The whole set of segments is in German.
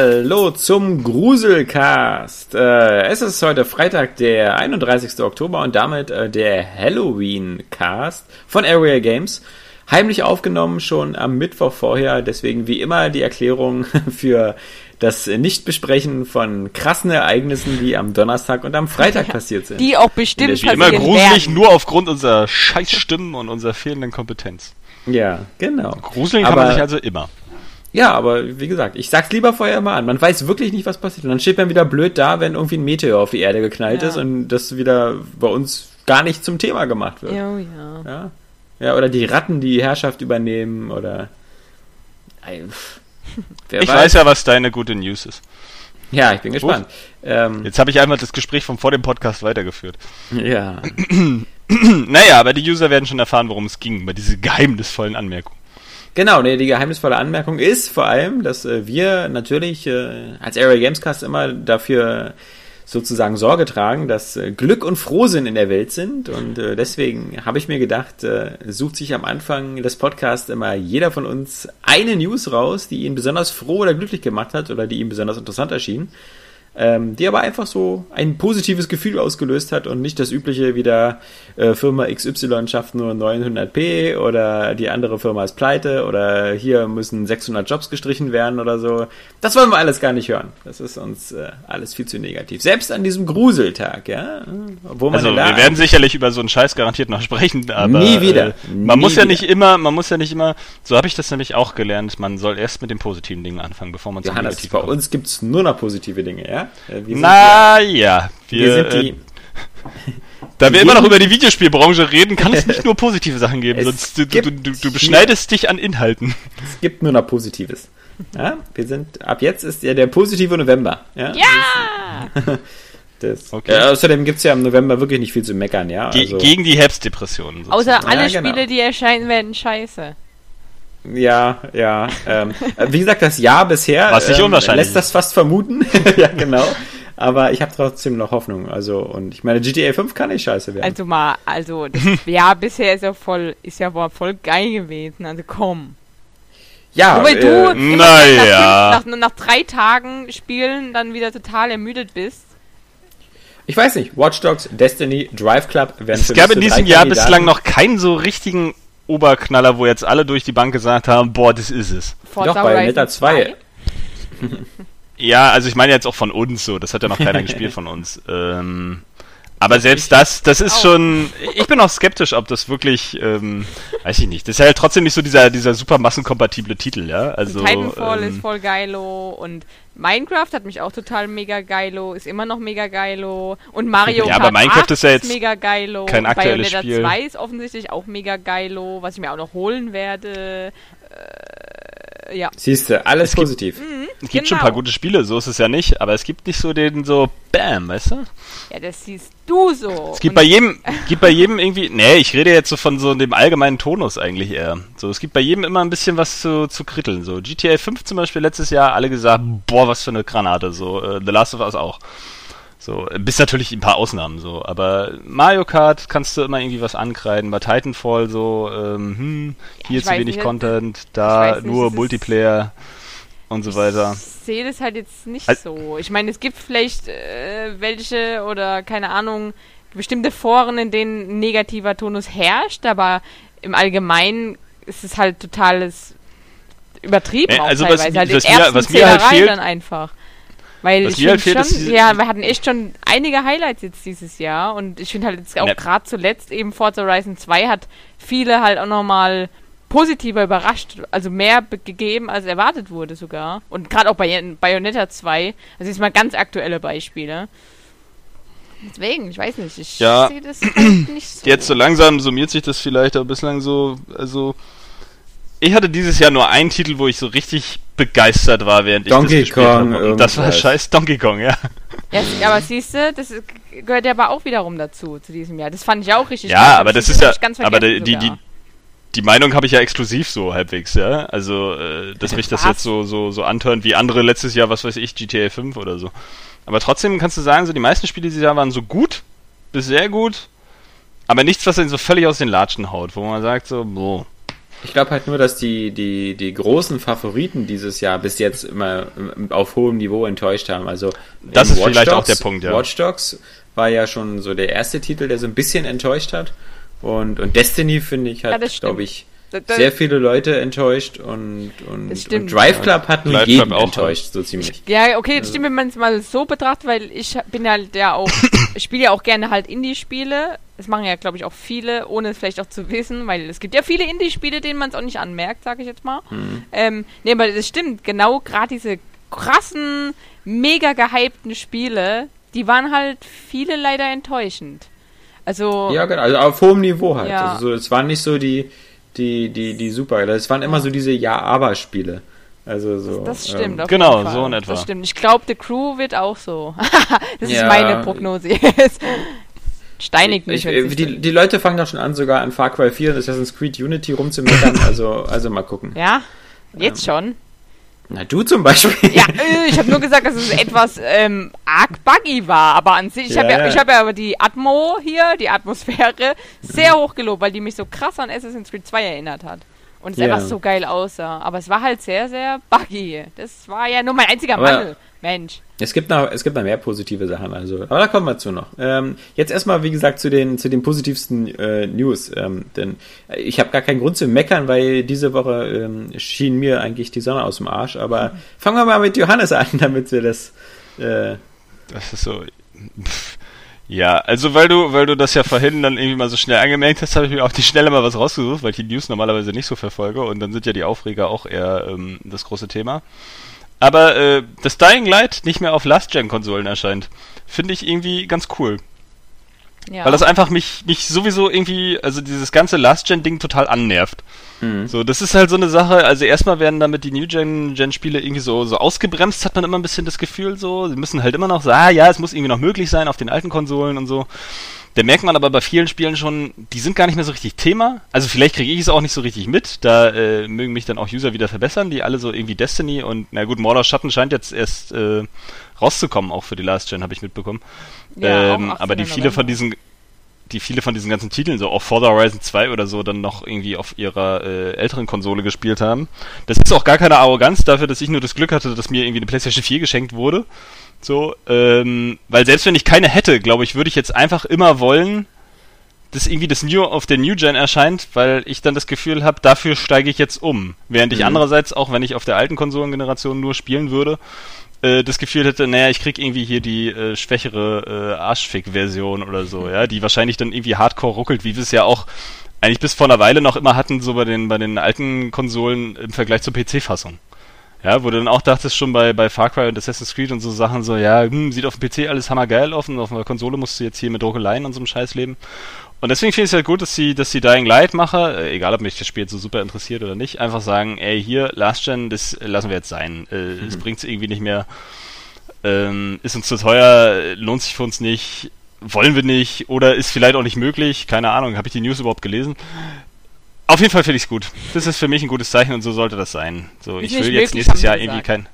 Hallo zum Gruselcast. Äh, es ist heute Freitag, der 31. Oktober und damit äh, der Halloween-Cast von Area Games. Heimlich aufgenommen schon am Mittwoch vorher, deswegen wie immer die Erklärung für das Nichtbesprechen von krassen Ereignissen, die am Donnerstag und am Freitag passiert sind. Die auch bestimmt Wie immer gruselig, werden. nur aufgrund unserer Scheißstimmen und unserer fehlenden Kompetenz. Ja, genau. Gruseln kann Aber, man sich also immer. Ja, aber wie gesagt, ich sag's lieber vorher immer an. Man weiß wirklich nicht, was passiert. Und dann steht man wieder blöd da, wenn irgendwie ein Meteor auf die Erde geknallt ja. ist und das wieder bei uns gar nicht zum Thema gemacht wird. Oh, ja. ja. Ja, oder die Ratten die Herrschaft übernehmen oder. ich weiß. weiß ja, was deine gute News ist. Ja, ich bin gespannt. Ähm, Jetzt habe ich einmal das Gespräch von vor dem Podcast weitergeführt. Ja. naja, aber die User werden schon erfahren, worum es ging, bei diesen geheimnisvollen Anmerkungen. Genau, nee, die geheimnisvolle Anmerkung ist vor allem, dass äh, wir natürlich äh, als Area Gamescast immer dafür sozusagen Sorge tragen, dass äh, Glück und Frohsinn in der Welt sind. Und äh, deswegen habe ich mir gedacht, äh, sucht sich am Anfang des Podcasts immer jeder von uns eine News raus, die ihn besonders froh oder glücklich gemacht hat oder die ihm besonders interessant erschien ähm, die aber einfach so ein positives Gefühl ausgelöst hat und nicht das übliche wieder äh, Firma XY schafft nur 900p oder die andere Firma ist pleite oder hier müssen 600 Jobs gestrichen werden oder so. Das wollen wir alles gar nicht hören. Das ist uns äh, alles viel zu negativ. Selbst an diesem Gruseltag, ja. Wo man also wir werden sicherlich über so einen Scheiß garantiert noch sprechen, aber nie wieder. Äh, man nie muss ja wieder. nicht immer, man muss ja nicht immer, so habe ich das nämlich auch gelernt, man soll erst mit den positiven Dingen anfangen, bevor man zu Johannes, negativ bei kommt. uns gibt's nur noch positive Dinge, ja. Äh, Na ja, wir, wir sind die. Äh, da wir immer noch über die Videospielbranche reden, kann es nicht nur positive Sachen geben, sonst du, du, du, du beschneidest dich an Inhalten. Es gibt nur noch Positives. Ja, wir sind, ab jetzt ist ja der positive November. Ja! ja! Das, okay. äh, außerdem gibt es ja im November wirklich nicht viel zu meckern, ja. Ge also, gegen die Herbstdepressionen. Außer alle ja, genau. Spiele, die erscheinen, werden scheiße. Ja, ja. Ähm, wie gesagt, das Jahr bisher Was nicht ähm, unwahrscheinlich. lässt das fast vermuten. ja, genau. Aber ich habe trotzdem noch Hoffnung. Also, und ich meine, GTA 5 kann nicht scheiße werden. Also mal, also das Jahr bisher ist ja voll, ist ja wohl voll geil gewesen. Also komm. Ja, Wobei äh, du naja. nach, nach, nach drei Tagen Spielen dann wieder total ermüdet bist. Ich weiß nicht, Watch Dogs, Destiny, Drive Club werden Es gab in diesem Jahr bislang noch keinen so richtigen Oberknaller, wo jetzt alle durch die Bank gesagt haben, boah, das ist es. Forza Doch, bei Meta 2. ja, also ich meine jetzt auch von uns so, das hat ja noch keiner gespielt von uns. Ähm, aber selbst das, das ist schon. Ich bin auch skeptisch, ob das wirklich, ähm, weiß ich nicht. Das ist halt trotzdem nicht so dieser, dieser super massenkompatible Titel, ja. Also. Titanfall ähm, ist voll geilo und Minecraft hat mich auch total mega geilo, ist immer noch mega geilo und Mario ja, Kart aber Minecraft ist ja jetzt mega geilo. Kein aktuelles Bayonetta Spiel. 2 ist offensichtlich auch mega geilo, was ich mir auch noch holen werde. Äh, ja. Siehst du, alles es positiv. Gibt, mhm, es gibt genau. schon ein paar gute Spiele, so ist es ja nicht, aber es gibt nicht so den so Bam, weißt du? Ja, das siehst du so. Es gibt bei jedem, gibt bei jedem irgendwie, nee, ich rede jetzt so von so dem allgemeinen Tonus eigentlich eher. So, es gibt bei jedem immer ein bisschen was zu, zu kritteln. So, GTA 5 zum Beispiel letztes Jahr, alle gesagt, boah, was für eine Granate. So, äh, The Last of Us auch. So, bis natürlich ein paar Ausnahmen so, aber Mario Kart kannst du immer irgendwie was ankreiden. Bei Titanfall so, ähm, hm, hier ja, zu wenig nicht, Content, da nur Multiplayer und so weiter. Ich sehe das halt jetzt nicht also, so. Ich meine, es gibt vielleicht äh, welche oder keine Ahnung, bestimmte Foren, in denen negativer Tonus herrscht, aber im Allgemeinen ist es halt totales übertrieben äh, also. Was, halt was, mir, was mir halt fehlt, dann einfach. Weil Was ich halt finde schon, ja, wir hatten echt schon einige Highlights jetzt dieses Jahr und ich finde halt jetzt auch gerade zuletzt eben Forza Horizon 2 hat viele halt auch nochmal positiver überrascht, also mehr gegeben, als erwartet wurde sogar. Und gerade auch bei Bayonetta 2, also jetzt mal ganz aktuelle Beispiele. Deswegen, ich weiß nicht, ich ja, sehe das halt nicht so. Jetzt so langsam summiert sich das vielleicht, aber bislang so, also ich hatte dieses Jahr nur einen Titel, wo ich so richtig begeistert war, während Donkey ich das gespielt Kong habe. Und das war scheiß Donkey Kong, ja. ja aber siehst du, das gehört ja aber auch wiederum dazu, zu diesem Jahr. Das fand ich auch richtig Ja, aber das ist ja, aber die, die, die Meinung habe ich ja exklusiv so halbwegs, ja. Also, äh, dass mich das jetzt so, so, so antönt wie andere letztes Jahr, was weiß ich, GTA 5 oder so. Aber trotzdem kannst du sagen, so die meisten Spiele dieses Jahr waren so gut, bis sehr gut, aber nichts, was dann so völlig aus den Latschen haut, wo man sagt so, boah. Ich glaube halt nur, dass die, die, die großen Favoriten dieses Jahr bis jetzt immer auf hohem Niveau enttäuscht haben. Also das ist Watch vielleicht Dogs, auch der Punkt, ja. Watch Dogs war ja schon so der erste Titel, der so ein bisschen enttäuscht hat. Und, und Destiny, finde ich, hat, ja, glaube ich, sehr viele Leute enttäuscht und, und, und Drive Club hat nur jeden enttäuscht, so ziemlich. Ja, okay, das stimmt, wenn man es mal so betrachtet, weil ich bin halt ja auch, ich spiele ja auch gerne halt Indie-Spiele. Das machen ja, glaube ich, auch viele, ohne es vielleicht auch zu wissen, weil es gibt ja viele Indie-Spiele, denen man es auch nicht anmerkt, sage ich jetzt mal. Mhm. Ähm, nee, aber das stimmt, genau gerade diese krassen, mega gehypten Spiele, die waren halt viele leider enttäuschend. Also. Ja, genau, also auf hohem Niveau halt. Ja. Also so, es waren nicht so die, die, die, die super. Es waren immer so diese Ja-Aber-Spiele. Also so. Das, das stimmt. Ähm, genau, so in etwa. Das stimmt. Ich glaube, The Crew wird auch so. das ja, ist meine Prognose jetzt. Steinig mich. Ich, die, die Leute fangen doch schon an, sogar an Far Cry 4 und Assassin's Creed Unity rumzumeckern. also, also mal gucken. Ja, jetzt ähm, schon. Na, du zum Beispiel. Ja, äh, ich habe nur gesagt, dass es etwas ähm, arg buggy war, aber an sich, ich habe ja, ja. hab ja aber die Atmo hier, die Atmosphäre, sehr mhm. hoch gelobt, weil die mich so krass an Assassin's Creed 2 erinnert hat. Und es ja. einfach so geil aussah. Aber es war halt sehr, sehr buggy. Das war ja nur mein einziger aber Mangel. Mensch. Es gibt noch, es gibt noch mehr positive Sachen, also, aber da kommen wir zu noch. Ähm, jetzt erstmal, wie gesagt, zu den, zu den positivsten äh, News, ähm, denn ich habe gar keinen Grund zu meckern, weil diese Woche ähm, schien mir eigentlich die Sonne aus dem Arsch, aber mhm. fangen wir mal mit Johannes an, damit wir das. Äh, das ist so. Pff. Ja, also weil du, weil du das ja vorhin dann irgendwie mal so schnell angemerkt hast, habe ich mir auch die Schnelle mal was rausgesucht, weil ich die News normalerweise nicht so verfolge und dann sind ja die Aufreger auch eher ähm, das große Thema. Aber äh, das Dying Light nicht mehr auf Last-Gen-Konsolen erscheint, finde ich irgendwie ganz cool. Ja. Weil das einfach mich, mich sowieso irgendwie, also dieses ganze Last-Gen-Ding total annervt. Mhm. So, das ist halt so eine Sache, also erstmal werden damit die New-Gen-Spiele irgendwie so, so ausgebremst, hat man immer ein bisschen das Gefühl so. Sie müssen halt immer noch sagen, ah ja, es muss irgendwie noch möglich sein auf den alten Konsolen und so. Da merkt man aber bei vielen Spielen schon, die sind gar nicht mehr so richtig Thema. Also vielleicht kriege ich es auch nicht so richtig mit. Da äh, mögen mich dann auch User wieder verbessern, die alle so irgendwie Destiny und na gut, Mordor Schatten scheint jetzt erst äh, rauszukommen, auch für die Last Gen, habe ich mitbekommen. Ja, ähm, aber die viele von diesen die viele von diesen ganzen Titeln, so auch Forza Horizon 2 oder so, dann noch irgendwie auf ihrer äh, älteren Konsole gespielt haben. Das ist auch gar keine Arroganz dafür, dass ich nur das Glück hatte, dass mir irgendwie eine PlayStation 4 geschenkt wurde. So, ähm, weil selbst wenn ich keine hätte, glaube ich, würde ich jetzt einfach immer wollen, dass irgendwie das New auf der New Gen erscheint, weil ich dann das Gefühl habe, dafür steige ich jetzt um. Während ich mhm. andererseits, auch wenn ich auf der alten Konsolengeneration nur spielen würde, äh, das Gefühl hätte, naja, ich krieg irgendwie hier die äh, schwächere äh, Arschfick-Version oder so, ja, die wahrscheinlich dann irgendwie hardcore ruckelt, wie wir es ja auch eigentlich bis vor einer Weile noch immer hatten, so bei den, bei den alten Konsolen im Vergleich zur PC-Fassung. Ja, wo du dann auch dachtest schon bei, bei Far Cry und Assassin's Creed und so Sachen so, ja, hm, sieht auf dem PC alles hammergeil aus und auf einer Konsole musst du jetzt hier mit Druckeleien und so einem Scheiß leben. Und deswegen finde ich es halt gut, dass sie, dass die Dying Light Macher, äh, egal ob mich das Spiel jetzt so super interessiert oder nicht, einfach sagen, ey, hier, Last Gen, das lassen wir jetzt sein. Äh, mhm. Es bringt es irgendwie nicht mehr. Ähm, ist uns zu teuer, lohnt sich für uns nicht, wollen wir nicht oder ist vielleicht auch nicht möglich. Keine Ahnung, habe ich die News überhaupt gelesen? Auf jeden Fall finde ich es gut. Das ist für mich ein gutes Zeichen und so sollte das sein. So, ist ich will jetzt nächstes Jahr irgendwie kein.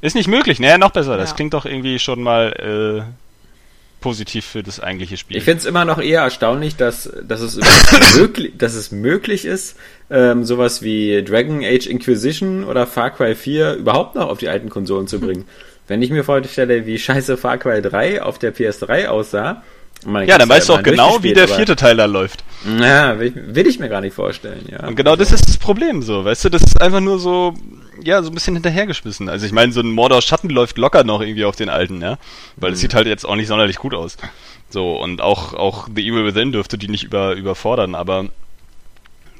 Ist nicht möglich, naja, noch besser. Das klingt doch irgendwie schon mal äh, positiv für das eigentliche Spiel. Ich finde es immer noch eher erstaunlich, dass, dass, es, möglich, dass es möglich ist, ähm, sowas wie Dragon Age Inquisition oder Far Cry 4 überhaupt noch auf die alten Konsolen zu bringen. Wenn ich mir vorstelle, wie scheiße Far Cry 3 auf der PS3 aussah, ja, dann weißt du auch genau, wie der vierte Teil da läuft. Ja, will, will, ich mir gar nicht vorstellen, ja. Und genau das ist das Problem so, weißt du, das ist einfach nur so, ja, so ein bisschen hinterhergeschmissen. Also ich meine, so ein Mordor Schatten läuft locker noch irgendwie auf den alten, ja. Weil es mhm. sieht halt jetzt auch nicht sonderlich gut aus. So, und auch, auch The Evil Within dürfte die nicht über, überfordern, aber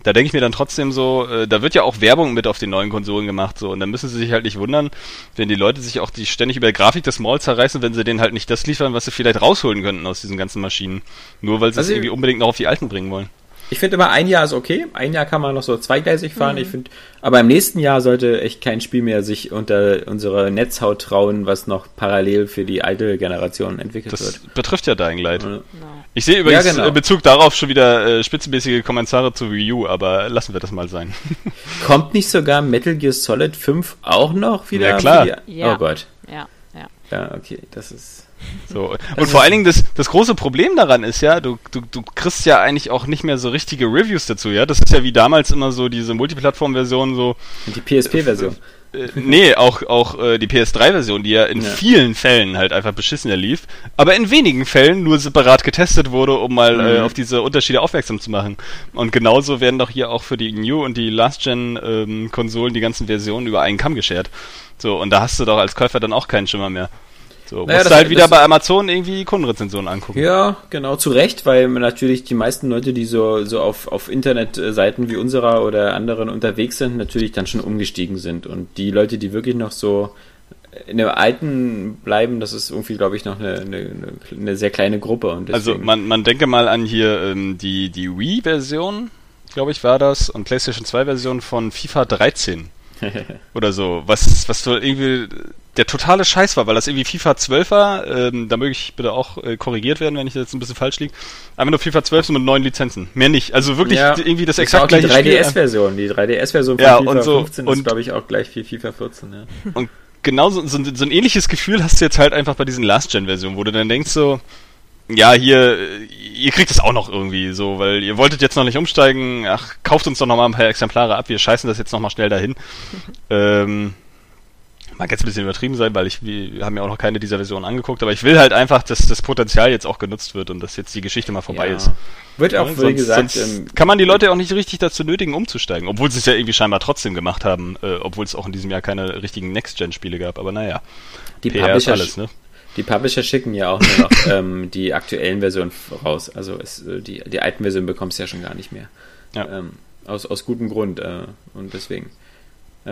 da denke ich mir dann trotzdem so, äh, da wird ja auch Werbung mit auf den neuen Konsolen gemacht, so, und dann müssen sie sich halt nicht wundern, wenn die Leute sich auch die ständig über die Grafik des Malls zerreißen, wenn sie denen halt nicht das liefern, was sie vielleicht rausholen könnten aus diesen ganzen Maschinen. Nur weil sie also es irgendwie unbedingt noch auf die alten bringen wollen. Ich finde immer, ein Jahr ist okay. Ein Jahr kann man noch so zweigleisig fahren. Mhm. Ich finde, aber im nächsten Jahr sollte echt kein Spiel mehr sich unter unsere Netzhaut trauen, was noch parallel für die alte Generation entwickelt das wird. betrifft ja Dying Light. Ja. Ich sehe übrigens ja, genau. in Bezug darauf schon wieder äh, spitzenmäßige Kommentare zu Wii U, aber lassen wir das mal sein. Kommt nicht sogar Metal Gear Solid 5 auch noch wieder? Ja, klar. Ja. Oh Gott. Ja, ja. Ja, okay, das ist So. Und vor allen Dingen das, das große Problem daran ist ja, du, du, du kriegst ja eigentlich auch nicht mehr so richtige Reviews dazu, ja. Das ist ja wie damals immer so diese Multiplattform-Version so. Die PSP-Version. Äh, nee, auch, auch äh, die PS3-Version, die ja in ja. vielen Fällen halt einfach beschissener lief, aber in wenigen Fällen nur separat getestet wurde, um mal äh, mhm. äh, auf diese Unterschiede aufmerksam zu machen. Und genauso werden doch hier auch für die New- und die Last-Gen-Konsolen ähm, die ganzen Versionen über einen Kamm geschert. So, und da hast du doch als Käufer dann auch keinen Schimmer mehr. So, naja, musst du halt wieder bei Amazon irgendwie Kundenrezensionen angucken. Ja, genau, zu Recht, weil natürlich die meisten Leute, die so, so auf, auf Internetseiten wie unserer oder anderen unterwegs sind, natürlich dann schon umgestiegen sind. Und die Leute, die wirklich noch so in der alten bleiben, das ist irgendwie, glaube ich, noch eine, eine, eine sehr kleine Gruppe. Und also man, man denke mal an hier ähm, die, die Wii-Version, glaube ich, war das, und PlayStation 2-Version von FIFA 13. oder so, was, was so irgendwie der totale Scheiß war, weil das irgendwie FIFA 12 war. Ähm, da möge ich bitte auch äh, korrigiert werden, wenn ich jetzt ein bisschen falsch liege. Einfach nur FIFA 12 mit neun Lizenzen. Mehr nicht. Also wirklich ja, irgendwie das exakt gleiche Spiel. Die 3DS-Version. Die 3DS-Version von ja, FIFA und so, 15 ist, glaube ich, auch gleich wie FIFA 14. Ja. Und genau so, so, so ein ähnliches Gefühl hast du jetzt halt einfach bei diesen Last-Gen-Versionen, wo du dann denkst so, ja, hier, ihr kriegt es auch noch irgendwie so, weil ihr wolltet jetzt noch nicht umsteigen, ach, kauft uns doch noch mal ein paar Exemplare ab, wir scheißen das jetzt noch mal schnell dahin. ähm, mag jetzt ein bisschen übertrieben sein, weil ich, wir haben ja auch noch keine dieser Versionen angeguckt, aber ich will halt einfach, dass das Potenzial jetzt auch genutzt wird und dass jetzt die Geschichte mal vorbei ja. ist. Wird auch, ja, wie sonst, gesagt, sonst ähm, kann man die Leute auch nicht richtig dazu nötigen, umzusteigen, obwohl sie es ja irgendwie scheinbar trotzdem gemacht haben, äh, obwohl es auch in diesem Jahr keine richtigen Next-Gen-Spiele gab, aber naja. Die PR Publisher, alles, ne? Die Publisher schicken ja auch nur noch ähm, die aktuellen Versionen raus. Also es, äh, die, die alten Versionen bekommst du ja schon gar nicht mehr. Ja. Ähm, aus, aus gutem Grund. Äh, und deswegen.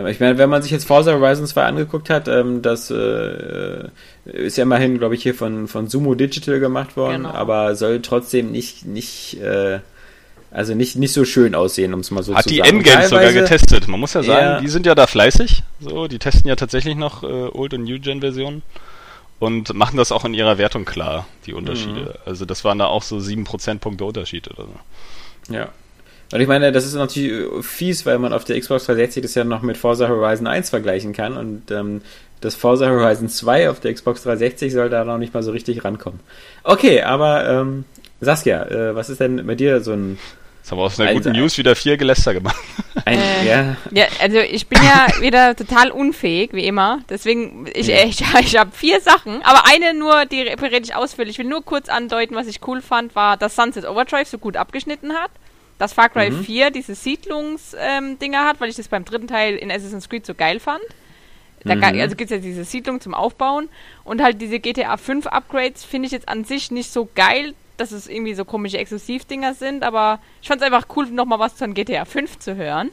Ich meine, wenn man sich jetzt Forza Horizon 2 angeguckt hat, ähm, das äh, ist ja immerhin, glaube ich, hier von, von Sumo Digital gemacht worden, genau. aber soll trotzdem nicht, nicht, äh, also nicht, nicht so schön aussehen, um es mal so hat zu sagen. Hat die Endgames sogar getestet. Man muss ja sagen, die sind ja da fleißig. So, die testen ja tatsächlich noch äh, Old- und New-Gen-Versionen und machen das auch in ihrer Wertung klar, die Unterschiede. Mhm. Also das waren da auch so 7 Prozentpunkte Unterschied oder so. Ja, und ich meine, das ist natürlich äh, fies, weil man auf der Xbox 360 das ja noch mit Forza Horizon 1 vergleichen kann und ähm, das Forza Horizon 2 auf der Xbox 360 soll da noch nicht mal so richtig rankommen. Okay, aber ähm, Saskia, äh, was ist denn bei dir so ein Jetzt haben wir aus einer guten News wieder vier Geläster gemacht. Ein, äh, ja. ja, also ich bin ja wieder total unfähig, wie immer. Deswegen, ich, ja. ich, ich habe vier Sachen, aber eine nur, die rede ich ausführlich. Ich will nur kurz andeuten, was ich cool fand, war, dass Sunset Overdrive so gut abgeschnitten hat dass Far Cry mhm. 4 diese Siedlungsdinger ähm, hat, weil ich das beim dritten Teil in Assassin's Creed so geil fand. Da, mhm. Also gibt es ja diese Siedlung zum Aufbauen und halt diese GTA 5 Upgrades finde ich jetzt an sich nicht so geil, dass es irgendwie so komische Exklusivdinger sind, aber ich fand es einfach cool, nochmal was von GTA 5 zu hören.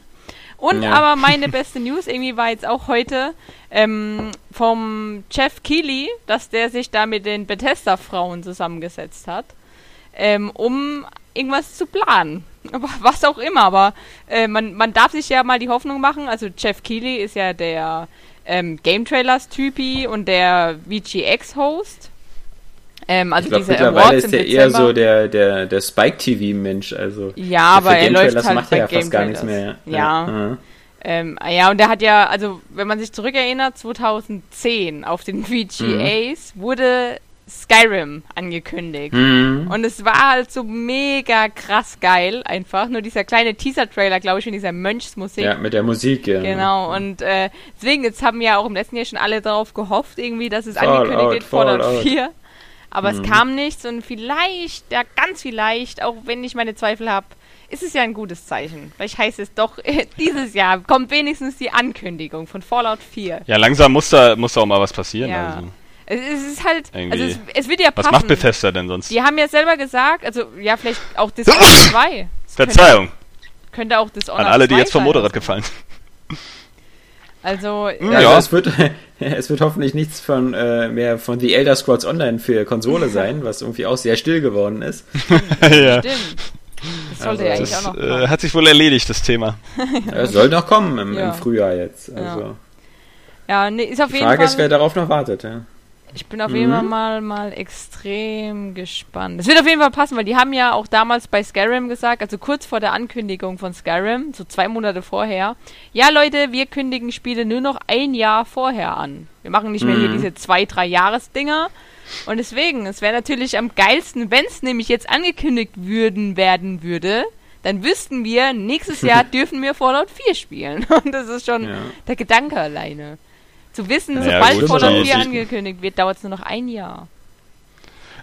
Und ja. aber meine beste News irgendwie war jetzt auch heute ähm, vom Jeff Keighley, dass der sich da mit den Bethesda-Frauen zusammengesetzt hat, ähm, um irgendwas zu planen. Was auch immer, aber äh, man, man darf sich ja mal die Hoffnung machen. Also Jeff Keighley ist ja der ähm, Game Trailers Typi und der VGX-Host. Ähm, also ich glaub, diese mittlerweile Awards ist der eher so der, der, der Spike TV-Mensch. Also ja, aber er läuft halt macht bei ja Game fast gar nichts mehr. Ja. ja. Ähm, ja, und der hat ja, also wenn man sich zurückerinnert, 2010 auf den VGAs mhm. wurde Skyrim angekündigt. Mhm. Und es war halt so mega krass geil einfach. Nur dieser kleine Teaser-Trailer, glaube ich, mit dieser Mönchsmusik. Ja, mit der Musik, ja. Genau, und äh, deswegen, jetzt haben ja auch im letzten Jahr schon alle darauf gehofft, irgendwie, dass es Fall angekündigt out, wird, Fallout 4. Aber mhm. es kam nichts und vielleicht, ja, ganz vielleicht, auch wenn ich meine Zweifel habe, ist es ja ein gutes Zeichen. Vielleicht heißt es doch, dieses Jahr kommt wenigstens die Ankündigung von Fallout 4. Ja, langsam muss da, muss da auch mal was passieren. Ja. Also. Es, ist halt, Irgendwie. also es, es, wird ja passen. Was macht Bethesda denn sonst? Die haben ja selber gesagt, also ja, vielleicht auch Dishonored 2. Verzeihung. Könnte, könnte auch Dishonored An alle, die jetzt vom Motorrad gefallen Also, ja, ja. es, wird, es wird hoffentlich nichts von äh, mehr von The Elder Scrolls Online für Konsole sein, was irgendwie auch sehr still geworden ist. ja. Stimmt. Das sollte also, ja eigentlich das, auch noch äh, hat sich wohl erledigt, das Thema. ja, es soll noch kommen im, ja. im Frühjahr jetzt. Also. Ja, nee, ist auf Die jeden Frage Fall. ist, wer darauf noch wartet, ja. Ich bin auf mhm. jeden Fall mal, mal extrem gespannt. Es wird auf jeden Fall passen, weil die haben ja auch damals bei Skyrim gesagt, also kurz vor der Ankündigung von Skyrim, so zwei Monate vorher, ja Leute, wir kündigen Spiele nur noch ein Jahr vorher an. Wir machen nicht mehr mhm. hier diese zwei, drei Jahresdinger, Und deswegen, es wäre natürlich am geilsten, wenn es nämlich jetzt angekündigt würden werden würde, dann wüssten wir, nächstes Jahr dürfen wir Fallout 4 spielen. Und das ist schon ja. der Gedanke alleine. Zu wissen, ja, sobald gut, Fallout 4 angekündigt wird, dauert es nur noch ein Jahr.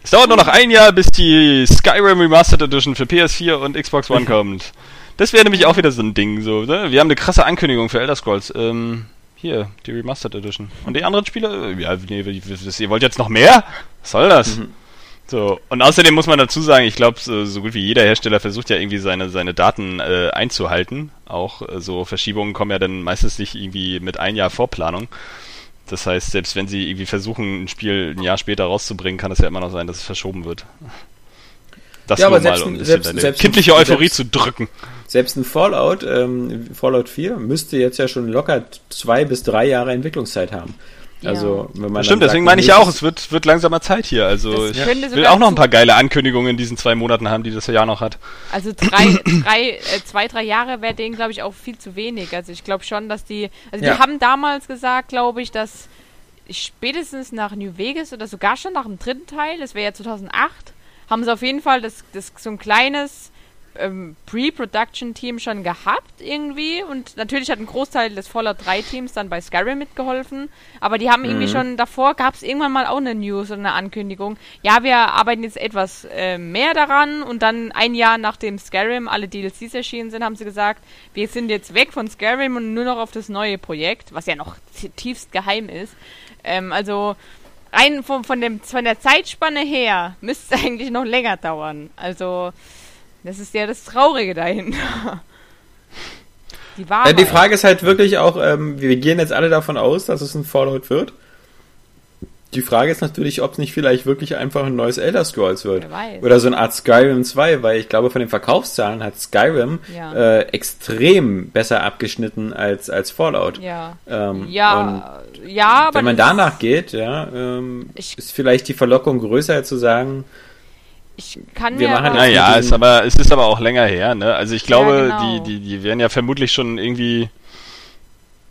Es dauert nur noch ein Jahr, bis die Skyrim Remastered Edition für PS4 und Xbox One kommt. Das wäre nämlich auch wieder so ein Ding. So, ne? Wir haben eine krasse Ankündigung für Elder Scrolls. Ähm, hier, die Remastered Edition. Und die anderen Spiele? Ja, nee, ihr wollt jetzt noch mehr? Was soll das? Mhm. So, und außerdem muss man dazu sagen, ich glaube, so, so, gut wie jeder Hersteller versucht ja irgendwie seine, seine Daten äh, einzuhalten. Auch äh, so Verschiebungen kommen ja dann meistens nicht irgendwie mit ein Jahr Vorplanung. Das heißt, selbst wenn sie irgendwie versuchen, ein Spiel ein Jahr später rauszubringen, kann es ja immer noch sein, dass es verschoben wird. Das ja, nur mal, um ein selbst, deine selbst kindliche Euphorie selbst, zu drücken. Selbst ein Fallout, ähm, Fallout 4, müsste jetzt ja schon locker zwei bis drei Jahre Entwicklungszeit haben. Also, wenn man Stimmt, deswegen meine ich auch, es wird, wird langsamer Zeit hier. Also, ich will auch noch ein paar geile Ankündigungen in diesen zwei Monaten haben, die das Jahr noch hat. Also, drei, drei, äh, zwei, drei Jahre wäre denen, glaube ich, auch viel zu wenig. Also, ich glaube schon, dass die, also, ja. die haben damals gesagt, glaube ich, dass spätestens nach New Vegas oder sogar schon nach dem dritten Teil, das wäre ja 2008, haben sie auf jeden Fall das, das so ein kleines ähm, Pre-Production-Team schon gehabt irgendwie und natürlich hat ein Großteil des Fallout 3-Teams dann bei Skyrim mitgeholfen, aber die haben mhm. irgendwie schon davor, gab es irgendwann mal auch eine News oder eine Ankündigung, ja, wir arbeiten jetzt etwas äh, mehr daran und dann ein Jahr nachdem Skyrim alle DLCs erschienen sind, haben sie gesagt, wir sind jetzt weg von Skyrim und nur noch auf das neue Projekt, was ja noch tiefst geheim ist. Ähm, also rein von, von, dem, von der Zeitspanne her müsste es eigentlich noch länger dauern. Also das ist ja das Traurige dahinter. Die, ja, die Frage ist halt wirklich auch, ähm, wir gehen jetzt alle davon aus, dass es ein Fallout wird. Die Frage ist natürlich, ob es nicht vielleicht wirklich einfach ein neues Elder Scrolls wird. Oder so eine Art Skyrim 2, weil ich glaube, von den Verkaufszahlen hat Skyrim ja. äh, extrem besser abgeschnitten als, als Fallout. Ja. Ähm, ja, ja, aber. Wenn man danach geht, ja, ähm, ist vielleicht die Verlockung größer zu sagen, ich kann wir mir machen naja, ist aber es ist aber auch länger her, ne? Also ich glaube, ja, genau. die die die werden ja vermutlich schon irgendwie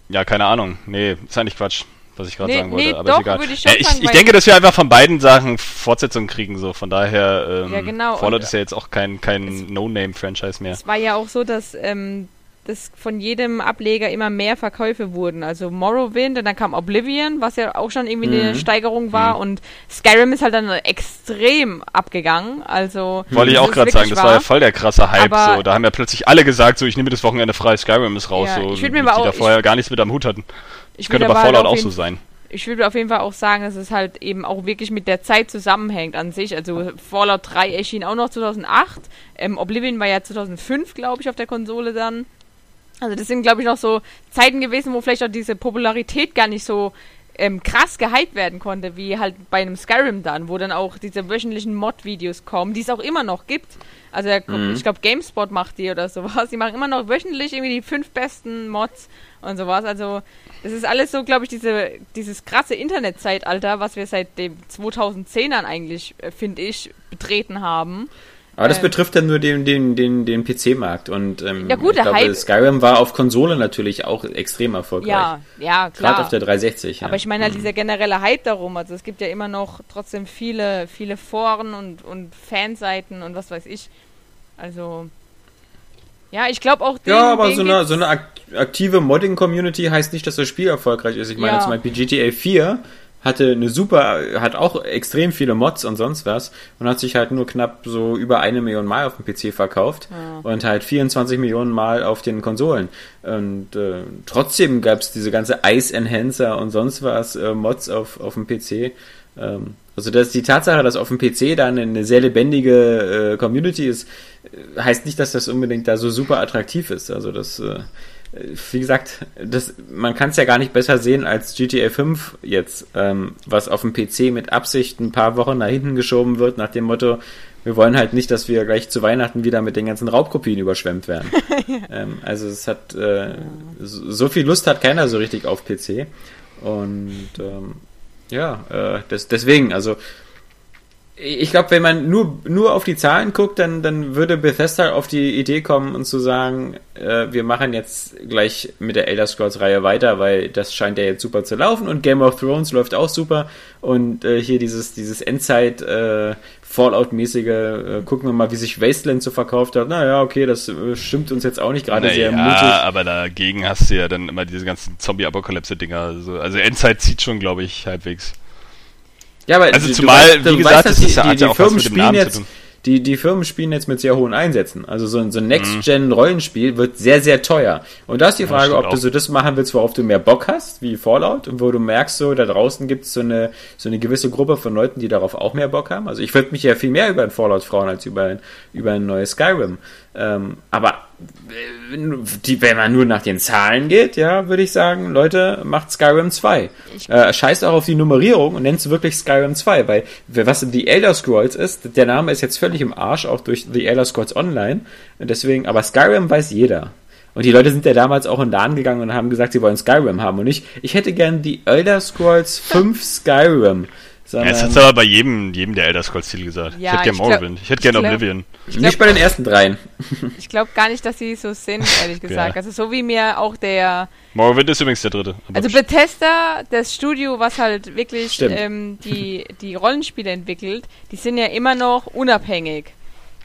ja, keine Ahnung. Nee, ist eigentlich Quatsch, was ich gerade nee, sagen wollte, nee, aber doch, ist egal. Ich, ja, ich, sagen, ich denke, dass wir einfach von beiden Sachen Fortsetzungen kriegen so, von daher ähm, ja, genau. Fallout ist ja jetzt auch kein kein No-Name Franchise mehr. Es war ja auch so, dass ähm, dass von jedem Ableger immer mehr Verkäufe wurden. Also Morrowind und dann kam Oblivion, was ja auch schon irgendwie mhm. eine Steigerung war mhm. und Skyrim ist halt dann extrem abgegangen. Also wollte ich auch gerade sagen, das war ja voll der krasse Hype. Aber so, da haben ja plötzlich alle gesagt, so ich nehme das Wochenende frei, Skyrim ist raus, ja, so ich mir die auch, da vorher gar nichts mit am Hut hatten. Ich könnte halt Fallout auch so sein ich würde auf jeden Fall auch sagen, dass es halt eben auch wirklich mit der Zeit zusammenhängt an sich. Also Fallout 3 erschien auch noch 2008. Ähm, Oblivion war ja 2005, glaube ich, auf der Konsole dann. Also das sind, glaube ich, noch so Zeiten gewesen, wo vielleicht auch diese Popularität gar nicht so ähm, krass gehypt werden konnte, wie halt bei einem Skyrim dann, wo dann auch diese wöchentlichen Mod-Videos kommen, die es auch immer noch gibt. Also mhm. ich glaube GameSpot macht die oder sowas. Die machen immer noch wöchentlich irgendwie die fünf besten Mods und sowas. Also das ist alles so, glaube ich, diese, dieses krasse Internetzeitalter, was wir seit den 2010ern eigentlich, äh, finde ich, betreten haben. Aber das ähm, betrifft dann nur den, den, den, den PC-Markt. Und ähm, ja, gut, ich glaube, Hype Skyrim war auf Konsole natürlich auch extrem erfolgreich. Ja, ja, klar. Gerade auf der 360. Ja. Aber ich meine halt mhm. dieser generelle Hype darum. Also es gibt ja immer noch trotzdem viele, viele Foren und, und Fanseiten und was weiß ich. Also ja, ich glaube auch den, Ja, aber so eine, so eine aktive Modding-Community heißt nicht, dass das Spiel erfolgreich ist. Ich meine ja. zum Beispiel GTA 4 hatte eine super, hat auch extrem viele Mods und sonst was und hat sich halt nur knapp so über eine Million Mal auf dem PC verkauft ja. und halt 24 Millionen Mal auf den Konsolen. Und äh, trotzdem gab es diese ganze Ice Enhancer und sonst was äh, Mods auf, auf dem PC. Ähm, also dass die Tatsache, dass auf dem PC dann eine sehr lebendige äh, Community ist, äh, heißt nicht, dass das unbedingt da so super attraktiv ist. Also das äh, wie gesagt, das, man kann es ja gar nicht besser sehen als GTA 5 jetzt, ähm, was auf dem PC mit Absicht ein paar Wochen nach hinten geschoben wird, nach dem Motto, wir wollen halt nicht, dass wir gleich zu Weihnachten wieder mit den ganzen Raubkopien überschwemmt werden. ähm, also es hat äh, so viel Lust hat keiner so richtig auf PC. Und ähm, ja, äh, das, deswegen, also ich glaube, wenn man nur, nur auf die Zahlen guckt, dann, dann würde Bethesda auf die Idee kommen und zu sagen, äh, wir machen jetzt gleich mit der Elder Scrolls-Reihe weiter, weil das scheint ja jetzt super zu laufen und Game of Thrones läuft auch super und äh, hier dieses, dieses Endzeit äh, Fallout-mäßige, äh, gucken wir mal, wie sich Wasteland so verkauft hat. Naja, okay, das äh, stimmt uns jetzt auch nicht gerade sehr mutig. Ja, aber dagegen hast du ja dann immer diese ganzen Zombie-Apokalypse-Dinger. Also, also Endzeit zieht schon, glaube ich, halbwegs. Ja, aber also zumal, weißt, wie gesagt, weißt, das ist ja die, die Firmen spielen jetzt, die, die Firmen spielen jetzt mit sehr hohen Einsätzen. Also so, ein, so ein Next-Gen-Rollenspiel wird sehr, sehr teuer. Und da ist die Frage, ja, ob du so das machen willst, worauf du mehr Bock hast, wie Fallout, und wo du merkst, so da draußen gibt es so eine, so eine gewisse Gruppe von Leuten, die darauf auch mehr Bock haben. Also ich würde mich ja viel mehr über ein Fallout freuen, als über ein, über ein neues Skyrim. Ähm, aber die, wenn man nur nach den Zahlen geht, ja, würde ich sagen, Leute, macht Skyrim 2. Äh, scheißt auch auf die Nummerierung und nennt es wirklich Skyrim 2, weil was die Elder Scrolls ist, der Name ist jetzt völlig im Arsch, auch durch The Elder Scrolls Online. Deswegen, aber Skyrim weiß jeder. Und die Leute sind ja damals auch in den Laden gegangen und haben gesagt, sie wollen Skyrim haben. Und ich, ich hätte gern die Elder Scrolls 5 Skyrim. Sondern ja, das hat aber bei jedem, jedem der Elder Scrolls-Titel gesagt. Ja, ich hätte gerne Morrowind. Ich hätte gerne Oblivion. Glaub, Nicht bei den ersten dreien. Ich glaube gar nicht, dass sie so sind, ehrlich gesagt. Ja. Also so wie mir auch der... Morrowind ist übrigens der dritte. Also Bethesda, das Studio, was halt wirklich ähm, die, die Rollenspiele entwickelt, die sind ja immer noch unabhängig.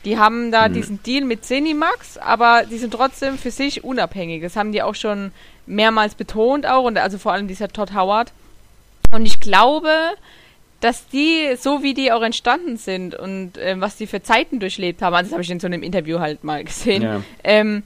Die haben da hm. diesen Deal mit Zenimax, aber die sind trotzdem für sich unabhängig. Das haben die auch schon mehrmals betont auch, und also vor allem dieser Todd Howard. Und ich glaube, dass die, so wie die auch entstanden sind und äh, was die für Zeiten durchlebt haben, also das habe ich in so einem Interview halt mal gesehen, ja. ähm,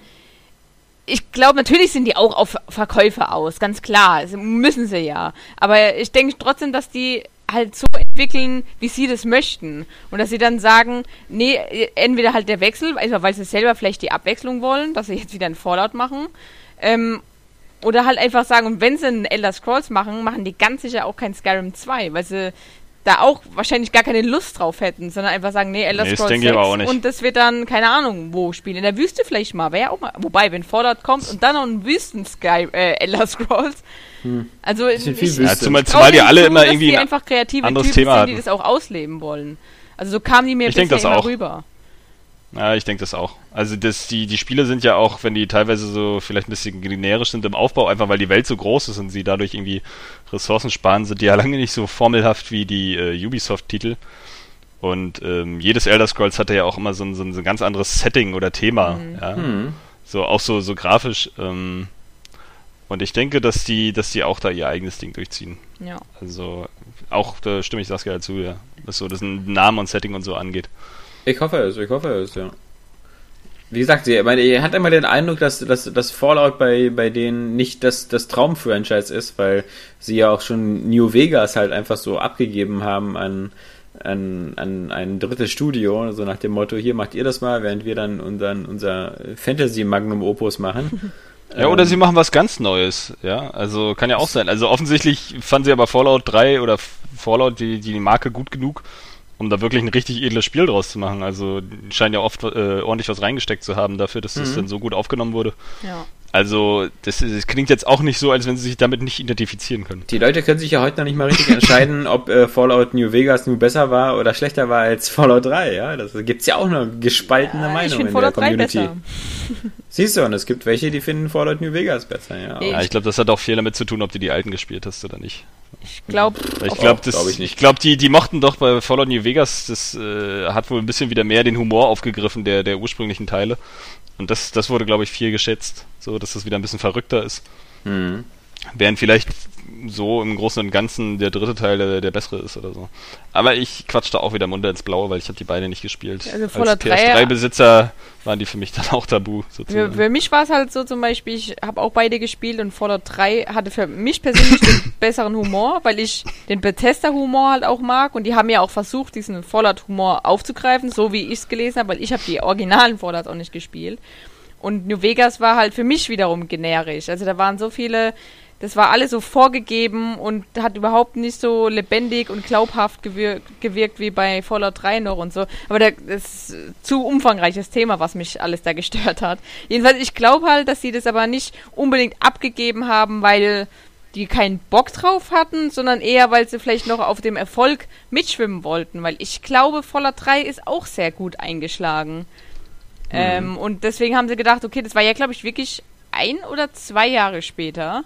ich glaube, natürlich sind die auch auf Verkäufe aus, ganz klar, müssen sie ja. Aber ich denke trotzdem, dass die halt so entwickeln, wie sie das möchten. Und dass sie dann sagen, nee, entweder halt der Wechsel, also weil sie selber vielleicht die Abwechslung wollen, dass sie jetzt wieder einen Fallout machen, ähm, oder halt einfach sagen, und wenn sie einen Elder Scrolls machen, machen die ganz sicher auch kein Skyrim 2, weil sie da auch wahrscheinlich gar keine Lust drauf hätten, sondern einfach sagen, nee, Elder nee, Scrolls 6 und das wird dann, keine Ahnung, wo spielen. In der Wüste vielleicht mal, wäre ja auch mal. Wobei, wenn Fallout kommt und dann noch ein Wüsten-Sky, äh, Elder Scrolls. Hm. Also, ich, ich, ja, zumal, zumal die alle zu, immer irgendwie kreative anderes Typen Thema sind, die das auch ausleben wollen. Also so kamen die mir ich bisher denk, immer auch. rüber. Ja, ich denke das auch. Also das, die, die Spiele sind ja auch, wenn die teilweise so vielleicht ein bisschen generisch sind im Aufbau, einfach weil die Welt so groß ist und sie dadurch irgendwie Ressourcen sparen, sind die ja lange nicht so formelhaft wie die äh, Ubisoft-Titel. Und ähm, jedes Elder Scrolls hatte ja auch immer so ein, so ein, so ein ganz anderes Setting oder Thema. Mhm. Ja? Mhm. So auch so, so grafisch. Ähm, und ich denke, dass die, dass die auch da ihr eigenes Ding durchziehen. Ja. Also auch, da stimme ich Saskia zu, ja. Was so das Namen und Setting und so angeht. Ich hoffe es, ich hoffe es, ja. Wie gesagt, sie, meine, ihr hat immer den Eindruck, dass, dass, dass Fallout bei, bei denen nicht das, das Traumfranchise ist, weil sie ja auch schon New Vegas halt einfach so abgegeben haben an, an, an ein drittes Studio, so nach dem Motto, hier macht ihr das mal, während wir dann unseren, unser Fantasy Magnum Opus machen. Ja, oder ähm, sie machen was ganz Neues, ja. Also kann ja auch sein. Also offensichtlich fanden sie aber Fallout 3 oder Fallout die, die Marke gut genug, um da wirklich ein richtig edles Spiel draus zu machen. Also scheinen ja oft äh, ordentlich was reingesteckt zu haben dafür, dass mhm. das dann so gut aufgenommen wurde. Ja. Also, das, das, klingt jetzt auch nicht so, als wenn sie sich damit nicht identifizieren können. Die Leute können sich ja heute noch nicht mal richtig entscheiden, ob äh, Fallout New Vegas nur besser war oder schlechter war als Fallout 3, ja. Das gibt's ja auch eine gespaltene ja, Meinung in Fallout der Community. Siehst du, und es gibt welche, die finden Fallout New Vegas besser, ja. Ja, ich glaube, das hat auch viel damit zu tun, ob du die alten gespielt hast oder nicht. Ich glaube, ich glaube, glaub ich nicht. Ich glaube, die, die mochten doch bei Fallout New Vegas, das äh, hat wohl ein bisschen wieder mehr den Humor aufgegriffen der, der ursprünglichen Teile. Und das, das wurde, glaube ich, viel geschätzt, so dass das wieder ein bisschen verrückter ist. Mhm. Während vielleicht so im Großen und Ganzen der dritte Teil der, der bessere ist oder so. Aber ich quatsch da auch wieder munter ins Blaue, weil ich habe die beide nicht gespielt. Also Als PS3-Besitzer waren die für mich dann auch tabu. Sozusagen. Für, für mich war es halt so zum Beispiel, ich habe auch beide gespielt und Fallout 3 hatte für mich persönlich den besseren Humor, weil ich den Bethesda-Humor halt auch mag und die haben ja auch versucht, diesen Fallout-Humor aufzugreifen, so wie ich es gelesen habe, weil ich habe die originalen Fallouts auch nicht gespielt. Und New Vegas war halt für mich wiederum generisch. Also da waren so viele das war alles so vorgegeben und hat überhaupt nicht so lebendig und glaubhaft gewir gewirkt wie bei Fallout 3 noch und so. Aber das ist zu umfangreiches Thema, was mich alles da gestört hat. Jedenfalls, ich glaube halt, dass sie das aber nicht unbedingt abgegeben haben, weil die keinen Bock drauf hatten, sondern eher, weil sie vielleicht noch auf dem Erfolg mitschwimmen wollten. Weil ich glaube, Fallout 3 ist auch sehr gut eingeschlagen. Mhm. Ähm, und deswegen haben sie gedacht, okay, das war ja, glaube ich, wirklich ein oder zwei Jahre später.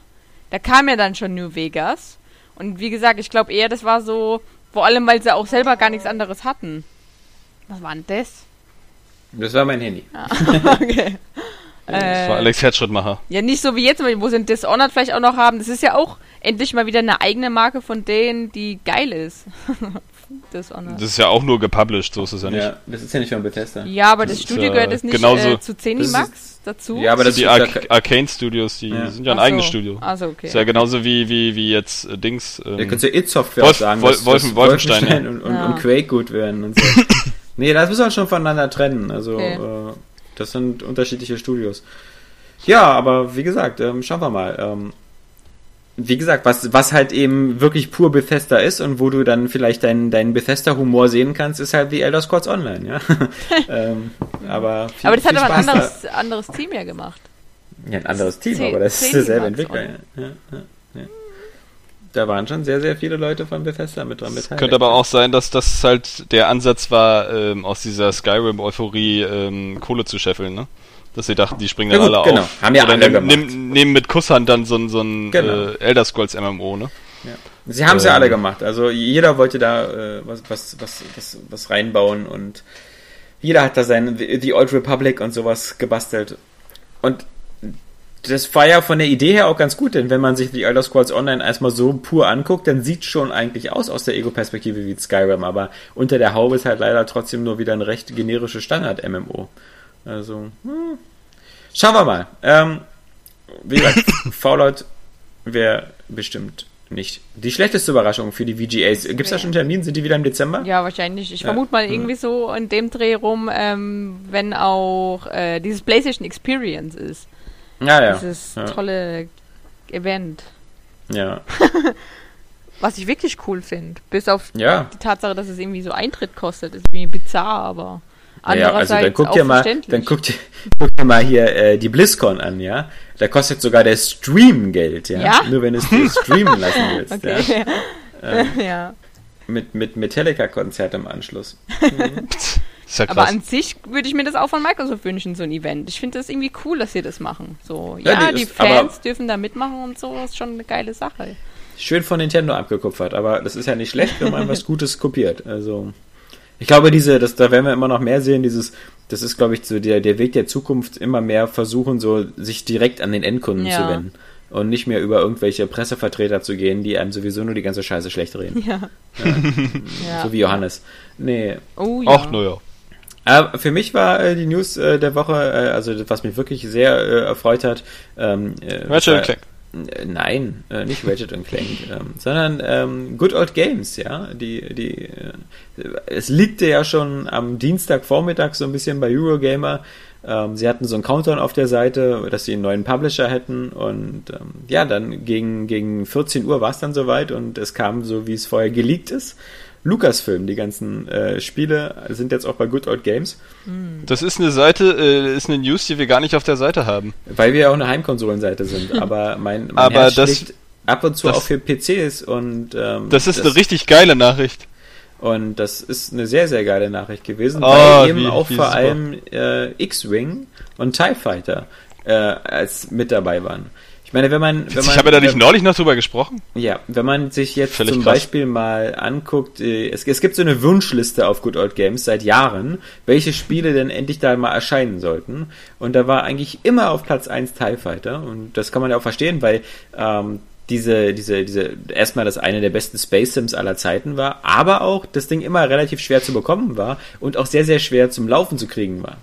Da kam ja dann schon New Vegas. Und wie gesagt, ich glaube eher, das war so, vor allem, weil sie auch selber gar nichts anderes hatten. Was war denn das? Das war mein Handy. Ah, okay. Das war Alex Herzschrittmacher. Ja, nicht so wie jetzt, wo sie ein Dishonored vielleicht auch noch haben. Das ist ja auch endlich mal wieder eine eigene Marke von denen, die geil ist. Dishonored. Das ist ja auch nur gepublished, so ist es ja nicht. Ja, das ist ja nicht von Bethesda. Ja, aber das, das Studio ist, gehört es nicht genauso, äh, zu Zenimax dazu? Ja, aber das, sind die Ar Arcane Studios, die ja. sind ja ein so. eigenes Studio. Also okay. Ist ja genauso wie, wie, wie jetzt äh, Dings. Ähm, ja, kannst du It Software Wolf, sagen, Wolf, Wolfen, Wolfenstein, Wolfenstein ja. und, und, ja. und, Quake gut werden und so. nee, das muss man schon voneinander trennen. Also, okay. äh, das sind unterschiedliche Studios. Ja, aber wie gesagt, ähm, schauen wir mal. Ähm, wie gesagt, was, was halt eben wirklich pur Bethesda ist und wo du dann vielleicht deinen dein Bethesda-Humor sehen kannst, ist halt wie Elder Scrolls Online, ja. ähm, aber, viel, aber das hat aber ein anderes, anderes Team ja gemacht. Ja, ein anderes Team, C aber das ist derselbe Entwickler. Ja, ja, ja, Da waren schon sehr, sehr viele Leute von Bethesda mit dran beteiligt. Könnte aber auch sein, dass das halt der Ansatz war, ähm, aus dieser Skyrim-Euphorie ähm, Kohle zu scheffeln, ne? Dass sie dachten, die springen dann ja, alle genau. auf. Haben ja Oder alle nehmen, nehmen, nehmen mit Kusshand dann so, so ein genau. äh, Elder Scrolls MMO, ne? Ja. Sie haben es ähm, ja alle gemacht. Also jeder wollte da äh, was, was, was, was, was reinbauen und jeder hat da sein The Old Republic und sowas gebastelt. Und das war ja von der Idee her auch ganz gut, denn wenn man sich die Elder Scrolls Online erstmal so pur anguckt, dann sieht schon eigentlich aus aus der Ego-Perspektive wie Skyrim, aber unter der Haube ist halt leider trotzdem nur wieder ein recht generisches Standard-MMO. Also, hm. schauen wir mal. Ähm, wie gesagt, Fallout wäre bestimmt nicht die schlechteste Überraschung für die VGAs. Gibt es da schon einen Termin? Sind die wieder im Dezember? Ja, wahrscheinlich. Ich ja. vermute mal irgendwie so in dem Dreh rum, ähm, wenn auch äh, dieses PlayStation Experience ist. Ja, ja. Dieses ja. tolle Event. Ja. Was ich wirklich cool finde. Bis auf ja. die Tatsache, dass es irgendwie so Eintritt kostet. Ist irgendwie bizarr, aber. Ja, also dann guck dir mal, dann guck dir, guck dir mal hier äh, die BlizzCon an, ja. Da kostet sogar der Stream Geld, ja. ja? Nur wenn du es dir streamen lassen willst, okay. ja. Ähm, ja. Mit, mit Metallica-Konzert im Anschluss. Mhm. Ja Aber an sich würde ich mir das auch von Microsoft wünschen, so ein Event. Ich finde das irgendwie cool, dass sie das machen. So, ja, ja die, die Fans dürfen da mitmachen und so, ist schon eine geile Sache. Schön von Nintendo abgekupfert, aber das ist ja nicht schlecht, wenn man was Gutes kopiert. Also. Ich glaube, diese, das, da werden wir immer noch mehr sehen, dieses, das ist, glaube ich, so der, der Weg der Zukunft, immer mehr versuchen, so sich direkt an den Endkunden ja. zu wenden. Und nicht mehr über irgendwelche Pressevertreter zu gehen, die einem sowieso nur die ganze Scheiße schlecht reden. Ja. ja. So wie Johannes. Nee. Oh, ja. Ach, naja. Aber für mich war äh, die News äh, der Woche, äh, also was mich wirklich sehr äh, erfreut hat. Ähm, äh, Ratchet Clank. Äh, nein, äh, nicht Ratchet und Clank, ähm, sondern ähm, Good Old Games, ja. Die, die, äh, es liegte ja schon am Dienstagvormittag so ein bisschen bei Eurogamer. Ähm, sie hatten so einen Countdown auf der Seite, dass sie einen neuen Publisher hätten und ähm, ja, dann gegen, gegen 14 Uhr war es dann soweit und es kam so, wie es vorher geleakt ist. Lucasfilm, die ganzen äh, Spiele sind jetzt auch bei Good Old Games. Hm. Das ist eine Seite, äh, ist eine News, die wir gar nicht auf der Seite haben. Weil wir ja auch eine Heimkonsolenseite sind, aber mein, mein aber Herz das, ab und zu das, auch für PCs und ähm, das ist das, eine richtig geile Nachricht. Und das ist eine sehr, sehr geile Nachricht gewesen, oh, weil eben wie, auch wie vor super. allem äh, X-Wing und TIE Fighter äh, als mit dabei waren. Ich meine, wenn man. Wenn man ich habe ja da nicht neulich noch drüber gesprochen. Ja, wenn man sich jetzt Völlig zum krass. Beispiel mal anguckt, äh, es, es gibt so eine Wunschliste auf Good Old Games seit Jahren, welche Spiele denn endlich da mal erscheinen sollten. Und da war eigentlich immer auf Platz 1 TIE Fighter. Und das kann man ja auch verstehen, weil ähm, diese, diese, diese, erstmal das eine der besten Space Sims aller Zeiten war, aber auch das Ding immer relativ schwer zu bekommen war und auch sehr, sehr schwer zum Laufen zu kriegen war.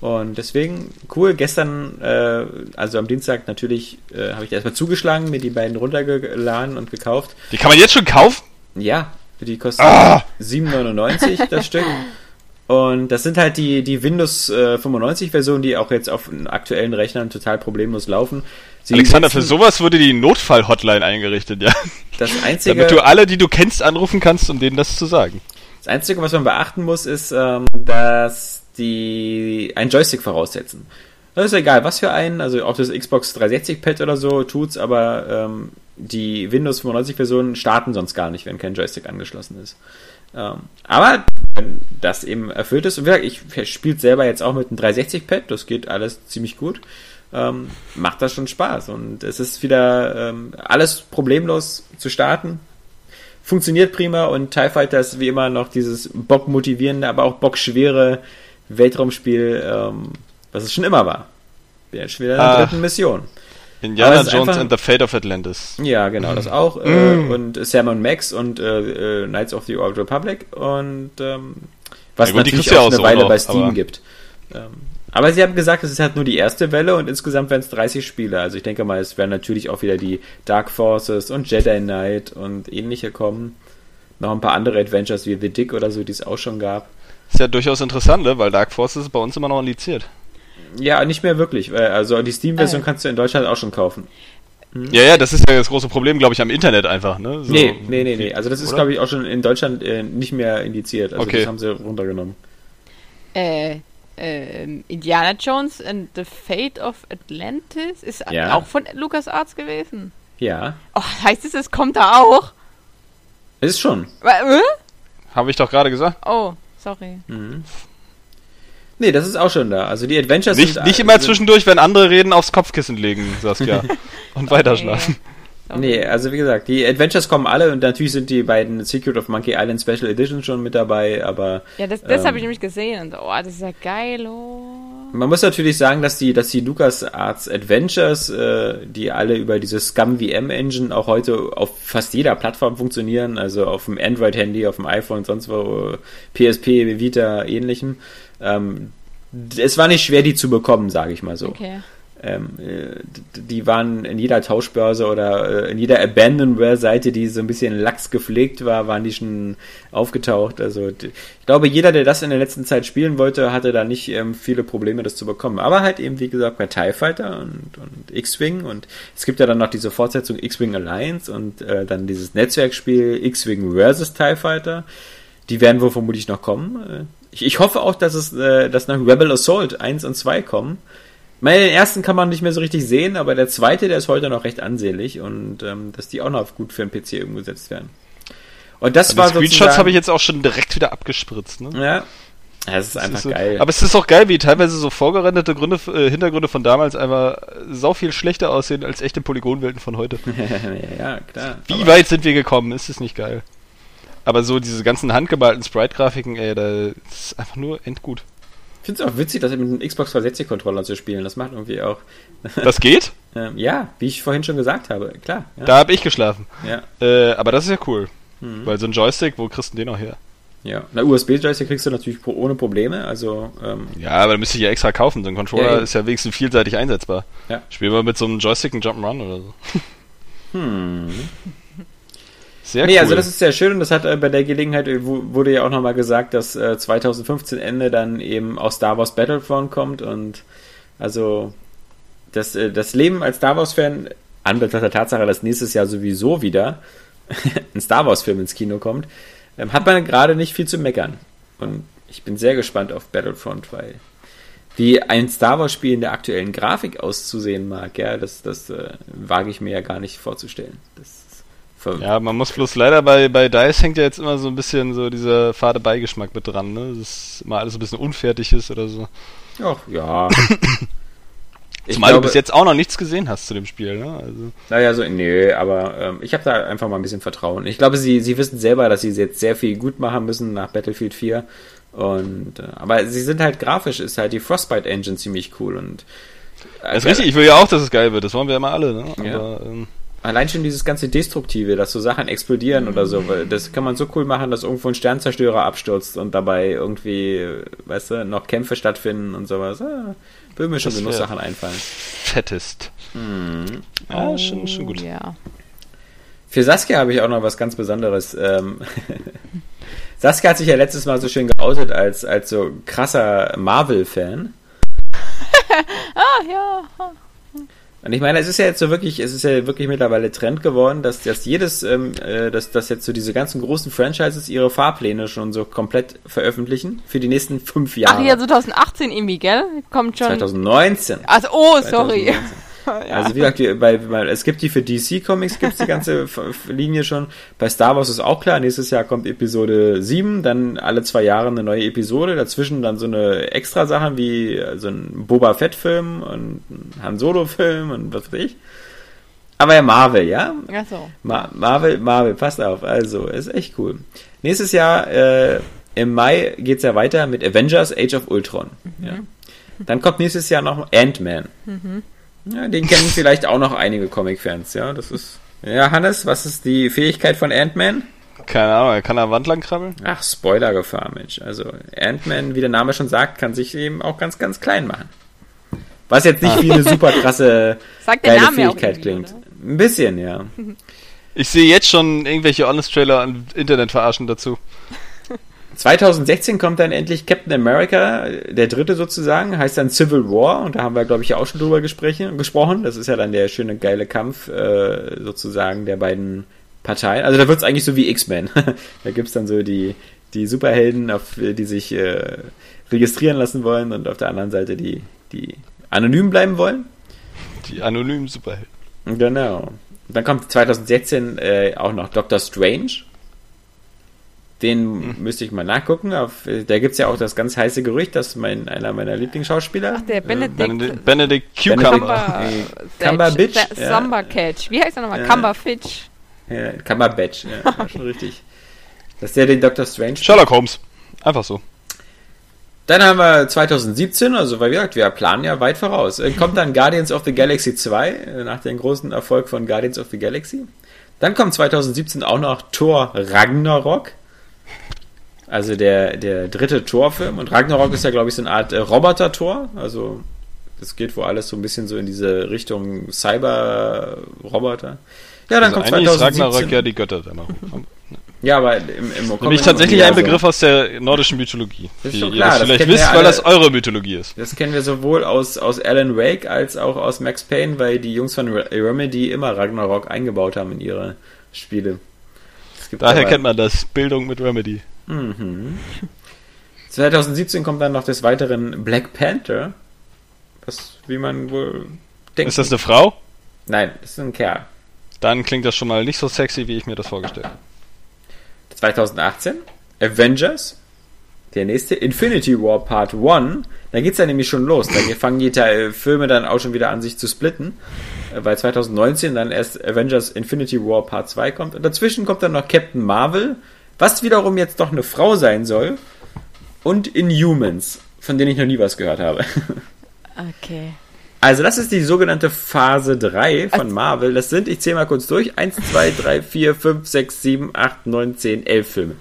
Und deswegen, cool, gestern, äh, also am Dienstag natürlich, äh, habe ich erstmal zugeschlagen, mir die beiden runtergeladen und gekauft. Die kann man jetzt schon kaufen? Ja, die kosten Ah! 7,99 das Stück. Und das sind halt die, die Windows äh, 95 Versionen, die auch jetzt auf aktuellen Rechnern total problemlos laufen. Sie Alexander, für sowas wurde die Notfall-Hotline eingerichtet, ja. das einzige, Damit du alle, die du kennst, anrufen kannst, um denen das zu sagen. das einzige, was man beachten muss, ist, ähm, dass die einen Joystick voraussetzen. Das ist egal, was für einen, also auch das Xbox 360 Pad oder so tut's, aber ähm, die Windows 95 Versionen starten sonst gar nicht, wenn kein Joystick angeschlossen ist. Ähm, aber wenn das eben erfüllt ist, und ich spiele selber jetzt auch mit einem 360-Pad, das geht alles ziemlich gut, ähm, macht das schon Spaß. Und es ist wieder ähm, alles problemlos zu starten. Funktioniert prima und TIE Fighter ist wie immer noch dieses Bock-motivierende, aber auch Bock-schwere Weltraumspiel, ähm, was es schon immer war. Bin jetzt schon wieder in der dritten Mission. Indiana Jones einfach, and the Fate of Atlantis. Ja, genau, das auch. Äh, mm. Und Sam und Max und äh, äh, Knights of the Old Republic und ähm, was ja, gut, natürlich auch eine Weile bei Steam aber gibt. Ähm, aber sie haben gesagt, es ist halt nur die erste Welle und insgesamt werden es 30 Spiele. Also ich denke mal, es werden natürlich auch wieder die Dark Forces und Jedi Knight und ähnliche kommen. Noch ein paar andere Adventures wie The Dick oder so, die es auch schon gab. Ist ja durchaus interessant, ne? weil Dark Forces ist bei uns immer noch indiziert. Ja, nicht mehr wirklich. Also die Steam-Version äh. kannst du in Deutschland auch schon kaufen. Hm? Ja, ja, das ist ja das große Problem, glaube ich, am Internet einfach, ne? So nee, nee, nee, nee. Also das ist, glaube ich, auch schon in Deutschland äh, nicht mehr indiziert. Also okay. das haben sie runtergenommen. Äh, äh, Indiana Jones and the Fate of Atlantis ist ja. auch von LucasArts gewesen. Ja. Oh, heißt es, es kommt da auch? Ist schon. Äh? Habe ich doch gerade gesagt. Oh, sorry. Mhm. Nee, das ist auch schon da. Also die Adventures nicht, sind... Nicht immer sind zwischendurch, wenn andere reden, aufs Kopfkissen legen, Saskia. und weiterschlafen. Okay. Nee, also wie gesagt, die Adventures kommen alle und natürlich sind die beiden Secret of Monkey Island Special Edition schon mit dabei, aber... Ja, das, das ähm, habe ich nämlich gesehen und oh, das ist ja geil, oh. Man muss natürlich sagen, dass die, dass die LucasArts Adventures, äh, die alle über diese Scum VM Engine auch heute auf fast jeder Plattform funktionieren, also auf dem Android-Handy, auf dem iPhone, sonst wo, PSP, Vita, ähnlichem, ähm, es war nicht schwer, die zu bekommen, sage ich mal so. Okay. Ähm, äh, die waren in jeder Tauschbörse oder äh, in jeder Abandonware-Seite, die so ein bisschen lax gepflegt war, waren die schon aufgetaucht. Also ich glaube, jeder, der das in der letzten Zeit spielen wollte, hatte da nicht ähm, viele Probleme, das zu bekommen. Aber halt eben, wie gesagt, bei TIE Fighter und, und X-Wing und es gibt ja dann noch diese Fortsetzung X-Wing Alliance und äh, dann dieses Netzwerkspiel X-Wing vs. TIE Fighter. Die werden wohl vermutlich noch kommen. Äh, ich, ich hoffe auch, dass es, äh, dass nach Rebel Assault 1 und 2 kommen. Meine, den ersten kann man nicht mehr so richtig sehen, aber der zweite, der ist heute noch recht ansehnlich und ähm, dass die auch noch gut für den PC umgesetzt werden. Und das war die Screenshots habe ich jetzt auch schon direkt wieder abgespritzt, ne? Ja. Das ist einfach ist so, geil. Aber es ist auch geil, wie teilweise so vorgerenderte Gründe, äh, Hintergründe von damals einfach so viel schlechter aussehen als echte Polygonwelten von heute. ja, klar. Wie weit sind wir gekommen? Ist es nicht geil? Aber so diese ganzen handgemalten Sprite-Grafiken, ey, das ist einfach nur endgut. Ich finde es auch witzig, das mit einem Xbox 360-Controller zu spielen. Das macht irgendwie auch. Das geht? ähm, ja, wie ich vorhin schon gesagt habe, klar. Ja. Da habe ich geschlafen. Ja. Äh, aber das ist ja cool. Mhm. Weil so ein Joystick, wo kriegst du den noch her? Ja, na USB-Joystick kriegst du natürlich ohne Probleme, also. Ähm, ja, aber da müsste ich ja extra kaufen. So ein Controller ja, ist ja wenigstens vielseitig einsetzbar. Ja. Spiel mal mit so einem Joystick einen Jump'n'Run oder so. Hm. Sehr nee, also cool. also das ist sehr schön und das hat äh, bei der Gelegenheit äh, wurde ja auch nochmal gesagt, dass äh, 2015 Ende dann eben auch Star Wars Battlefront kommt und also das, äh, das Leben als Star Wars-Fan, anbetracht der Tatsache, dass nächstes Jahr sowieso wieder ein Star Wars-Film ins Kino kommt, ähm, hat man gerade nicht viel zu meckern. Und ich bin sehr gespannt auf Battlefront, weil wie ein Star Wars-Spiel in der aktuellen Grafik auszusehen mag, ja, das, das äh, wage ich mir ja gar nicht vorzustellen. Das ja, man muss bloß leider bei, bei DICE hängt ja jetzt immer so ein bisschen so dieser fade Beigeschmack mit dran, ne? Das ist immer alles ein bisschen unfertig ist oder so. Ach, ja. Zumal glaube, du bis jetzt auch noch nichts gesehen hast zu dem Spiel, ne? Also. Naja, so, nö, aber ähm, ich habe da einfach mal ein bisschen Vertrauen. Ich glaube, sie, sie wissen selber, dass sie jetzt sehr viel gut machen müssen nach Battlefield 4. Und, äh, aber sie sind halt grafisch, ist halt die Frostbite Engine ziemlich cool und. Äh, das ist richtig, ich will ja auch, dass es geil wird, das wollen wir immer alle, ne? Aber, ja. ähm, Allein schon dieses ganze Destruktive, dass so Sachen explodieren oder so, weil das kann man so cool machen, dass irgendwo ein Sternzerstörer abstürzt und dabei irgendwie, weißt du, noch Kämpfe stattfinden und sowas. Ah, würde mir schon genug Sachen einfallen. Fettest. Hm. Ja, oh, schon, schon gut. Ja. Für Saskia habe ich auch noch was ganz Besonderes. Ähm, Saskia hat sich ja letztes Mal so schön geoutet als, als so krasser Marvel-Fan. ah, ja. Und ich meine, es ist ja jetzt so wirklich, es ist ja wirklich mittlerweile Trend geworden, dass, dass jedes, ähm, äh, dass, dass jetzt so diese ganzen großen Franchises ihre Fahrpläne schon so komplett veröffentlichen für die nächsten fünf Jahre. Ach ja, 2018 irgendwie, gell? Kommt schon. 2019. Also, oh, sorry. Ja. Also wie gesagt, bei, bei, es gibt die für DC Comics, gibt es die ganze Linie schon. Bei Star Wars ist auch klar, nächstes Jahr kommt Episode 7, dann alle zwei Jahre eine neue Episode, dazwischen dann so eine extra Sachen wie so ein Boba Fett Film und ein Han Solo Film und was weiß ich. Aber ja, Marvel, ja? Ach so. Ma Marvel, Marvel, passt auf. Also, ist echt cool. Nächstes Jahr, äh, im Mai geht's ja weiter mit Avengers Age of Ultron. Mhm. Ja. Dann kommt nächstes Jahr noch Ant-Man. Mhm. Ja, den kennen vielleicht auch noch einige Comic-Fans, ja. Das ist. Ja, Hannes, was ist die Fähigkeit von Ant-Man? Keine Ahnung, er kann an Wand lang krabbeln? Ach, Spoiler-Gefahr, Mensch. Also, Ant-Man, wie der Name schon sagt, kann sich eben auch ganz, ganz klein machen. Was jetzt nicht wie eine super krasse geile Fähigkeit klingt. Oder? Ein bisschen, ja. Ich sehe jetzt schon irgendwelche Honest-Trailer und Internet-Verarschen dazu. 2016 kommt dann endlich Captain America, der dritte sozusagen, heißt dann Civil War und da haben wir, glaube ich, ja auch schon drüber gesprochen. Das ist ja dann der schöne, geile Kampf äh, sozusagen der beiden Parteien. Also da wird es eigentlich so wie X-Men. da gibt es dann so die, die Superhelden, auf, die sich äh, registrieren lassen wollen und auf der anderen Seite die, die anonym bleiben wollen. Die anonymen Superhelden. Genau. Dann kommt 2016 äh, auch noch Doctor Strange. Den hm. müsste ich mal nachgucken. Auf, da gibt es ja auch das ganz heiße Gerücht, dass mein, einer meiner Lieblingsschauspieler. Ach, der Benedict. Äh, Benedict, Cucumber. Cumberbatch. Cumberbatch. Wie heißt er nochmal? Cumberfitch. Ja, Cumberbatch. Ja, schon richtig. Dass der den Doctor Strange. Sherlock Holmes. Einfach so. Dann haben wir 2017, also weil gesagt, wir planen ja weit voraus. Äh, kommt dann Guardians of the Galaxy 2, äh, nach dem großen Erfolg von Guardians of the Galaxy. Dann kommt 2017 auch noch Thor Ragnarok. Also der, der dritte Thor-Film. Und Ragnarok ist ja, glaube ich, so eine Art äh, Roboter-Tor. Also das geht wohl alles so ein bisschen so in diese Richtung Cyber-Roboter. Ja, dann also kommt 2017. Ist Ragnarok ja die Götter dann auch. Ja, aber im, im Nämlich tatsächlich ein Begriff aus der nordischen Mythologie. Das ist schon klar, ihr das vielleicht wisst, alle, weil das eure Mythologie ist. Das kennen wir sowohl aus, aus Alan Wake als auch aus Max Payne, weil die Jungs von Remedy immer Ragnarok eingebaut haben in ihre Spiele. Daher kennt man das, Bildung mit Remedy. Mhm. 2017 kommt dann noch des Weiteren Black Panther. Was, wie man wohl denkt. Ist das eine Frau? Nein, das ist ein Kerl. Dann klingt das schon mal nicht so sexy, wie ich mir das vorgestellt habe. 2018, Avengers, der nächste, Infinity War Part 1. Da geht es ja nämlich schon los. Da fangen die Teil Filme dann auch schon wieder an, sich zu splitten. Äh, weil 2019 dann erst Avengers Infinity War Part 2 kommt. Und dazwischen kommt dann noch Captain Marvel, was wiederum jetzt doch eine Frau sein soll. Und Inhumans, von denen ich noch nie was gehört habe. Okay. Also das ist die sogenannte Phase 3 von Marvel. Das sind, ich zähle mal kurz durch, 1, 2, 3, 4, 5, 6, 7, 8, 9, 10, 11 Filme.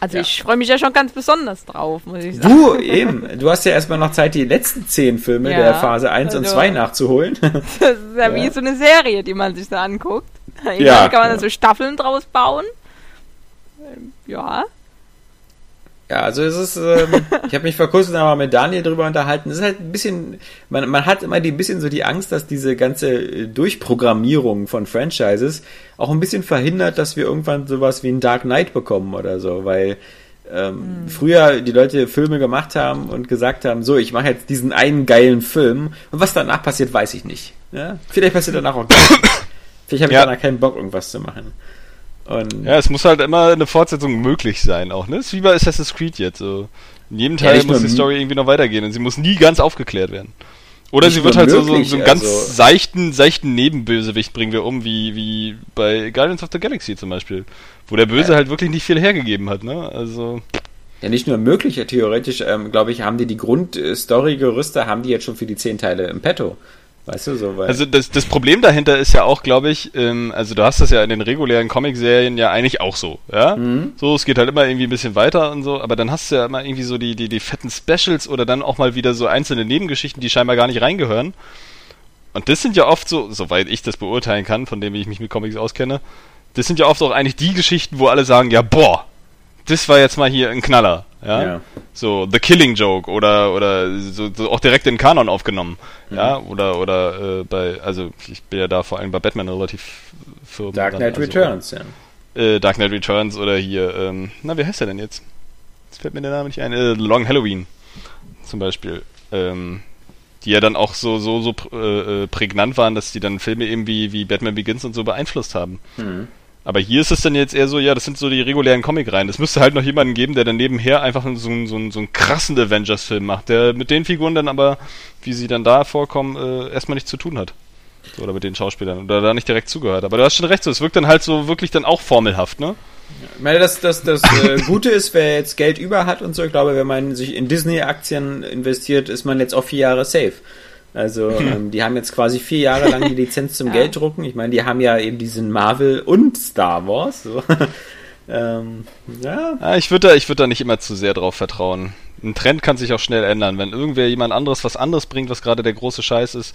Also ja. ich freue mich ja schon ganz besonders drauf, muss ich sagen. Du eben, du hast ja erstmal noch Zeit, die letzten 10 Filme ja, der Phase 1 also, und 2 nachzuholen. Das ist ja, ja, wie so eine Serie, die man sich da anguckt. Ja, kann man da so Staffeln draus bauen. Ja. Ja, also es ist, ähm, ich habe mich vor kurzem mal mit Daniel drüber unterhalten. Es ist halt ein bisschen, man, man hat immer die bisschen so die Angst, dass diese ganze äh, Durchprogrammierung von Franchises auch ein bisschen verhindert, dass wir irgendwann sowas wie ein Dark Knight bekommen oder so, weil ähm, mhm. früher die Leute Filme gemacht haben und gesagt haben, so, ich mache jetzt diesen einen geilen Film und was danach passiert, weiß ich nicht. Ja? Vielleicht passiert danach auch gar nichts. Vielleicht habe ich ja. danach keinen Bock, irgendwas zu machen. Und ja, es muss halt immer eine Fortsetzung möglich sein auch, ne? Es ist wie bei Assassin's Creed jetzt. So. In jedem Teil ja, muss die Story irgendwie noch weitergehen und sie muss nie ganz aufgeklärt werden. Oder sie wird halt möglich, so, so, einen ganz also seichten, seichten Nebenbösewicht bringen wir um, wie, wie bei Guardians of the Galaxy zum Beispiel. Wo der Böse ja. halt wirklich nicht viel hergegeben hat, ne? Also. Ja, nicht nur möglich, ja, theoretisch, ähm, glaube ich, haben die die Grundstory-Gerüste, haben die jetzt schon für die zehn Teile im Petto. Weißt du, so, weil Also das, das Problem dahinter ist ja auch, glaube ich, ähm, also du hast das ja in den regulären Comic-Serien ja eigentlich auch so, ja? Mhm. So, es geht halt immer irgendwie ein bisschen weiter und so, aber dann hast du ja immer irgendwie so die, die, die fetten Specials oder dann auch mal wieder so einzelne Nebengeschichten, die scheinbar gar nicht reingehören. Und das sind ja oft so, soweit ich das beurteilen kann, von dem ich mich mit Comics auskenne, das sind ja oft auch eigentlich die Geschichten, wo alle sagen, ja, boah, das war jetzt mal hier ein Knaller. Ja? ja. So The Killing Joke oder oder so, so auch direkt in Kanon aufgenommen. Mhm. Ja, oder oder äh, bei also ich bin ja da vor allem bei Batman relativ firm. Dark Knight also, Returns, ja. Äh, Dark Knight Returns oder hier ähm, na, wie heißt der denn jetzt? Jetzt fällt mir der Name nicht ein. Äh, Long Halloween zum Beispiel. Ähm, die ja dann auch so, so, so äh, äh, prägnant waren, dass die dann Filme eben wie, wie Batman Begins und so beeinflusst haben. Mhm. Aber hier ist es dann jetzt eher so, ja, das sind so die regulären Comic-Reihen. Es müsste halt noch jemanden geben, der dann nebenher einfach so, so, so, einen krassen Avengers-Film macht, der mit den Figuren dann aber, wie sie dann da vorkommen, äh, erstmal nichts zu tun hat. So, oder mit den Schauspielern. Oder da nicht direkt zugehört. Aber du hast schon recht, so, es wirkt dann halt so wirklich dann auch formelhaft, ne? Ich meine, das, das, das äh, Gute ist, wer jetzt Geld über hat und so, ich glaube, wenn man sich in Disney-Aktien investiert, ist man jetzt auch vier Jahre safe. Also hm. ähm, die haben jetzt quasi vier Jahre lang die Lizenz zum ja. Gelddrucken. Ich meine, die haben ja eben diesen Marvel und Star Wars. So. ähm, ja. Ich würde da, ich würd da nicht immer zu sehr drauf vertrauen. Ein Trend kann sich auch schnell ändern. Wenn irgendwer jemand anderes was anderes bringt, was gerade der große Scheiß ist,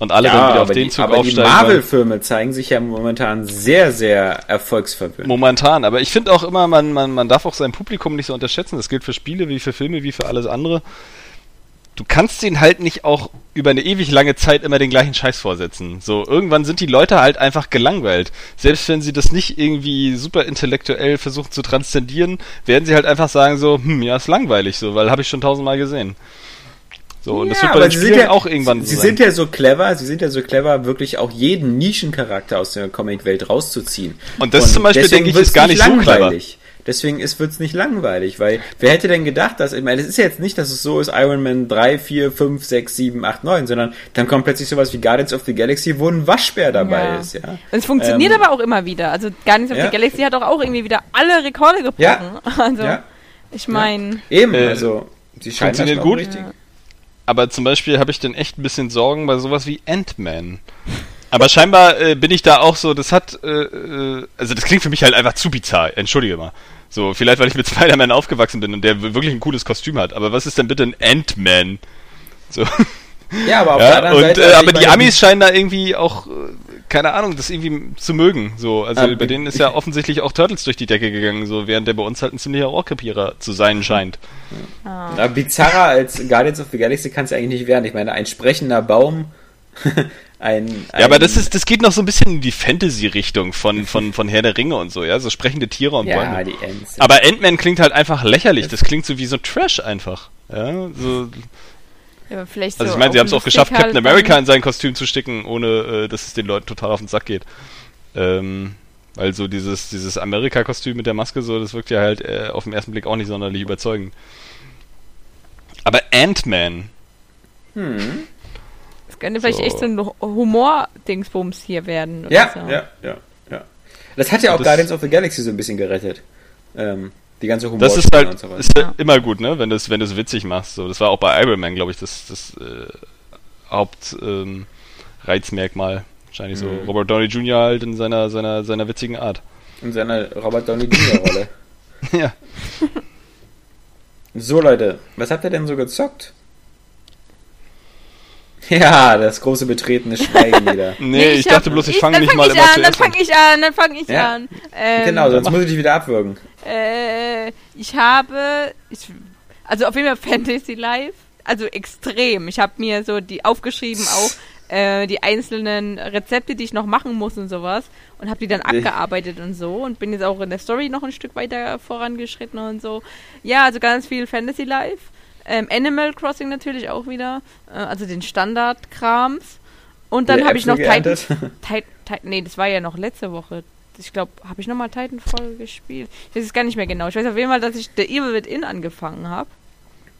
und alle ja, dann wieder auf den die, Zug aber aufsteigen. Aber die Marvel-Filme zeigen sich ja momentan sehr, sehr erfolgsverwöhnt. Momentan, aber ich finde auch immer, man, man, man darf auch sein Publikum nicht so unterschätzen. Das gilt für Spiele wie für Filme wie für alles andere du kannst denen halt nicht auch über eine ewig lange Zeit immer den gleichen Scheiß vorsetzen. So, irgendwann sind die Leute halt einfach gelangweilt. Selbst wenn sie das nicht irgendwie super intellektuell versuchen zu transzendieren, werden sie halt einfach sagen so, hm, ja, ist langweilig so, weil habe ich schon tausendmal gesehen. So, und das ja, wird bei den Spielen ja, auch irgendwann sie, so Sie sind ja so clever, sie sind ja so clever, wirklich auch jeden Nischencharakter aus der Comic-Welt rauszuziehen. Und das und zum Beispiel, denke ich, ist gar nicht langweilig. so clever. Deswegen wird es nicht langweilig, weil wer hätte denn gedacht, dass, ich meine, es ist ja jetzt nicht, dass es so ist, Iron Man 3, 4, 5, 6, 7, 8, 9, sondern dann kommt plötzlich sowas wie Guardians of the Galaxy, wo ein Waschbär dabei ja. ist, ja. Und es funktioniert ähm, aber auch immer wieder. Also Guardians of ja. the Galaxy hat auch, auch irgendwie wieder alle Rekorde gebrochen. Ja. Also, ja. ich meine. Eben, äh, also, sie scheinen funktioniert gut. Richtig. Aber zum Beispiel habe ich dann echt ein bisschen Sorgen bei sowas wie Ant-Man. Aber scheinbar äh, bin ich da auch so, das hat, äh, äh also das klingt für mich halt einfach zu bizarr, entschuldige mal. So, vielleicht weil ich mit Spider-Man aufgewachsen bin und der wirklich ein cooles Kostüm hat. Aber was ist denn bitte ein Ant-Man? So. Ja, aber auf ja, der anderen und, Seite. Äh, aber die Amis scheinen da irgendwie auch, äh, keine Ahnung, das irgendwie zu mögen. So, also ah, bei denen ist ja offensichtlich auch Turtles durch die Decke gegangen, so während der bei uns halt ein ziemlicher Rohrkrepierer zu sein scheint. Ja. Ja, bizarrer als Guardians of the Galaxy kann es ja eigentlich nicht werden. Ich meine, ein sprechender Baum ein, ein, Ja, aber das ist, das geht noch so ein bisschen in die Fantasy-Richtung von, von, von Herr der Ringe und so, ja, so sprechende Tiere und ja, Bäume. Die Ents, aber Ant-Man klingt halt einfach lächerlich, das klingt so wie so Trash einfach. Ja, so. Ja, vielleicht also ich meine, sie haben es auch geschafft, halt Captain America in sein Kostüm zu sticken, ohne äh, dass es den Leuten total auf den Sack geht. Ähm, weil so dieses, dieses Amerika-Kostüm mit der Maske, so, das wirkt ja halt äh, auf den ersten Blick auch nicht sonderlich überzeugend. Aber Ant-Man. Hm. Das könnte vielleicht so. echt so ein Humor-Dingsbums hier werden. Ja, so. ja, ja, ja. Das hat ja auch das Guardians of the Galaxy so ein bisschen gerettet. Ähm, die ganze Humor. Das ist halt so ist ja. immer gut, ne? Wenn du es wenn witzig machst. So, das war auch bei Iron Man, glaube ich, das, das äh, Hauptreizmerkmal. Ähm, Wahrscheinlich mhm. so Robert Downey Jr. halt in seiner, seiner, seiner witzigen Art. In seiner Robert Downey Jr. Rolle. ja. So, Leute, was habt ihr denn so gezockt? Ja, das große betretene Schweigen wieder. nee, nee, ich, ich dachte bloß, ich fange nicht mal immer an, Dann fange ich an, dann fange ich ja. an. Ähm, genau, sonst muss ich dich wieder abwürgen. Äh, ich habe, ich, also auf jeden Fall Fantasy Life, also extrem. Ich habe mir so die aufgeschrieben auch äh, die einzelnen Rezepte, die ich noch machen muss und sowas und habe die dann abgearbeitet und so und bin jetzt auch in der Story noch ein Stück weiter vorangeschritten und so. Ja, also ganz viel Fantasy Life. Ähm, Animal Crossing natürlich auch wieder. Äh, also den Standard-Krams. Und dann habe ich noch Titan, Titan. Nee, das war ja noch letzte Woche. Ich glaube, habe ich nochmal Titanfall gespielt? Ich weiß es gar nicht mehr genau. Ich weiß auf jeden Fall, dass ich The Evil Within angefangen habe.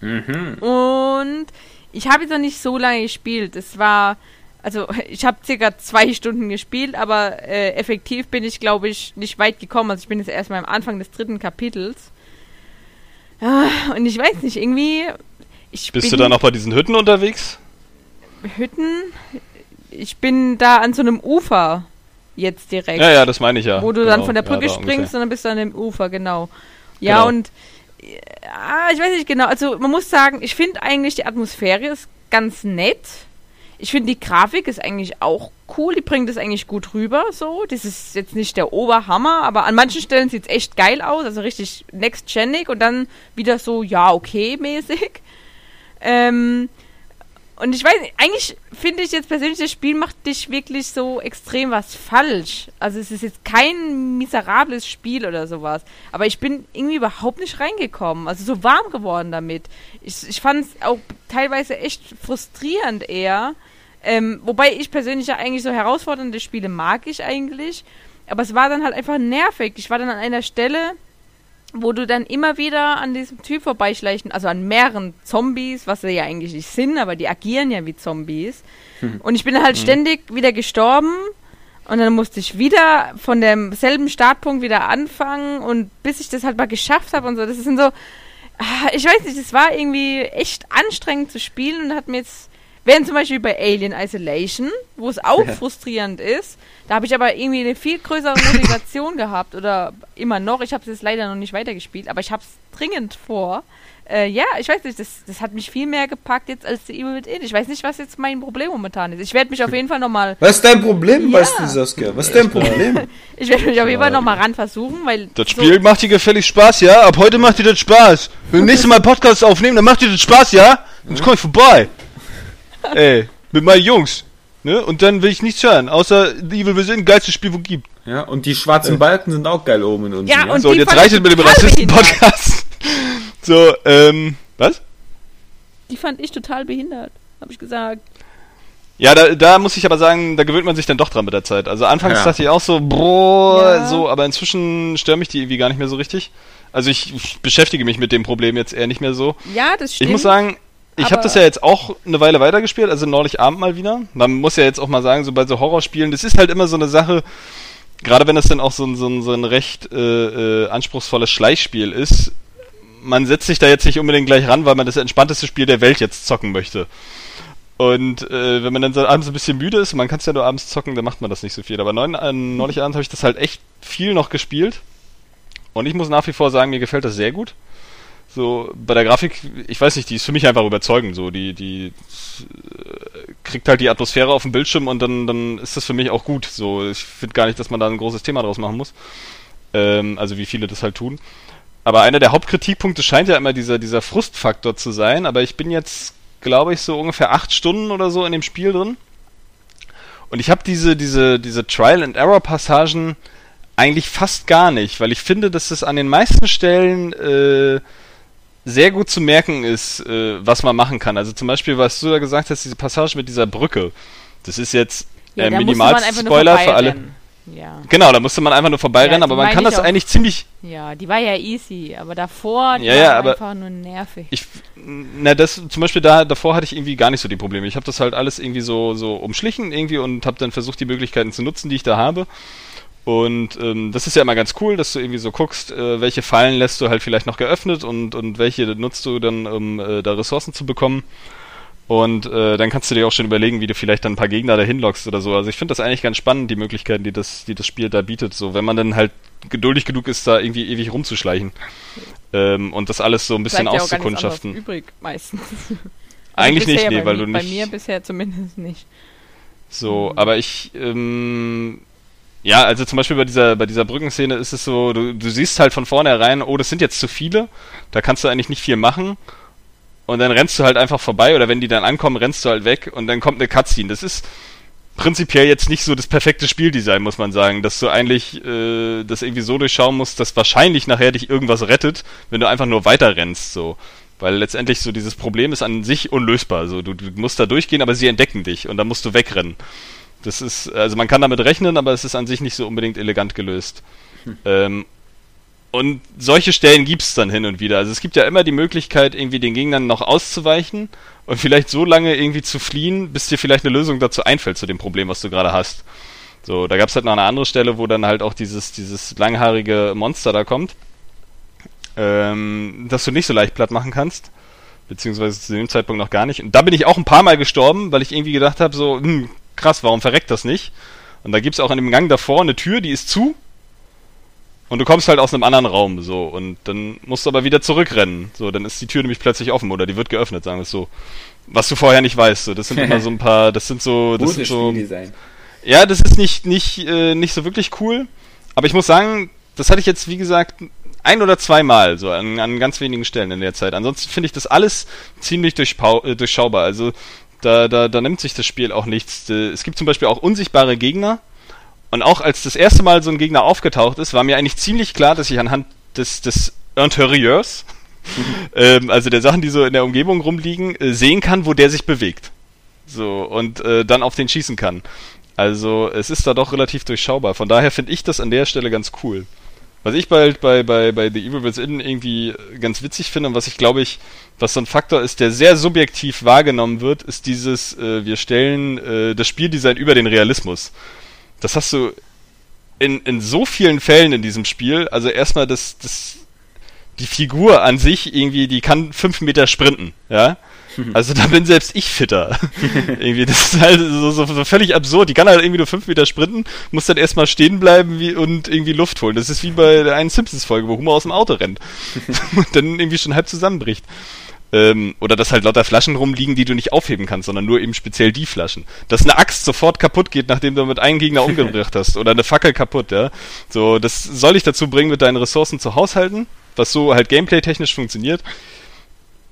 Mhm. Und ich habe jetzt noch nicht so lange gespielt. Es war, also ich habe circa zwei Stunden gespielt, aber äh, effektiv bin ich, glaube ich, nicht weit gekommen. Also ich bin jetzt erstmal am Anfang des dritten Kapitels. Ah, und ich weiß nicht, irgendwie. Bist du da noch bei diesen Hütten unterwegs? Hütten? Ich bin da an so einem Ufer jetzt direkt. Ja, ja, das meine ich ja. Wo du genau. dann von der Brücke ja, springst und dann bist du an dem Ufer, genau. Ja, genau. und ah, ich weiß nicht genau. Also man muss sagen, ich finde eigentlich die Atmosphäre ist ganz nett. Ich finde, die Grafik ist eigentlich auch cool. Die bringt es eigentlich gut rüber. So, das ist jetzt nicht der Oberhammer, aber an manchen Stellen sieht es echt geil aus. Also richtig next-genig und dann wieder so, ja, okay, mäßig. Ähm, und ich weiß eigentlich finde ich jetzt persönlich, das Spiel macht dich wirklich so extrem was falsch. Also es ist jetzt kein miserables Spiel oder sowas. Aber ich bin irgendwie überhaupt nicht reingekommen. Also so warm geworden damit. Ich, ich fand es auch teilweise echt frustrierend eher. Ähm, wobei ich persönlich ja eigentlich so herausfordernde Spiele mag ich eigentlich. Aber es war dann halt einfach nervig. Ich war dann an einer Stelle, wo du dann immer wieder an diesem Typ vorbeischleichen, also an mehreren Zombies, was sie ja eigentlich nicht sind, aber die agieren ja wie Zombies. Hm. Und ich bin halt hm. ständig wieder gestorben und dann musste ich wieder von demselben Startpunkt wieder anfangen und bis ich das halt mal geschafft habe und so. Das ist so, ah, ich weiß nicht, es war irgendwie echt anstrengend zu spielen und hat mir jetzt Während zum Beispiel bei Alien Isolation, wo es auch ja. frustrierend ist, da habe ich aber irgendwie eine viel größere Motivation gehabt oder immer noch. Ich habe es jetzt leider noch nicht weitergespielt, aber ich habe es dringend vor. Äh, ja, ich weiß nicht, das, das hat mich viel mehr gepackt jetzt als die Evil Within. Ich weiß nicht, was jetzt mein Problem momentan ist. Ich werde mich auf jeden Fall nochmal. Was ist dein Problem, ja. weißt du, Saskia? Was ist dein Problem? ich werde mich auf jeden Fall nochmal ran versuchen, weil. Das Spiel so macht dir gefällig Spaß, ja? Ab heute macht dir das Spaß. Wenn wir nächstes Mal Podcast aufnehmen, dann macht dir das Spaß, ja? Sonst komm ich vorbei. Ey, mit meinen Jungs. Ne? Und dann will ich nichts hören, außer Evil Within, geilstes Spiel, wo gibt. Ja, und die schwarzen äh. Balken sind auch geil oben in uns. Ja, ja? und so, und jetzt reicht es mit dem Rassisten-Podcast. so, ähm, was? Die fand ich total behindert, habe ich gesagt. Ja, da, da muss ich aber sagen, da gewöhnt man sich dann doch dran mit der Zeit. Also anfangs ja. dachte ich auch so, boah, ja. so, aber inzwischen stören mich die irgendwie gar nicht mehr so richtig. Also ich, ich beschäftige mich mit dem Problem jetzt eher nicht mehr so. Ja, das stimmt. Ich muss sagen, ich habe das ja jetzt auch eine Weile weitergespielt, also neulich Abend mal wieder. Man muss ja jetzt auch mal sagen, so bei so Horrorspielen, das ist halt immer so eine Sache, gerade wenn das dann auch so ein, so ein, so ein recht äh, äh, anspruchsvolles Schleichspiel ist, man setzt sich da jetzt nicht unbedingt gleich ran, weil man das entspannteste Spiel der Welt jetzt zocken möchte. Und äh, wenn man dann so abends ein bisschen müde ist, man kann es ja nur abends zocken, dann macht man das nicht so viel. Aber neun, äh, neulich abends habe ich das halt echt viel noch gespielt. Und ich muss nach wie vor sagen, mir gefällt das sehr gut. So, bei der Grafik, ich weiß nicht, die ist für mich einfach überzeugend. So, die, die äh, kriegt halt die Atmosphäre auf dem Bildschirm und dann, dann ist das für mich auch gut. So, ich finde gar nicht, dass man da ein großes Thema draus machen muss. Ähm, also wie viele das halt tun. Aber einer der Hauptkritikpunkte scheint ja immer dieser, dieser Frustfaktor zu sein. Aber ich bin jetzt, glaube ich, so ungefähr acht Stunden oder so in dem Spiel drin. Und ich habe diese, diese, diese Trial-and-Error-Passagen eigentlich fast gar nicht, weil ich finde, dass es an den meisten Stellen äh, sehr gut zu merken ist, äh, was man machen kann. Also zum Beispiel, was du da gesagt hast, diese Passage mit dieser Brücke. Das ist jetzt ja, äh, Minimal-Spoiler für alle. Ja. Genau, da musste man einfach nur vorbeirennen, ja, aber man kann das eigentlich ziemlich. Ja, die war ja easy, aber davor die ja, ja, aber einfach nur nervig. Ich, na, das zum Beispiel da davor hatte ich irgendwie gar nicht so die Probleme. Ich habe das halt alles irgendwie so so umschlichen irgendwie und habe dann versucht, die Möglichkeiten zu nutzen, die ich da habe. Und ähm, das ist ja immer ganz cool, dass du irgendwie so guckst, äh, welche Fallen lässt du halt vielleicht noch geöffnet und, und welche nutzt du dann, um äh, da Ressourcen zu bekommen. Und äh, dann kannst du dir auch schon überlegen, wie du vielleicht dann ein paar Gegner dahin lockst oder so. Also ich finde das eigentlich ganz spannend, die Möglichkeiten, die das, die das Spiel da bietet. So, wenn man dann halt geduldig genug ist, da irgendwie ewig rumzuschleichen. Ähm, und das alles so ein bisschen Bleibt auszukundschaften. Ja übrig meistens. eigentlich also nicht, nee, weil du nicht. Bei mir bisher zumindest nicht. So, aber ich ähm, ja, also zum Beispiel bei dieser, bei dieser Brückenszene ist es so, du, du siehst halt von vornherein, oh, das sind jetzt zu viele, da kannst du eigentlich nicht viel machen. Und dann rennst du halt einfach vorbei oder wenn die dann ankommen, rennst du halt weg und dann kommt eine Cutscene. Das ist prinzipiell jetzt nicht so das perfekte Spieldesign, muss man sagen, dass du eigentlich äh, das irgendwie so durchschauen musst, dass wahrscheinlich nachher dich irgendwas rettet, wenn du einfach nur weiter rennst, so. Weil letztendlich so dieses Problem ist an sich unlösbar. So, du, du musst da durchgehen, aber sie entdecken dich und dann musst du wegrennen. Das ist, also man kann damit rechnen, aber es ist an sich nicht so unbedingt elegant gelöst. Hm. Ähm, und solche Stellen gibt es dann hin und wieder. Also es gibt ja immer die Möglichkeit, irgendwie den Gegnern noch auszuweichen und vielleicht so lange irgendwie zu fliehen, bis dir vielleicht eine Lösung dazu einfällt zu dem Problem, was du gerade hast. So, da gab es halt noch eine andere Stelle, wo dann halt auch dieses, dieses langhaarige Monster da kommt, ähm, das du nicht so leicht platt machen kannst. Beziehungsweise zu dem Zeitpunkt noch gar nicht. Und da bin ich auch ein paar Mal gestorben, weil ich irgendwie gedacht habe, so, hm, krass, warum verreckt das nicht? Und da gibt es auch in dem Gang davor eine Tür, die ist zu. Und du kommst halt aus einem anderen Raum, so. Und dann musst du aber wieder zurückrennen. So, dann ist die Tür nämlich plötzlich offen oder die wird geöffnet, sagen wir es so. Was du vorher nicht weißt. So. Das sind immer so ein paar, das sind so, das sind so. Ja, das ist nicht, nicht, äh, nicht so wirklich cool. Aber ich muss sagen, das hatte ich jetzt, wie gesagt, ein oder zweimal, so an, an ganz wenigen Stellen in der Zeit. Ansonsten finde ich das alles ziemlich äh, durchschaubar. Also Da, da, da nimmt sich das Spiel auch nichts. Äh, Es gibt zum Beispiel auch unsichtbare Gegner. Und auch als das erste Mal so ein Gegner aufgetaucht ist, war mir eigentlich ziemlich klar, dass ich anhand des, des Interieurs, ähm, also der Sachen, die so in der Umgebung rumliegen, äh, sehen kann, wo der sich bewegt. So, und äh, dann auf den schießen kann. Also es ist da doch relativ durchschaubar. Von daher finde ich das an der Stelle ganz cool. Was ich bald bei, bei, bei The Evil Within irgendwie ganz witzig finde und was ich glaube ich, was so ein Faktor ist, der sehr subjektiv wahrgenommen wird, ist dieses, äh, wir stellen äh, das Spieldesign über den Realismus. Das hast du in, in so vielen Fällen in diesem Spiel. Also erstmal das, das, die Figur an sich irgendwie, die kann fünf Meter sprinten, ja. Also da bin selbst ich fitter. irgendwie, das ist halt so, so, so völlig absurd. Die kann halt irgendwie nur fünf Meter sprinten, muss dann erstmal stehen bleiben wie, und irgendwie Luft holen. Das ist wie bei der einen Simpsons-Folge, wo Homer aus dem Auto rennt. und dann irgendwie schon halb zusammenbricht. Ähm, oder dass halt lauter Flaschen rumliegen, die du nicht aufheben kannst, sondern nur eben speziell die Flaschen. Dass eine Axt sofort kaputt geht, nachdem du mit einem Gegner umgebracht hast. Oder eine Fackel kaputt, ja. So, das soll ich dazu bringen, mit deinen Ressourcen zu haushalten, was so halt gameplay-technisch funktioniert.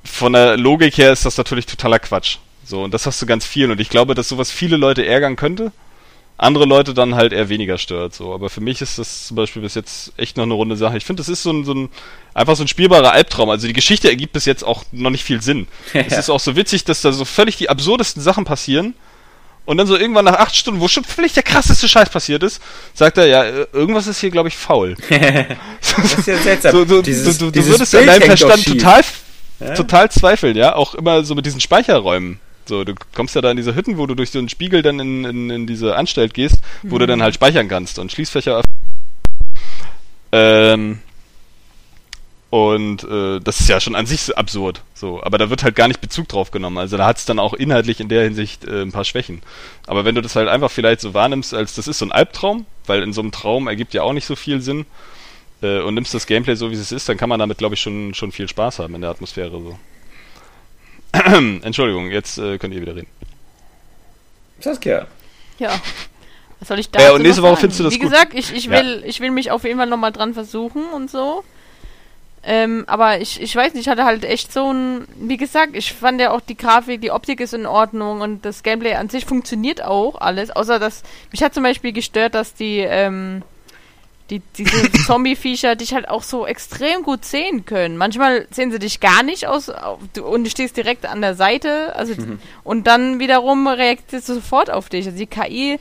Von der Logik her ist das natürlich totaler Quatsch. So, und das hast du ganz viel. Und ich glaube, dass sowas viele Leute ärgern könnte. Andere Leute dann halt eher weniger stört. So, aber für mich ist das zum Beispiel bis jetzt echt noch eine runde Sache. Ich finde, das ist so ein, so ein einfach so ein spielbarer Albtraum. Also die Geschichte ergibt bis jetzt auch noch nicht viel Sinn. Es Ja. ist auch so witzig, dass da so völlig die absurdesten Sachen passieren. Und dann so irgendwann nach acht Stunden, wo schon völlig der krasseste Scheiß passiert ist, sagt er, ja, äh, irgendwas ist hier, glaube ich, faul. Das ist ja seltsam. So, du, Dieses- du, du, du dieses würdest Bild deinem Verstand total, Ja? total zweifeln, ja. Auch immer so mit diesen Speicherräumen. So, du kommst ja da in diese Hütten, wo du durch so einen Spiegel dann in, in, in diese Anstalt gehst, wo du dann halt speichern kannst und Schließfächer. Ähm, und äh, das ist ja schon an sich so absurd. So, aber da wird halt gar nicht Bezug drauf genommen. Also da hat es dann auch inhaltlich in der Hinsicht äh, ein paar Schwächen. Aber wenn du das halt einfach vielleicht so wahrnimmst, als das ist so ein Albtraum, weil in so einem Traum ergibt ja auch nicht so viel Sinn, äh, und nimmst das Gameplay so wie es ist, dann kann man damit, glaube ich, schon, schon viel Spaß haben in der Atmosphäre so. Entschuldigung, jetzt äh, könnt ihr wieder reden. Saskia. Ja. Was soll ich da Ja, und nächste Woche findest du das Wie gut. gesagt, ich, ich, Ja. will, ich will mich auf jeden Fall nochmal dran versuchen und so. Ähm, aber ich, ich weiß nicht, ich hatte halt echt so ein, wie gesagt, ich fand ja auch die Grafik, die Optik ist in Ordnung und das Gameplay an sich funktioniert auch alles, außer dass, mich hat zum Beispiel gestört, dass die, ähm, die, diese Zombie-Viecher dich halt auch so extrem gut sehen können. Manchmal sehen sie dich gar nicht aus du, und du stehst direkt an der Seite, also und dann wiederum reagiert sie sofort auf dich. Also die KI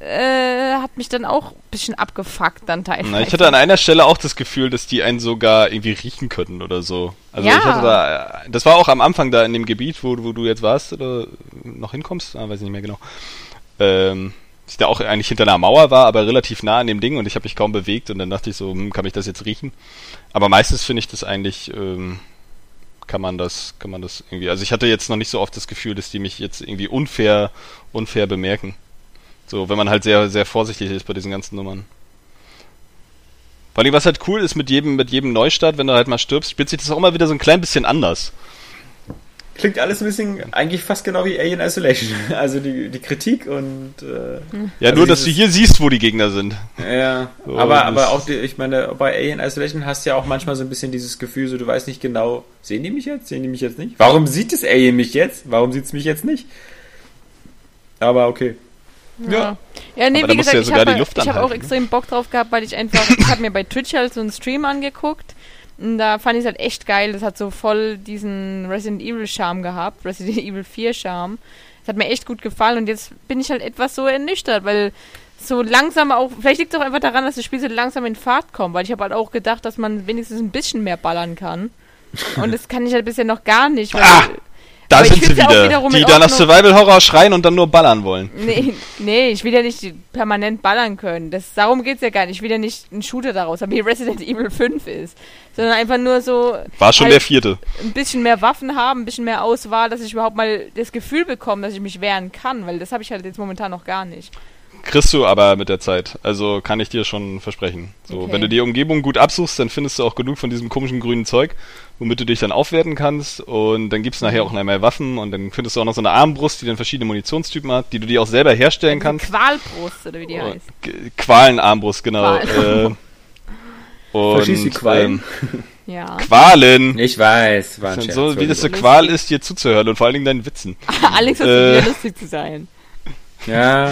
äh, hat mich dann auch ein bisschen abgefuckt dann teilweise. Na, ich hatte an einer Stelle auch das Gefühl, dass die einen sogar irgendwie riechen könnten oder so. Also Ja. ich hatte da, das war auch am Anfang da in dem Gebiet, wo, wo du jetzt warst oder noch hinkommst, ah, weiß ich nicht mehr genau. Ähm, ich da auch eigentlich hinter einer Mauer war, aber relativ nah an dem Ding und ich habe mich kaum bewegt und dann dachte ich so, hm, kann ich das jetzt riechen? Aber meistens finde ich das eigentlich, ähm, kann man das, kann man das irgendwie, also ich hatte jetzt noch nicht so oft das Gefühl, dass die mich jetzt irgendwie unfair, unfair bemerken. So, wenn man halt sehr, sehr vorsichtig ist bei diesen ganzen Nummern. Vor allem, was halt cool ist mit jedem, mit jedem Neustart, wenn du halt mal stirbst, spielt sich das auch immer wieder so ein klein bisschen anders. Klingt alles ein bisschen eigentlich fast genau wie Alien Isolation. Also die, die Kritik und äh, Ja, Also nur, dass du hier siehst, wo die Gegner sind. ja, So, aber aber auch die, ich meine bei Alien Isolation hast du ja auch manchmal so ein bisschen dieses Gefühl, so du weißt nicht genau, sehen die mich jetzt, sehen die mich jetzt nicht? Warum sieht das Alien mich jetzt? Warum sieht es mich jetzt nicht? Aber okay. Ja, ja nee, Aber wie gesagt, ja ich sogar habe die Luft ich hab auch extrem Bock drauf gehabt, weil ich einfach, ich habe mir bei Twitch halt so einen Stream angeguckt und da fand ich es halt echt geil. Das hat so voll diesen Resident Evil Charme gehabt, Resident Evil 4 Charme. Das hat mir echt gut gefallen und jetzt bin ich halt etwas so ernüchtert, weil so langsam auch, vielleicht liegt es auch einfach daran, dass das Spiel so langsam in Fahrt kommt, weil ich habe halt auch gedacht, dass man wenigstens ein bisschen mehr ballern kann. Und das kann ich halt bisher noch gar nicht. Weil, Ah! Da sind sie wieder, die in da nach Ordnung. Survival-Horror schreien und dann nur ballern wollen. Nee, nee, ich will ja nicht permanent ballern können. Das, darum geht's ja gar nicht. Ich will ja nicht einen Shooter daraus haben, wie Resident Evil 5 ist. Sondern einfach nur so War schon Halt- der vierte. ein bisschen mehr Waffen haben, ein bisschen mehr Auswahl, dass ich überhaupt mal das Gefühl bekomme, dass ich mich wehren kann. Weil das habe ich halt jetzt momentan noch gar nicht. Kriegst du aber mit der Zeit. Also kann ich dir schon versprechen. So, Okay. wenn du die Umgebung gut absuchst, dann findest du auch genug von diesem komischen grünen Zeug, womit du dich dann aufwerten kannst. Und dann gibt's nachher auch noch mehr Waffen und dann findest du auch noch so eine Armbrust, die dann verschiedene Munitionstypen hat, die du dir auch selber herstellen kannst. Qualbrust oder wie die Und- heißt. Qualenarmbrust, genau. Qualen. Äh, und, Verschießt die Qualen. Ähm, Ja. Qualen. Ich weiß, war ein Das Scherz, ist so, wie das eine Entschuldigung. Qual ist, dir zuzuhören und vor allen Dingen deinen Witzen. Alex hat Äh. wieder lustig zu sein. Ja,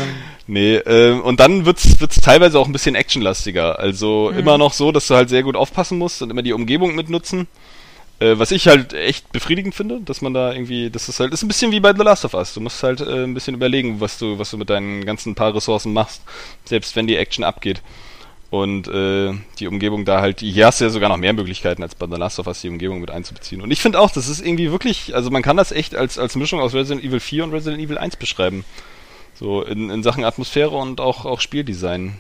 Nee, ähm, und dann wird's, wird's teilweise auch ein bisschen actionlastiger. Also immer noch so, dass du halt sehr gut aufpassen musst und immer die Umgebung mitnutzen. Äh, was ich halt echt befriedigend finde, dass man da irgendwie, das ist halt, ist ein bisschen wie bei The Last of Us. Du musst halt äh, ein bisschen überlegen, was du, was du mit deinen ganzen paar Ressourcen machst, selbst wenn die Action abgeht. Und äh, die Umgebung da halt, hier hast du ja sogar noch mehr Möglichkeiten als bei The Last of Us, die Umgebung mit einzubeziehen. Und ich finde auch, das ist irgendwie wirklich, also man kann das echt als, als Mischung aus Resident Evil 4 und Resident Evil 1 beschreiben. So in, in Sachen Atmosphäre und auch, auch Spieldesign.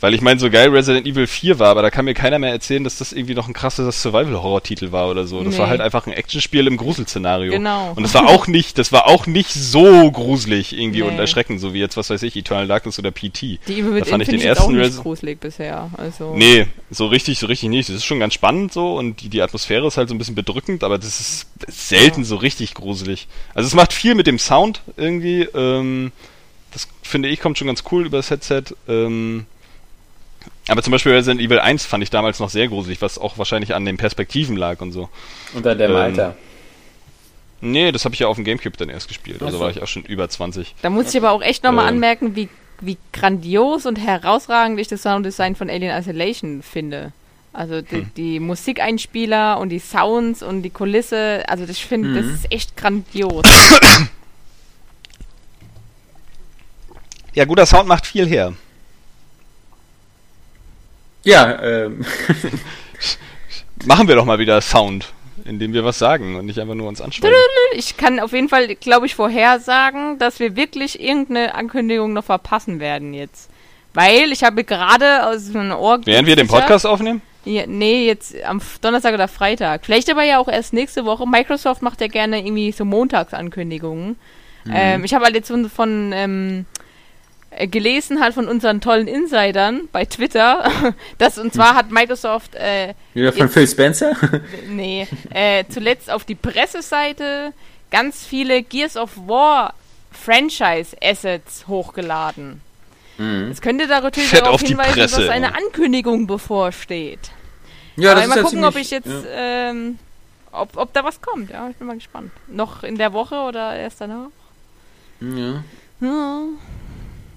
Weil ich meine, so geil Resident Evil 4 war, aber da kann mir keiner mehr erzählen, dass das irgendwie noch ein krasser Survival-Horror-Titel war oder so. Das Nee. war halt einfach ein Actionspiel im Gruselszenario. Genau. Und das war auch nicht, das war auch nicht so gruselig irgendwie Nee. und erschreckend, so wie jetzt, was weiß ich, Eternal Darkness oder PT. Die Evil Da fand ich den jetzt auch ersten nicht Resi- gruselig bisher. Also. Nee, so richtig, so richtig nicht. Das ist schon ganz spannend so und die, die Atmosphäre ist halt so ein bisschen bedrückend, aber das ist selten so richtig gruselig. Also es macht viel mit dem Sound irgendwie. Ähm, das finde ich kommt schon ganz cool über das Headset. Ähm, aber zum Beispiel Resident Evil 1 fand ich damals noch sehr gruselig, was auch wahrscheinlich an den Perspektiven lag und so. unter dem Ähm, Alter. Nee, das habe ich ja auf dem Gamecube dann erst gespielt. Also war ich auch schon über 20. Da muss ich aber auch echt nochmal Ähm. anmerken, wie, wie grandios und herausragend ich das Sounddesign von Alien Isolation finde. Also die, Hm. die Musikeinspieler und die Sounds und die Kulisse, also das- ich finde, das Mhm. ist echt grandios. Ja, guter Sound macht viel her. Ja, ähm, Machen wir doch mal wieder Sound, indem wir was sagen und nicht einfach nur uns anschauen. Ich kann auf jeden Fall, glaube ich, vorhersagen, dass wir wirklich irgendeine Ankündigung noch verpassen werden jetzt. Weil ich habe gerade aus einem Ohr... Während wir den Podcast aufnehmen? Ja, nee, jetzt am Donnerstag oder Freitag. Vielleicht aber ja auch erst nächste Woche. Microsoft macht ja gerne irgendwie so Montagsankündigungen. Ähm, ich habe halt jetzt von, von ähm, äh, gelesen halt von unseren tollen Insidern bei Twitter, dass und zwar hat Microsoft äh, wieder von Jetzt- Phil Spencer. nee, äh, zuletzt auf die Presseseite ganz viele Gears of War Franchise Assets hochgeladen. Mhm. Es könnte da natürlich Fett darauf hinweisen, Presse. dass eine Ankündigung bevorsteht. Ja, Aber das mal ist ja gucken, ob ziemlich- ich jetzt, ja. ähm, ob, ob da was kommt. Ja, ich bin mal gespannt. Noch in der Woche oder erst danach? Ja. Ja,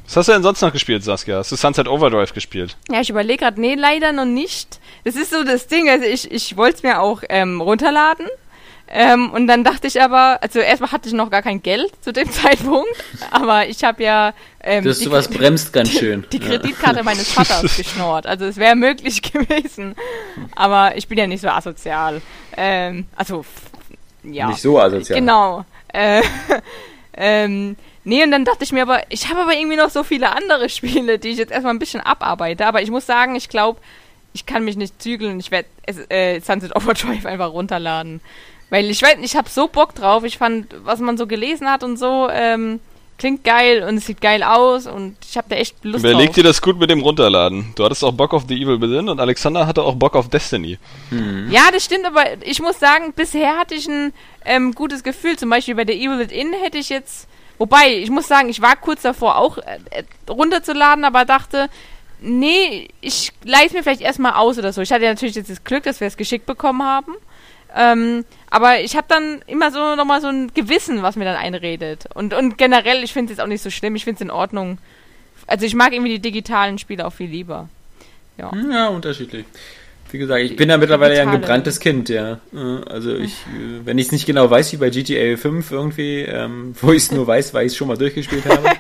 Was hast du denn sonst noch gespielt, Saskia? Hast du Sunset Overdrive gespielt? ja ich überlege gerade, nee, leider noch nicht. Das ist so das Ding, also ich, ich wollte es mir auch ähm, runterladen. Ähm, und dann dachte ich aber, also erstmal hatte ich noch gar kein Geld zu dem Zeitpunkt, aber ich habe ja ähm, Das die, sowas bremst ganz schön. die Ja. Kreditkarte meines Vaters geschnort. Also es wäre möglich gewesen. Aber ich bin ja nicht so asozial. Ähm, also, ja. Nicht so asozial. Genau. Äh, ähm, nee, und dann dachte ich mir aber, ich habe aber irgendwie noch so viele andere Spiele, die ich jetzt erstmal ein bisschen abarbeite. Aber ich muss sagen, ich glaube, ich kann mich nicht zügeln. Ich werde äh, Sunset Overdrive einfach runterladen. Weil ich weiß, ich habe so Bock drauf. Ich fand, was man so gelesen hat und so, ähm, klingt geil und es sieht geil aus und ich habe da echt Lust Überleg drauf. dir das gut mit dem Runterladen. Du hattest auch Bock auf The Evil Within und Alexander hatte auch Bock auf Destiny. Ja, das stimmt, aber ich muss sagen, bisher hatte ich ein ähm, gutes Gefühl. Zum Beispiel bei der Evil Within hätte ich jetzt. Wobei, ich muss sagen, ich war kurz davor auch äh, äh, runterzuladen, aber dachte, nee, ich leise mir vielleicht erstmal aus oder so. Ich hatte ja natürlich jetzt das Glück, dass wir es geschickt bekommen haben. Ähm, aber ich habe dann immer so nochmal so ein Gewissen, was mir dann einredet. Und, und generell, ich finde es jetzt auch nicht so schlimm, ich finde es in Ordnung. Also ich mag irgendwie die digitalen Spiele auch viel lieber. Ja. Hm, Ja, unterschiedlich. Wie gesagt, ich bin da mittlerweile ja ein gebranntes Kind, ja. Also ich, wenn ich es nicht genau weiß, wie bei GTA 5 irgendwie, ähm, wo ich es nur weiß, weil ich es schon mal durchgespielt habe.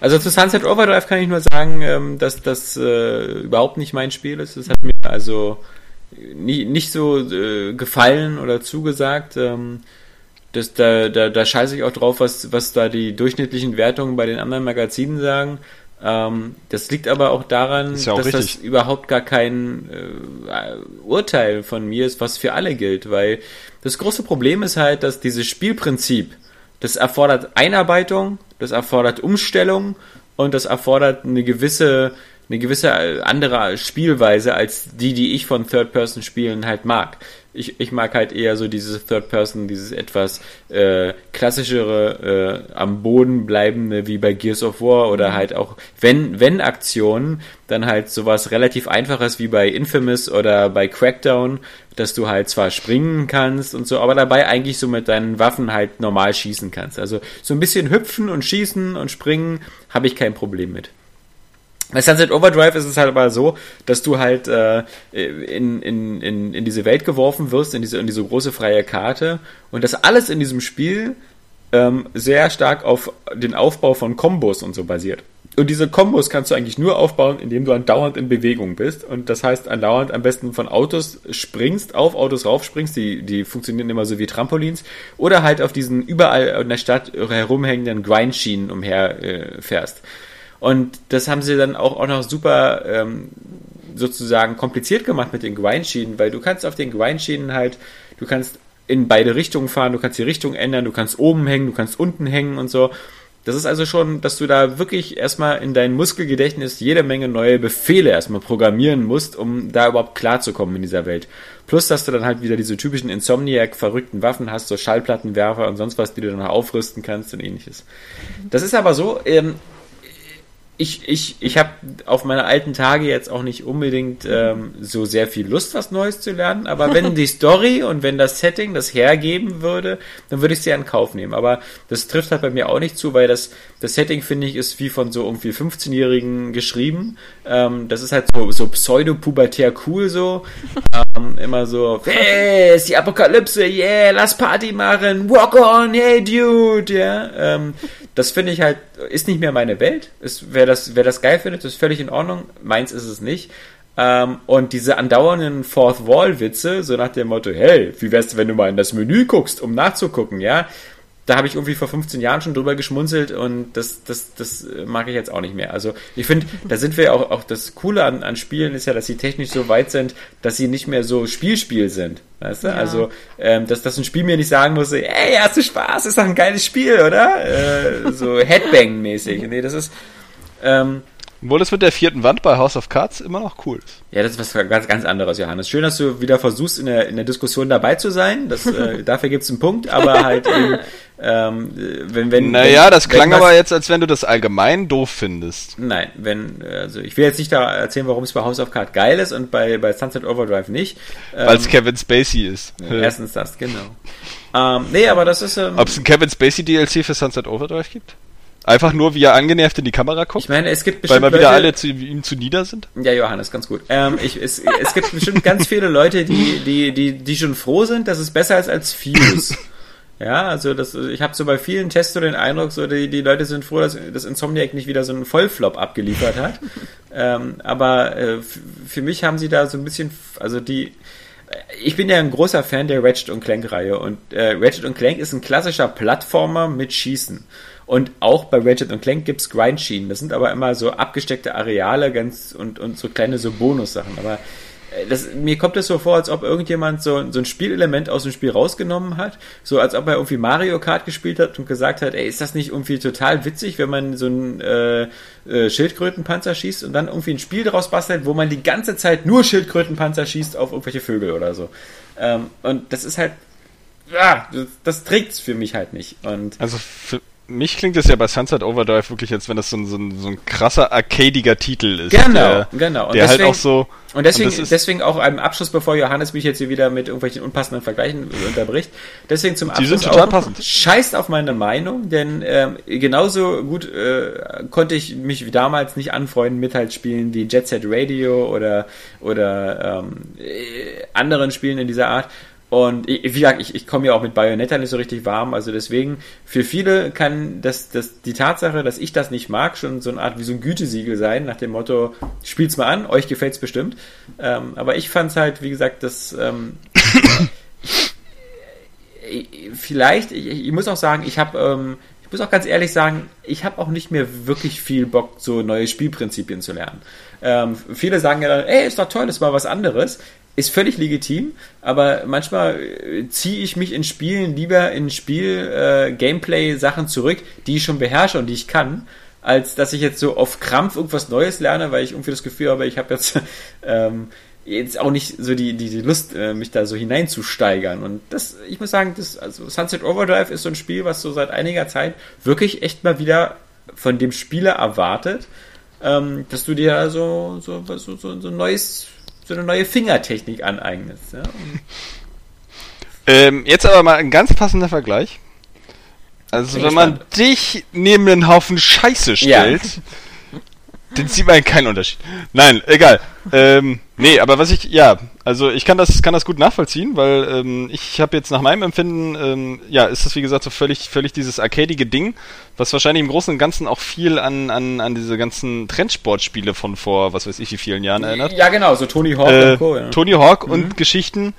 Also zu Sunset Overdrive kann ich nur sagen, ähm, dass das äh, überhaupt nicht mein Spiel ist. Das hat mir also nie, nicht so äh, gefallen oder zugesagt. Ähm, das, da, da, da scheiße ich auch drauf, was, was da die durchschnittlichen Wertungen bei den anderen Magazinen sagen. Ähm, das liegt aber auch daran, ja auch dass das richtig. überhaupt gar kein äh, Urteil von mir ist, was für alle gilt, weil das große Problem ist halt, dass dieses Spielprinzip, das erfordert Einarbeitung, das erfordert Umstellung und das erfordert eine gewisse eine gewisse andere Spielweise als die, die ich von Third-Person-Spielen halt mag. Ich, ich mag halt eher so dieses Third-Person, dieses etwas äh, klassischere, äh, am Boden bleibende, wie bei Gears of War oder halt auch, wenn, wenn Aktionen, dann halt sowas relativ einfaches wie bei Infamous oder bei Crackdown, dass du halt zwar springen kannst und so, aber dabei eigentlich so mit deinen Waffen halt normal schießen kannst. Also so ein bisschen hüpfen und schießen und springen habe ich kein Problem mit. Bei Sunset Overdrive ist es halt aber so, dass du halt äh, in, in, in, in diese Welt geworfen wirst, in diese, in diese große freie Karte und das alles in diesem Spiel ähm, sehr stark auf den Aufbau von Kombos und so basiert. Und diese Kombos kannst du eigentlich nur aufbauen, indem du andauernd in Bewegung bist. Und das heißt, andauernd am besten von Autos springst, auf Autos raufspringst, die, die funktionieren immer so wie Trampolins, oder halt auf diesen überall in der Stadt herumhängenden Grindschienen umher äh, fährst. Und das haben sie dann auch, auch noch super ähm, sozusagen kompliziert gemacht mit den Grindschienen, weil du kannst auf den Grindschienen halt, du kannst in beide Richtungen fahren, du kannst die Richtung ändern, du kannst oben hängen, du kannst unten hängen und so. Das ist also schon, dass du da wirklich erstmal in dein Muskelgedächtnis jede Menge neue Befehle erstmal programmieren musst, um da überhaupt klarzukommen in dieser Welt. Plus, dass du dann halt wieder diese typischen Insomniac-verrückten Waffen hast, so Schallplattenwerfer und sonst was, die du dann aufrüsten kannst und ähnliches. Das ist aber so, ähm, ich, ich, ich habe auf meine alten Tage jetzt auch nicht unbedingt ähm, so sehr viel Lust, was Neues zu lernen, aber wenn die Story und wenn das Setting das hergeben würde, dann würde ich sie in Kauf nehmen. Aber das trifft halt bei mir auch nicht zu, weil das, das Setting, finde ich, ist wie von so irgendwie 15-Jährigen geschrieben. Ähm, das ist halt so, so pseudo-pubertär cool so. Ähm, immer so, hey, ist die Apokalypse, yeah, lass Party machen, walk on, hey dude, ja. Yeah. Ähm, das finde ich halt, ist nicht mehr meine Welt. Ist, wer, das, wer das geil findet, ist völlig in Ordnung. Meins ist es nicht. Ähm, und diese andauernden Fourth Wall Witze, so nach dem Motto, hey, wie wär's, wenn du mal in das Menü guckst, um nachzugucken, ja? Da habe ich irgendwie vor 15 Jahren schon drüber geschmunzelt und das, das, das mag ich jetzt auch nicht mehr. Also ich finde, da sind wir auch, auch das Coole an, an Spielen ist ja, dass sie technisch so weit sind, dass sie nicht mehr so Spielspiel sind. Weißt du? Ja. Also, ähm, dass, dass ein Spiel mir nicht sagen muss, ey, hast du Spaß, ist doch ein geiles Spiel, oder? Äh, so Headbang-mäßig. Nee, das ist, ähm, obwohl das mit der vierten Wand bei House of Cards immer noch cool ist. Ja, das ist was ganz, ganz anderes, Johannes. Schön, dass du wieder versuchst, in der, in der Diskussion dabei zu sein. Das, äh, dafür gibt's einen Punkt, aber halt eben, ähm, wenn, wenn. Naja, das klang aber jetzt, als wenn du das allgemein doof findest. Nein, wenn, also ich will jetzt nicht da erzählen, warum es bei House of Cards geil ist und bei, bei Sunset Overdrive nicht. Ähm, Weil es Kevin Spacey ist. Erstens das, genau. Ähm, nee, aber das ist. Ähm, Ob es ein Kevin Spacey DLC für Sunset Overdrive gibt? Einfach nur, wie er angenervt in die Kamera guckt? Ich meine, es gibt bestimmt Weil mal wieder Leute, alle zu ihm zu nieder sind? Ja, Johannes, ganz gut. Ähm, ich, es, es gibt bestimmt ganz viele Leute, die, die, die, die schon froh sind, dass es besser ist als Fuse. Ja, also das, ich habe so bei vielen Tests so den Eindruck, so die, die Leute sind froh, dass, dass Insomniac nicht wieder so einen Vollflop abgeliefert hat. ähm, aber äh, für mich haben sie da so ein bisschen, also die, ich bin ja ein großer Fan der Ratchet und Clank Reihe und äh, Ratchet und Clank ist ein klassischer Plattformer mit Schießen. Und auch bei Ratchet und Clank gibt's Grindschienen. Das sind aber immer so abgesteckte Areale ganz und, und so kleine so Bonussachen. Aber äh, das, mir kommt das so vor, als ob irgendjemand so, so ein Spielelement aus dem Spiel rausgenommen hat. So als ob er irgendwie Mario Kart gespielt hat und gesagt hat, ey, ist das nicht irgendwie total witzig, wenn man so einen äh, äh, Schildkrötenpanzer schießt und dann irgendwie ein Spiel daraus bastelt, wo man die ganze Zeit nur Schildkrötenpanzer schießt auf irgendwelche Vögel oder so. Ähm, und das ist halt, ja, das, das trägt's für mich halt nicht. Und also für, mich klingt es ja bei Sunset Overdrive wirklich, als wenn das so ein, so ein, so ein krasser arcadiger Titel ist. Genau, der, genau. Und der deswegen, halt auch so. Und deswegen, und deswegen auch ein Abschluss, bevor Johannes mich jetzt hier wieder mit irgendwelchen unpassenden Vergleichen unterbricht. Deswegen zum Abschluss. Die sind total auch, passend. Scheißt auf meine Meinung, denn ähm, genauso gut äh, konnte ich mich damals nicht anfreunden mit halt Spielen wie Jet Set Radio oder, oder ähm, äh, anderen Spielen in dieser Art. Und wie gesagt, ich, ich komme ja auch mit Bayonetta nicht so richtig warm, also deswegen, für viele kann das, das, die Tatsache, dass ich das nicht mag, schon so eine Art wie so ein Gütesiegel sein, nach dem Motto, spielt's mal an, euch gefällt's bestimmt. Ähm, aber ich fand's halt, wie gesagt, das ähm, vielleicht, ich, ich, muss auch sagen, ich habe, ähm, ich muss auch ganz ehrlich sagen, ich habe auch nicht mehr wirklich viel Bock, so neue Spielprinzipien zu lernen. Ähm, viele sagen ja dann, ey, ist doch toll, das war was anderes ist völlig legitim, aber manchmal äh, ziehe ich mich in Spielen lieber in Spiel äh, Gameplay Sachen zurück, die ich schon beherrsche und die ich kann, als dass ich jetzt so auf Krampf irgendwas Neues lerne, weil ich irgendwie das Gefühl habe, ich habe jetzt ähm, jetzt auch nicht so die, die, die Lust, äh, mich da so hineinzusteigern. Und das, ich muss sagen, das, also Sunset Overdrive ist so ein Spiel, was so seit einiger Zeit wirklich echt mal wieder von dem Spieler erwartet, ähm, dass du dir da so, so, so, so, so, neues, so eine neue Fingertechnik aneignest. Ja? Ähm, jetzt aber mal ein ganz passender Vergleich. Also wenn man dich neben einen Haufen Scheiße stellt, ja. dann sieht man keinen Unterschied. Nein, egal. ähm, nee, aber was ich, ja, also ich kann das, kann das gut nachvollziehen, weil ähm, ich habe jetzt nach meinem Empfinden, ähm, ja, ist das wie gesagt so völlig, völlig dieses arcadige Ding, was wahrscheinlich im Großen und Ganzen auch viel an, an, an diese ganzen Trendsportspiele von vor, was weiß ich, wie vielen Jahren erinnert. Ja, genau, so Tony Hawk äh, und Co. Ja. Tony Hawk mhm. und Geschichten,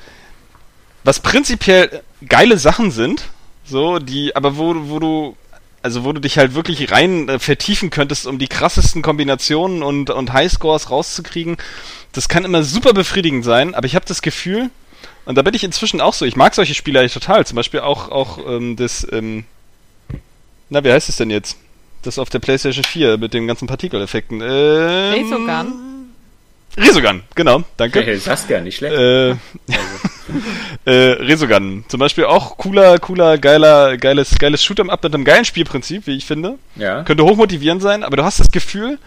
was prinzipiell geile Sachen sind, so, die, aber wo, wo du, also wo du dich halt wirklich rein äh, vertiefen könntest, um die krassesten Kombinationen und, und Highscores rauszukriegen. Das kann immer super befriedigend sein, aber ich habe das Gefühl, und da bin ich inzwischen auch so, ich mag solche Spiele eigentlich total, zum Beispiel auch, auch ähm, das, ähm, na, wie heißt es denn jetzt? Das auf der PlayStation 4 mit den ganzen Partikeleffekten. Ähm, Resogun. Resogun, genau, danke. Hey, das gar nicht schlecht. Äh, äh, Resogun, zum Beispiel auch cooler, cooler, geiler, geiles, geiles Shoot'em Up mit einem geilen Spielprinzip, wie ich finde. Ja. Könnte hochmotivierend sein, aber du hast das Gefühl,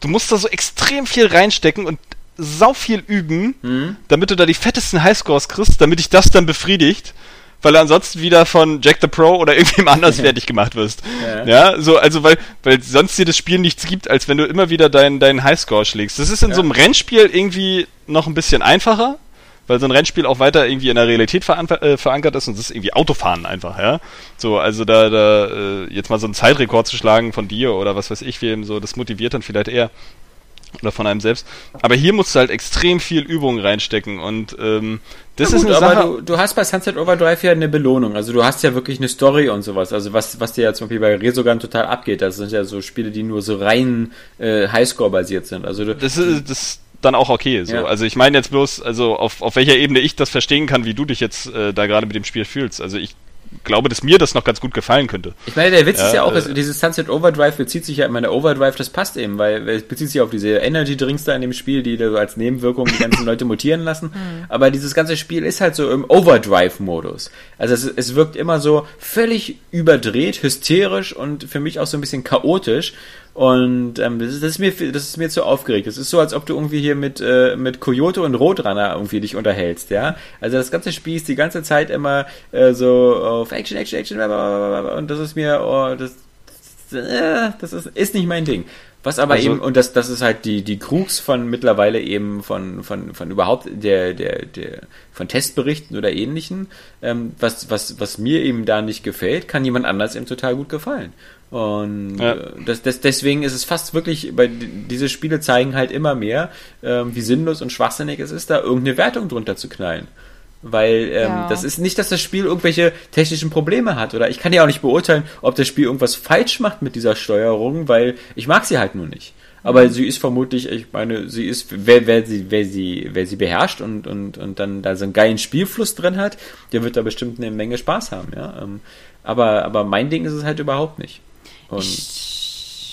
du musst da so extrem viel reinstecken und sau viel üben, mhm. damit du da die fettesten Highscores kriegst, damit dich das dann befriedigt weil du ansonsten wieder von Jack the Pro oder irgendjemand anders fertig gemacht wirst. Ja. ja, so, also weil, weil sonst dir das Spiel nichts gibt, als wenn du immer wieder deinen deinen Highscore schlägst. Das ist in ja. so einem Rennspiel irgendwie noch ein bisschen einfacher, weil so ein Rennspiel auch weiter irgendwie in der Realität äh, verankert ist und das ist irgendwie Autofahren einfach, ja. So, also da, da äh, jetzt mal so einen Zeitrekord zu schlagen von dir oder was weiß ich wem, so, das motiviert dann vielleicht eher oder von einem selbst. Aber hier musst du halt extrem viel Übung reinstecken und ähm, das gut, ist eine Sache. Du, du, hast bei Sunset Overdrive ja eine Belohnung. Also du hast ja wirklich eine Story und sowas. Also was, was dir ja zum Beispiel bei Resogun total abgeht, das sind ja so Spiele, die nur so rein äh, Highscore basiert sind. Also du, das ist das dann auch okay. So. Ja. Also ich meine jetzt bloß, also auf, auf welcher Ebene ich das verstehen kann, wie du dich jetzt äh, da gerade mit dem Spiel fühlst. Also ich glaube, dass mir das noch ganz gut gefallen könnte. Ich meine, der Witz ja, ist ja auch, äh, dieses Sunset Overdrive bezieht sich ja, ich meine, Overdrive, das passt eben, weil es bezieht sich auf diese Energy Drinks da in dem Spiel, die da als Nebenwirkung die ganzen Leute mutieren lassen. Mhm. Aber dieses ganze Spiel ist halt so im Overdrive-Modus. Also es, es wirkt immer so völlig überdreht, hysterisch und für mich auch so ein bisschen chaotisch. Und ähm, das, ist, das, ist mir, das ist mir zu aufgeregt. Es ist so, als ob du irgendwie hier mit, äh, mit Coyote und Roadrunner irgendwie dich unterhältst, ja. Also das ganze Spiel ist die ganze Zeit immer äh, so auf Action, Action, Action, und das ist mir, oh, das, äh, das ist, ist nicht mein Ding. Was aber also, eben, und das, das ist halt die, die Krux von mittlerweile eben von, von, von überhaupt der, der, der, von Testberichten oder ähnlichen, ähm, was, was, was mir eben da nicht gefällt, kann jemand anders eben total gut gefallen. Und ja. Äh, das, das, deswegen ist es fast wirklich, weil diese Spiele zeigen halt immer mehr, ähm, wie sinnlos und schwachsinnig es ist, da irgendeine Wertung drunter zu knallen. Weil ähm, ja. das ist nicht, dass das Spiel irgendwelche technischen Probleme hat. Oder ich kann ja auch nicht beurteilen, ob das Spiel irgendwas falsch macht mit dieser Steuerung, weil ich mag sie halt nur nicht. Aber mhm. sie ist vermutlich, ich meine, sie ist, wer, wer sie, wer sie, wer sie beherrscht und, und, und dann da so einen geilen Spielfluss drin hat, der wird da bestimmt eine Menge Spaß haben, ja. Ähm, aber, aber mein Ding ist es halt überhaupt nicht. Und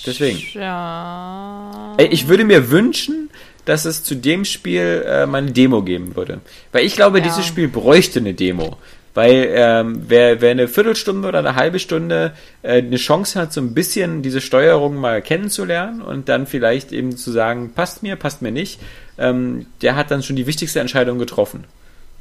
deswegen. Ja. Ich würde mir wünschen, dass es zu dem Spiel äh, mal eine Demo geben würde. Weil ich glaube, ja. dieses Spiel bräuchte eine Demo. Weil ähm, wer, wer eine Viertelstunde oder eine halbe Stunde äh, eine Chance hat, so ein bisschen diese Steuerung mal kennenzulernen und dann vielleicht eben zu sagen, passt mir, passt mir nicht, ähm, der hat dann schon die wichtigste Entscheidung getroffen.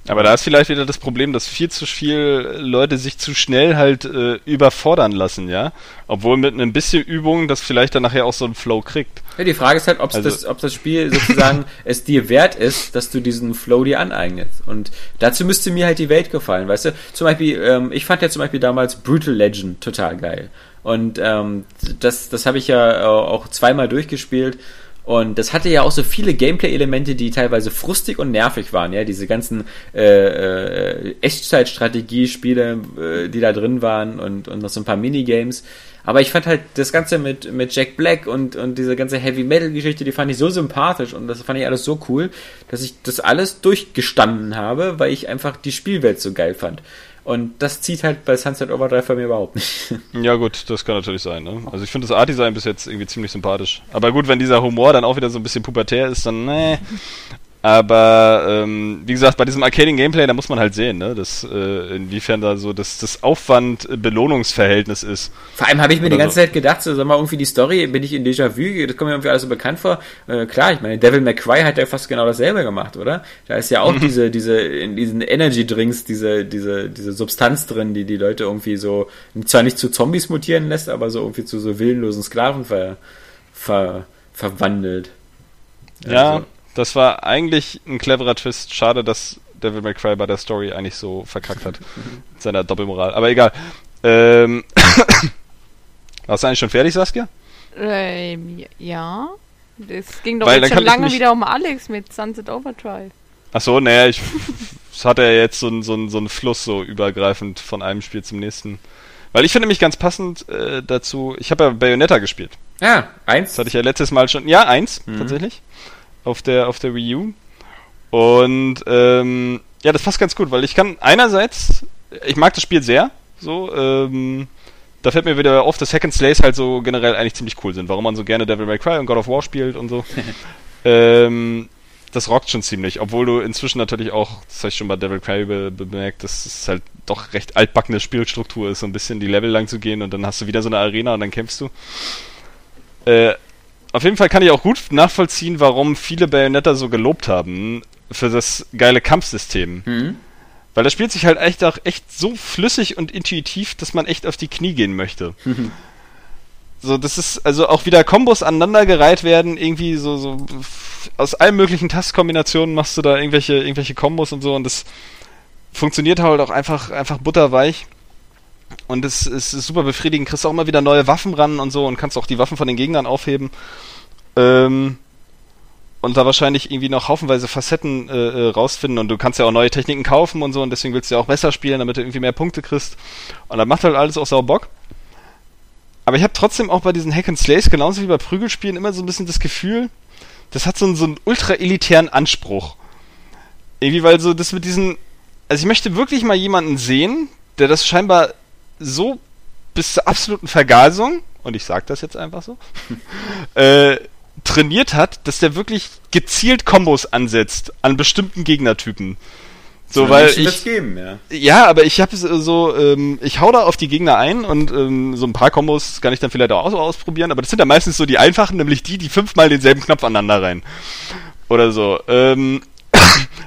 Aber da ist vielleicht wieder das Problem, dass viel zu viel Leute sich zu schnell halt äh, überfordern lassen, ja. Obwohl mit ein bisschen Übung das vielleicht dann nachher auch so einen Flow kriegt. Ja, die Frage ist halt, ob also, das, ob das Spiel sozusagen es dir wert ist, dass du diesen Flow dir aneignest. Und dazu müsste mir halt die Welt gefallen, weißt du? Zum Beispiel, ähm, ich fand ja zum Beispiel damals Brutal Legend total geil. Und ähm, das, das habe ich ja äh, auch zweimal durchgespielt. Und das hatte ja auch so viele Gameplay-Elemente, die teilweise frustig und nervig waren, ja, diese ganzen äh, äh, Echtzeitstrategie-Spiele, äh, die da drin waren und, und noch so ein paar Minigames. Aber ich fand halt das Ganze mit, mit Jack Black und, und diese ganze Heavy-Metal-Geschichte, die fand ich so sympathisch und das fand ich alles so cool, dass ich das alles durchgestanden habe, weil ich einfach die Spielwelt so geil fand. Und das zieht halt bei Sunset Overdrive bei mir überhaupt nicht. Ja gut, das kann natürlich sein. Ne? Also ich finde das Art-Design bis jetzt irgendwie ziemlich sympathisch. Aber gut, wenn dieser Humor dann auch wieder so ein bisschen pubertär ist, dann nee. Aber ähm, wie gesagt, bei diesem Arcading-Gameplay, da muss man halt sehen, ne, dass, äh, inwiefern da so das, das Aufwand-Belohnungsverhältnis ist. Vor allem habe ich mir Oder die ganze so. Zeit gedacht, so, sag mal, irgendwie die Story, bin ich in Déjà-vu, das kommt mir irgendwie alles so bekannt vor. Äh, klar, ich meine, Devil May Cry hat ja fast genau dasselbe gemacht, oder? Da ist ja auch diese, diese, in diesen Energy-Drinks, diese, diese, diese Substanz drin, die die Leute irgendwie so, zwar nicht zu Zombies mutieren lässt, aber so irgendwie zu so willenlosen Sklaven ver, ver, verwandelt. Ja, Also, das war eigentlich ein cleverer Twist. Schade, dass Devil May Cry bei der Story eigentlich so verkackt hat. mit seiner Doppelmoral. Aber egal. Ähm, warst du eigentlich schon fertig, Saskia? Ähm, ja. Es ging doch Weil jetzt schon lange wieder um Alex mit Sunset Overdrive. Achso, naja, ich. Es hat ja jetzt so einen so einen- so einen Fluss so übergreifend von einem Spiel zum nächsten. Weil ich finde mich ganz passend äh, dazu. Ich habe ja Bayonetta gespielt. ja, eins. Das hatte ich ja letztes Mal schon. Ja, eins, tatsächlich. Auf der, auf der Wii U. Und ähm, ja, das passt ganz gut, weil ich kann einerseits, ich mag das Spiel sehr, so, ähm, da fällt mir wieder auf, dass Hack and Slays halt so generell eigentlich ziemlich cool sind, warum man so gerne Devil May Cry und God of War spielt und so. ähm, das rockt schon ziemlich, obwohl du inzwischen natürlich auch, das habe ich schon bei Devil May Cry be bemerkt, dass es halt doch recht altbackene Spielstruktur ist, so ein bisschen die Level lang zu gehen und dann hast du wieder so eine Arena und dann kämpfst du. Äh, auf jeden Fall kann ich auch gut nachvollziehen, warum viele Bayonetta so gelobt haben für das geile Kampfsystem. Hm? Weil das spielt sich halt echt auch echt so flüssig und intuitiv, dass man echt auf die Knie gehen möchte. so, das ist also auch wieder Kombos aneinandergereiht werden, irgendwie so, so aus allen möglichen Tastkombinationen machst du da irgendwelche, irgendwelche Kombos und so und das funktioniert halt auch einfach, einfach butterweich. Und es, es ist super befriedigend, kriegst auch immer wieder neue Waffen ran und so und kannst auch die Waffen von den Gegnern aufheben. Ähm, und da wahrscheinlich irgendwie noch haufenweise Facetten äh, äh, rausfinden und du kannst ja auch neue Techniken kaufen und so und deswegen willst du ja auch besser spielen, damit du irgendwie mehr Punkte kriegst. Und dann macht halt alles auch sau Bock. Aber ich habe trotzdem auch bei diesen Hack and Slays, genauso wie bei Prügelspielen, immer so ein bisschen das Gefühl, das hat so einen, so einen ultra-elitären Anspruch. Irgendwie, weil so das mit diesen. Also ich möchte wirklich mal jemanden sehen, der das scheinbar so bis zur absoluten Vergasung, und ich sag das jetzt einfach so, äh, trainiert hat, dass der wirklich gezielt Kombos ansetzt an bestimmten Gegnertypen. So, weil ich, geben, ja. ja, aber ich habe so, ähm, ich hau da auf die Gegner ein und ähm, so ein paar Kombos kann ich dann vielleicht auch so ausprobieren, aber das sind ja meistens so die einfachen, nämlich die, die fünfmal denselben Knopf aneinander rein. Oder so. Ähm,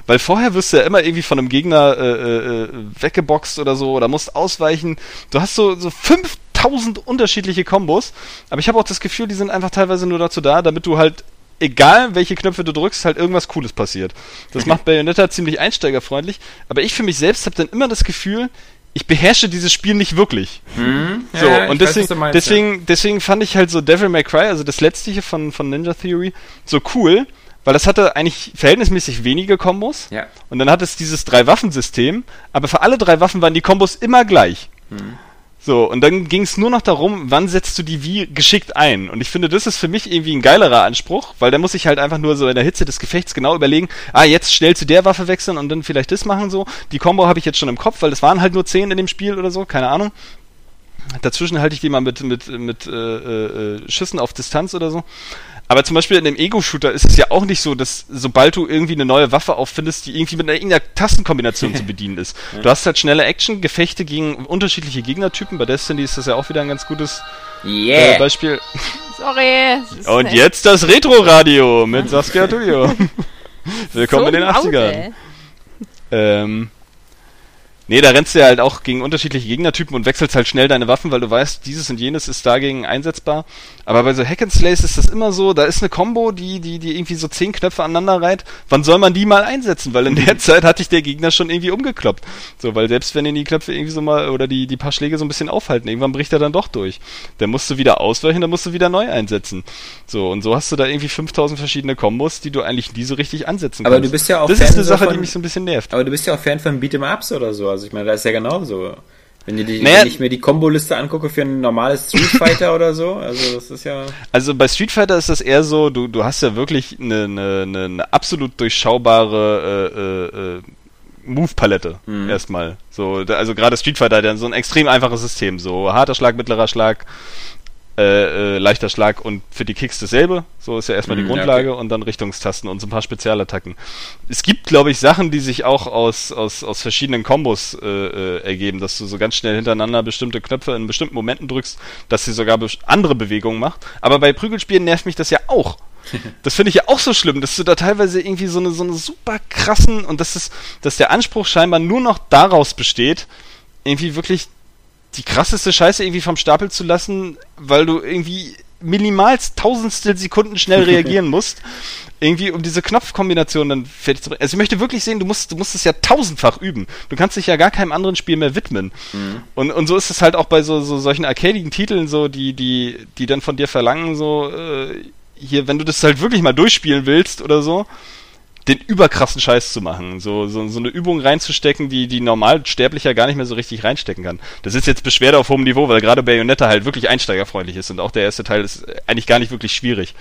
weil vorher wirst du ja immer irgendwie von einem Gegner äh, äh, weggeboxt oder so oder musst ausweichen. Du hast so, so 5000 unterschiedliche Kombos, aber ich habe auch das Gefühl, die sind einfach teilweise nur dazu da, damit du halt egal welche Knöpfe du drückst, halt irgendwas Cooles passiert. Das macht Bayonetta ziemlich einsteigerfreundlich, aber ich für mich selbst habe dann immer das Gefühl, ich beherrsche dieses Spiel nicht wirklich. Hm? So, Ja, ja, und weiß, deswegen, du meinst, deswegen, deswegen fand ich halt so Devil May Cry, also das letzte hier von, von Ninja Theory, so cool, weil das hatte eigentlich verhältnismäßig wenige Kombos. Ja. Und dann hat es dieses Drei-Waffen-System, aber für alle drei Waffen waren die Kombos immer gleich. Hm. So, und dann ging es nur noch darum, wann setzt du die wie geschickt ein. Und ich finde, das ist für mich irgendwie ein geilerer Anspruch, weil da muss ich halt einfach nur so in der Hitze des Gefechts genau überlegen, ah, jetzt schnell zu der Waffe wechseln und dann vielleicht das machen so. Die Combo habe ich jetzt schon im Kopf, weil das waren halt nur 10 in dem Spiel oder so, keine Ahnung. Dazwischen halte ich die mal mit, mit, mit äh, äh, Schüssen auf Distanz oder so. Aber zum Beispiel in dem Ego-Shooter ist es ja auch nicht so, dass sobald du irgendwie eine neue Waffe auffindest, die irgendwie mit einer irgendeiner Tastenkombination zu bedienen ist. Du hast halt schnelle Action, Gefechte gegen unterschiedliche Gegnertypen. Bei Destiny ist das ja auch wieder ein ganz gutes äh, Yeah. Beispiel. Sorry. Und jetzt das Retro-Radio mit Saskia Tullio. Willkommen so in den laut, 80ern. ey. Ähm, nee, da rennst du ja halt auch gegen unterschiedliche Gegnertypen und wechselst halt schnell deine Waffen, weil du weißt, dieses und jenes ist dagegen einsetzbar. Aber bei so Hack and Slays ist das immer so, da ist eine Combo, die, die, die irgendwie so zehn Knöpfe aneinander reiht. Wann soll man die mal einsetzen? Weil in der Zeit hatte ich der Gegner schon irgendwie umgekloppt. So, weil selbst wenn ihn die Knöpfe irgendwie so mal oder die, die paar Schläge so ein bisschen aufhalten, irgendwann bricht er dann doch durch. Dann musst du wieder ausweichen, dann musst du wieder neu einsetzen. So, und so hast du da irgendwie 5000 verschiedene Kombos, die du eigentlich nie so richtig ansetzen Aber kannst. du bist ja auch Das Fan ist eine Sache, die von- mich so ein bisschen nervt. Aber du bist ja auch Fan von Beat'em Ups oder so. Also ich meine, da ist ja genauso. Wenn, die, Naja- wenn ich mir die Komboliste angucke für ein normales Street Fighter oder so, also das ist ja. Also bei Street Fighter ist das eher so, du, du hast ja wirklich eine, eine, eine, absolut durchschaubare äh, äh, äh, Move-Palette mhm. erstmal. So, also gerade Street Fighter hat ja so ein extrem einfaches System. So harter Schlag, mittlerer Schlag, äh, äh, leichter Schlag und für die Kicks dasselbe. So ist ja erstmal mhm, die Grundlage okay. und dann Richtungstasten und so ein paar Spezialattacken. Es gibt, glaube ich, Sachen, die sich auch aus, aus, aus verschiedenen Kombos äh, äh, ergeben, dass du so ganz schnell hintereinander bestimmte Knöpfe in bestimmten Momenten drückst, dass sie sogar andere Bewegungen macht. Aber bei Prügelspielen nervt mich das ja auch. Das finde ich ja auch so schlimm, dass du da teilweise irgendwie so eine, so eine super krassen und das ist, dass der Anspruch scheinbar nur noch daraus besteht, irgendwie wirklich die krasseste Scheiße irgendwie vom Stapel zu lassen, weil du irgendwie minimals tausendstel Sekunden schnell reagieren musst, irgendwie um diese Knopfkombination dann fertig zu bringen. Also ich möchte wirklich sehen, du musst, du musst es ja tausendfach üben. Du kannst dich ja gar keinem anderen Spiel mehr widmen. Mhm. Und, und so ist es halt auch bei so, so solchen arcadigen Titeln so, die, die, die dann von dir verlangen, so, äh, hier, wenn du das halt wirklich mal durchspielen willst oder so, den überkrassen Scheiß zu machen. So, so, so eine Übung reinzustecken, die, die normal Sterblicher gar nicht mehr so richtig reinstecken kann. Das ist jetzt Beschwerde auf hohem Niveau, weil gerade Bayonetta halt wirklich einsteigerfreundlich ist und auch der erste Teil ist eigentlich gar nicht wirklich schwierig.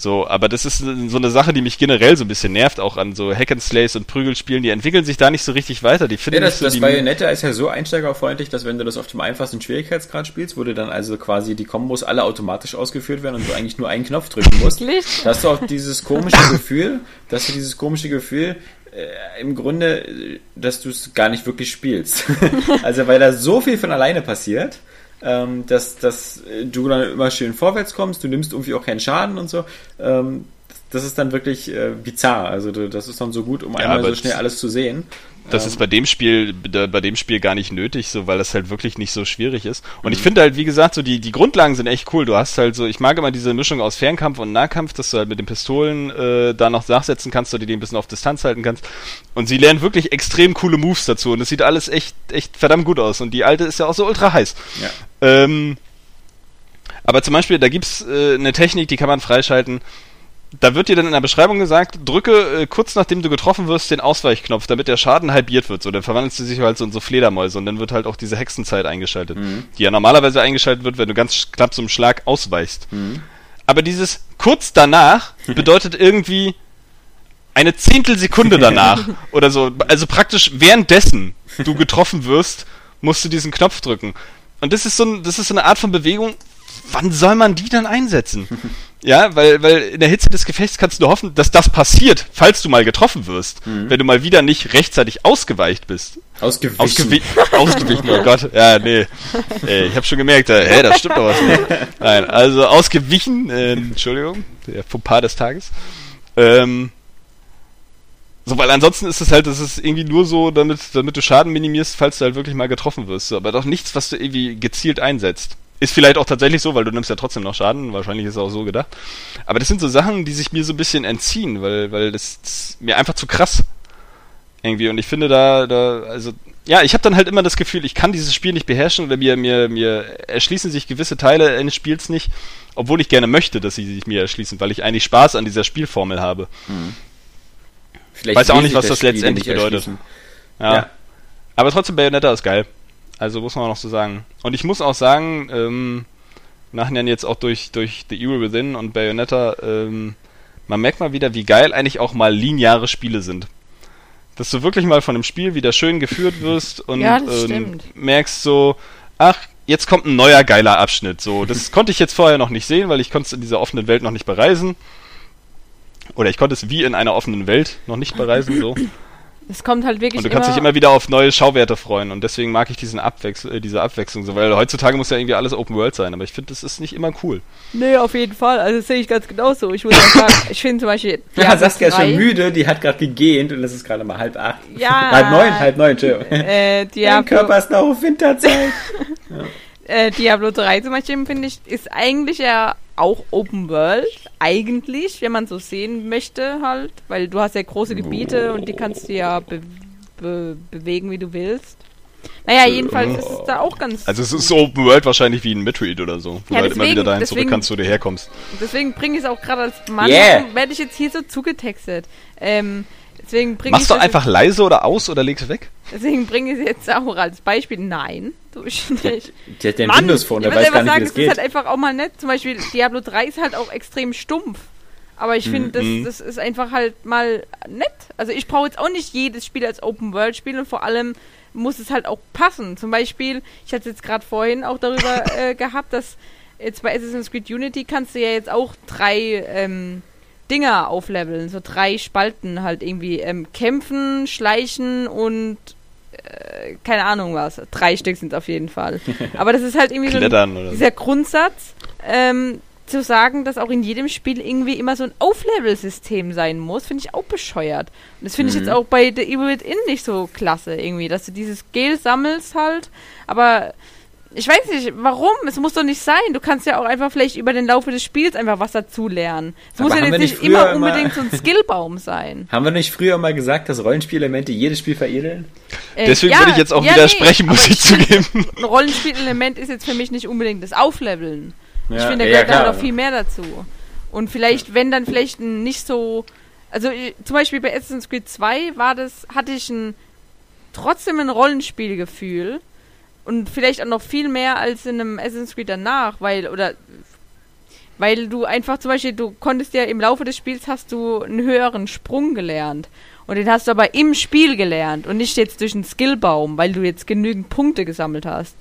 So, aber das ist so eine Sache, die mich generell so ein bisschen nervt, auch an so Hack and Slays und Prügelspielen. Die entwickeln sich da nicht so richtig weiter. Die finden ja, das, so das Bayonetta ist ja so einsteigerfreundlich, dass wenn du das auf dem einfachsten Schwierigkeitsgrad spielst, wo du dann also quasi die Kombos alle automatisch ausgeführt werden und du eigentlich nur einen Knopf drücken musst, hast du auch dieses komische Gefühl, dass du dieses komische Gefühl, äh, im Grunde, dass du es gar nicht wirklich spielst. also weil da so viel von alleine passiert, ähm, dass, dass du dann immer schön vorwärts kommst, du nimmst irgendwie auch keinen Schaden und so. Ähm, das ist dann wirklich äh, bizarr. Also das ist dann so gut, um ja, einmal so schnell alles zu sehen. Das ist bei dem Spiel, bei dem Spiel gar nicht nötig, so, weil das halt wirklich nicht so schwierig ist. Und mhm. ich finde halt, wie gesagt, so die, die Grundlagen sind echt cool. Du hast halt so, ich mag immer diese Mischung aus Fernkampf und Nahkampf, dass du halt mit den Pistolen äh, da noch nachsetzen kannst, oder die ein bisschen auf Distanz halten kannst. Und sie lernen wirklich extrem coole Moves dazu. Und es sieht alles echt, echt verdammt gut aus. Und die alte ist ja auch so ultra heiß. Ähm, aber zum Beispiel, da gibt's äh, eine Technik, die kann man freischalten da wird dir dann in der Beschreibung gesagt, drücke äh, kurz nachdem du getroffen wirst den Ausweichknopf, damit der Schaden halbiert wird. So, dann verwandelst du dich halt so in so Fledermäuse und dann wird halt auch diese Hexenzeit eingeschaltet, mhm. die ja normalerweise eingeschaltet wird, wenn du ganz knapp einem Schlag ausweichst. Mhm. Aber dieses kurz danach bedeutet irgendwie eine Zehntelsekunde danach oder so. Also praktisch währenddessen du getroffen wirst, musst du diesen Knopf drücken. Und das ist so, ein, das ist so eine Art von Bewegung, wann soll man die dann einsetzen? Ja, weil, weil in der Hitze des Gefechts kannst du nur hoffen, dass das passiert, falls du mal getroffen wirst. Mhm. Wenn du mal wieder nicht rechtzeitig ausgeweicht bist. Ausgewichen. Ausgewi ausgewichen, oh Gott. Ja, nee. Ey, ich habe schon gemerkt, äh, hä, da stimmt doch was nicht. Nein, also ausgewichen, äh, Entschuldigung, der Fauxpas des Tages. Ähm, so, weil ansonsten ist es halt, das ist irgendwie nur so, damit, damit du Schaden minimierst, falls du halt wirklich mal getroffen wirst. Aber doch nichts, was du irgendwie gezielt einsetzt. Ist vielleicht auch tatsächlich so, weil du nimmst ja trotzdem noch Schaden. Wahrscheinlich ist es auch so gedacht. Aber das sind so Sachen, die sich mir so ein bisschen entziehen, weil, weil das, das mir einfach zu krass irgendwie. Und ich finde da, da, also, ja, ich habe dann halt immer das Gefühl, ich kann dieses Spiel nicht beherrschen oder mir, mir, mir erschließen sich gewisse Teile eines Spiels nicht, obwohl ich gerne möchte, dass sie sich mir erschließen, weil ich eigentlich Spaß an dieser Spielformel habe. Hm. Vielleicht Weiß auch nicht, was das, das letztendlich bedeutet. Ja. ja. Aber trotzdem, Bayonetta ist geil. Also muss man auch noch so sagen. Und ich muss auch sagen, ähm, nachher jetzt auch durch, durch The Evil Within und Bayonetta, ähm, man merkt mal wieder, wie geil eigentlich auch mal lineare Spiele sind. Dass du wirklich mal von einem Spiel wieder schön geführt wirst und ja, ähm, merkst so, ach, jetzt kommt ein neuer geiler Abschnitt. So, das konnte ich jetzt vorher noch nicht sehen, weil ich konnte es in dieser offenen Welt noch nicht bereisen. Oder ich konnte es wie in einer offenen Welt noch nicht bereisen, so. Es kommt halt wirklich. Und du kannst dich immer wieder auf neue Schauwerte freuen und deswegen mag ich diesen Abwechs äh, diese Abwechslung so, weil heutzutage muss ja irgendwie alles Open World sein, aber ich finde, das ist nicht immer cool. Nee, auf jeden Fall. Also das sehe ich ganz genauso. Ich muss auch sagen, ich finde zum Beispiel. Ja, Saskia ist schon müde, die hat gerade gegähnt und es ist gerade mal halb acht. Ja. halb neun, halb neun, Entschuldigung. Äh, Diablo. Mein Körper ist noch auf Winterzeit. ja. Äh, Diablo 3 zum Beispiel, finde ich, ist eigentlich ja auch Open World, eigentlich, wenn man so sehen möchte halt, weil du hast ja große Gebiete und die kannst du ja be be bewegen, wie du willst. Naja, jedenfalls ist es da auch ganz. Also es ist so Open World wahrscheinlich wie ein Metroid oder so, wo ja, du halt immer wieder dahin deswegen, zurück kannst, wo du herkommst. Deswegen bringe ich es auch gerade als Mann, yeah. werde ich jetzt hier so zugetextet. Ähm, Deswegen bring Machst du einfach leise oder aus oder legst weg? Deswegen bringe ich es jetzt auch als Beispiel. Nein, tue ich nicht. Der hat den Windows Phone, der weiß gar nicht, sagen, wie das geht. ist halt einfach auch mal nett. Zum Beispiel Diablo 3 ist halt auch extrem stumpf. Aber ich finde, das, Mhm. das ist einfach halt mal nett. Also ich brauche jetzt auch nicht jedes Spiel als Open-World-Spiel und vor allem muss es halt auch passen. Zum Beispiel, ich hatte jetzt gerade vorhin auch darüber äh, gehabt, dass jetzt bei Assassin's Creed Unity kannst du ja jetzt auch drei ähm, Dinger aufleveln, so drei Spalten halt irgendwie ähm, kämpfen, schleichen und äh, keine Ahnung was. Drei Stück sind auf jeden Fall. Aber das ist halt irgendwie so ein, dieser Grundsatz, ähm, zu sagen, dass auch in jedem Spiel irgendwie immer so ein Auflevel-System sein muss, finde ich auch bescheuert. Und das finde ich Mhm. jetzt auch bei The Evil Within nicht so klasse irgendwie, dass du dieses Gel sammelst halt, aber ich weiß nicht, warum? Es muss doch nicht sein. Du kannst ja auch einfach vielleicht über den Laufe des Spiels einfach was dazu lernen. Es muss ja jetzt nicht immer unbedingt so ein Skillbaum sein. Haben wir nicht früher mal gesagt, dass Rollenspielelemente jedes Spiel veredeln? Äh, Deswegen ja, würde ich jetzt auch ja, widersprechen, nee, muss ich zugeben. Ein Rollenspielelement ist jetzt für mich nicht unbedingt das Aufleveln. ich Ja, finde, da ja, gehört da klar. noch viel mehr dazu. Und vielleicht, wenn dann vielleicht ein nicht so. Also äh, zum Beispiel bei Assassin's Creed 2 war das, hatte ich ein trotzdem ein Rollenspielgefühl. Und vielleicht auch noch viel mehr als in einem Assassin's Creed danach, weil, oder weil du einfach zum Beispiel, du konntest ja im Laufe des Spiels hast du einen höheren Sprung gelernt. Und den hast du aber im Spiel gelernt und nicht jetzt durch einen Skillbaum, weil du jetzt genügend Punkte gesammelt hast.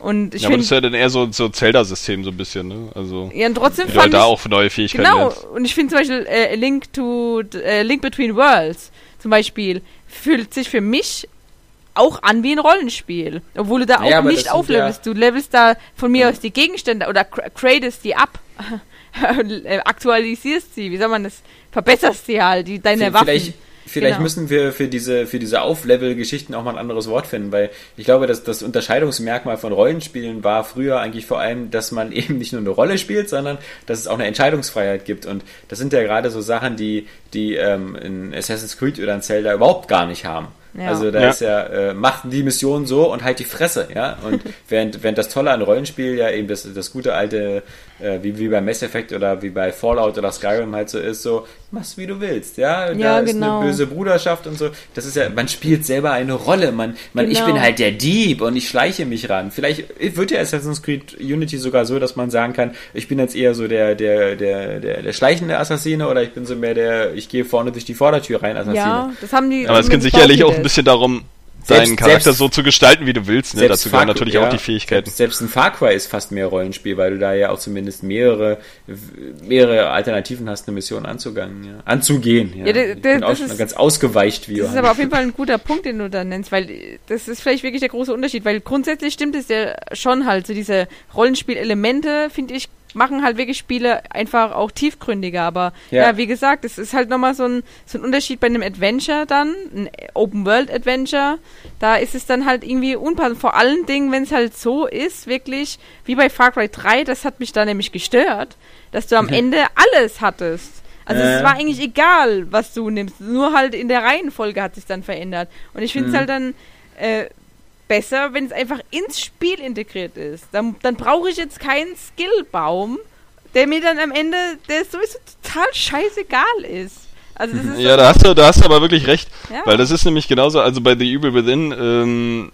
Und ich ja, aber das finde, ist ja dann eher so, so Zelda-System so ein bisschen, ne? Also, ja, und trotzdem halt fand da ich, auch neue Fähigkeiten Genau, lernst. und ich finde zum Beispiel äh, Link to äh, Link Between Worlds zum Beispiel fühlt sich für mich auch an wie ein Rollenspiel, obwohl du da auch Ja, nicht auflevelst. Du levelst da von mir aus die Gegenstände oder cr- cradest die ab, Äh, aktualisierst sie, wie soll man das, verbesserst sie halt, die, deine V- Waffen. Vielleicht, vielleicht Genau. müssen wir für diese, für diese Auflevel-Geschichten auch mal ein anderes Wort finden, weil ich glaube, dass das Unterscheidungsmerkmal von Rollenspielen war früher eigentlich vor allem, dass man eben nicht nur eine Rolle spielt, sondern dass es auch eine Entscheidungsfreiheit gibt. Und das sind ja gerade so Sachen, die, die ähm, in Assassin's Creed oder in Zelda überhaupt gar nicht haben. Ja. Also da Ja. ist ja, äh, macht die Mission so und halt die Fresse, ja. Und während, während das Tolle an Rollenspiel ja eben das, das gute alte, äh, wie, wie bei Mass Effect oder wie bei Fallout oder Skyrim halt so ist, so, machst wie du willst, ja. Da Ja, ist genau. eine böse Bruderschaft und so. Das ist ja, man spielt selber eine Rolle. Man, man ich Genau. bin halt der Dieb und ich schleiche mich ran. Vielleicht wird ja Assassin's Creed Unity sogar so, dass man sagen kann, ich bin jetzt eher so der, der, der, der, der schleichende Assassine oder ich bin so mehr der, ich gehe vorne durch die Vordertür rein Assassine. ja, das haben die. Aber es geht sicherlich auch ein bisschen darum, Selbst- deinen Charakter selbst- so zu gestalten, wie du willst. Ne? Dazu gehören Far- natürlich ja, auch die Fähigkeiten. Selbst, selbst ein Far Cry ist fast mehr Rollenspiel, weil du da ja auch zumindest mehrere, mehrere Alternativen hast, eine Mission anzugangen, ja. anzugehen. Ja, Ja, das- ich bin auch schon ist- ganz ausgeweicht, wie Das ist Johann. aber auf jeden Fall ein guter Punkt, den du da nennst, weil das ist vielleicht wirklich der große Unterschied, weil grundsätzlich stimmt es ja schon halt, so diese Rollenspielelemente, finde ich, machen halt wirklich Spiele einfach auch tiefgründiger, aber ja, Ja. wie gesagt, es ist halt nochmal so ein, so ein Unterschied bei einem Adventure dann, ein Open-World-Adventure, da ist es dann halt irgendwie unpassend, vor allen Dingen, wenn es halt so ist, wirklich, wie bei Far Cry 3, das hat mich da nämlich gestört, dass du am Ende alles hattest. Also es Äh. war eigentlich egal, was du nimmst. Nur halt in der Reihenfolge hat sich dann verändert. Und ich finde es Mhm. halt dann äh, besser, wenn es einfach ins Spiel integriert ist. Dann, dann brauche ich jetzt keinen Skillbaum, der mir dann am Ende, der sowieso total scheißegal ist. Also das ist Ja, so- da hast du, da hast du aber wirklich recht. Ja. Weil das ist nämlich genauso, also bei The Evil Within, ähm,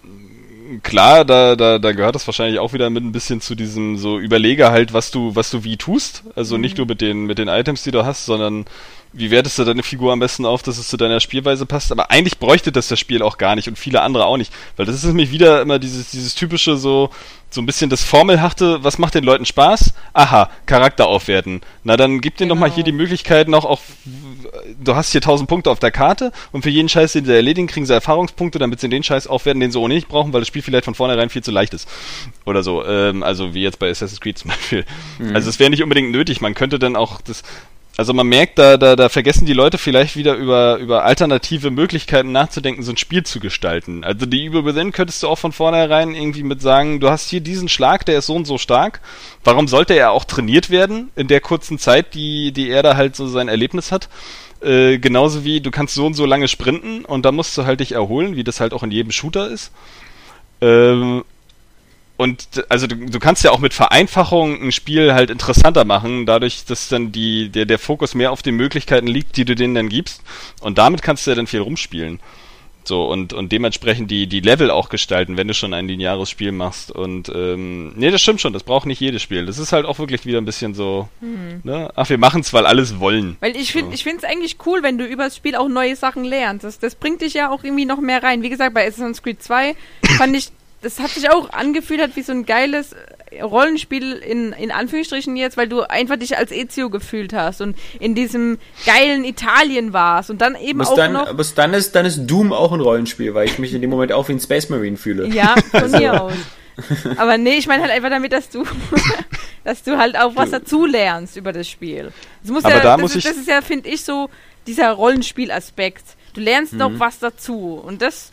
klar, da, da, da gehört das wahrscheinlich auch wieder mit ein bisschen zu diesem so Überlege halt, was du, was du wie tust. Also nicht nur mit den, mit den Items, die du hast, sondern wie wertest du deine Figur am besten auf, dass es zu deiner Spielweise passt. Aber eigentlich bräuchte das das Spiel auch gar nicht und viele andere auch nicht. Weil das ist nämlich wieder immer dieses, dieses typische so, so ein bisschen das Formelhafte, was macht den Leuten Spaß? Aha, Charakter aufwerten. Na dann gib denen doch mal Genau. hier die Möglichkeit noch auch, du hast hier 1000 Punkte auf der Karte und für jeden Scheiß, den sie erledigen, kriegen sie Erfahrungspunkte, damit sie den Scheiß aufwerten, den sie ohne nicht brauchen, weil das Spiel vielleicht von vornherein viel zu leicht ist. Oder so. Ähm, also wie jetzt bei Assassin's Creed zum Beispiel. Also es wäre nicht unbedingt nötig. Man könnte dann auch das. Also man merkt, da, da, da vergessen die Leute vielleicht wieder über, über alternative Möglichkeiten nachzudenken, so ein Spiel zu gestalten. Also die Within könntest du auch von vornherein irgendwie mit sagen, du hast hier diesen Schlag, der ist so und so stark. Warum sollte er auch trainiert werden in der kurzen Zeit, die, die er da halt so sein Erlebnis hat? Äh, genauso wie du kannst so und so lange sprinten und da musst du halt dich erholen, wie das halt auch in jedem Shooter ist. Ähm, und also du, du kannst ja auch mit Vereinfachung ein Spiel halt interessanter machen, dadurch, dass dann die, der, der Fokus mehr auf den Möglichkeiten liegt, die du denen dann gibst. Und damit kannst du ja dann viel rumspielen. So, und, und dementsprechend die, die Level auch gestalten, wenn du schon ein lineares Spiel machst. Und ähm, nee, das stimmt schon, das braucht nicht jedes Spiel. Das ist halt auch wirklich wieder ein bisschen so, hm. ne? Ach, wir machen es, weil alles wollen. Weil ich finde so. es eigentlich cool, wenn du über das Spiel auch neue Sachen lernst. Das, das bringt dich ja auch irgendwie noch mehr rein. Wie gesagt, bei Assassin's Creed 2 fand ich, das hat sich auch angefühlt, hat wie so ein geiles Rollenspiel in, in Anführungsstrichen jetzt, weil du einfach dich als Ezio gefühlt hast und in diesem geilen Italien warst und dann eben was auch dann, noch... Aber dann ist, dann ist Doom auch ein Rollenspiel, weil ich mich in dem Moment auch wie ein Space Marine fühle. Ja, von also. mir aus. Aber nee, ich meine halt einfach damit, dass du, dass du halt auch was dazu lernst über das Spiel. Das muss aber ja, da das, muss ist, ich das ist ja, finde ich, so dieser Rollenspielaspekt. Du lernst mhm. doch was dazu und das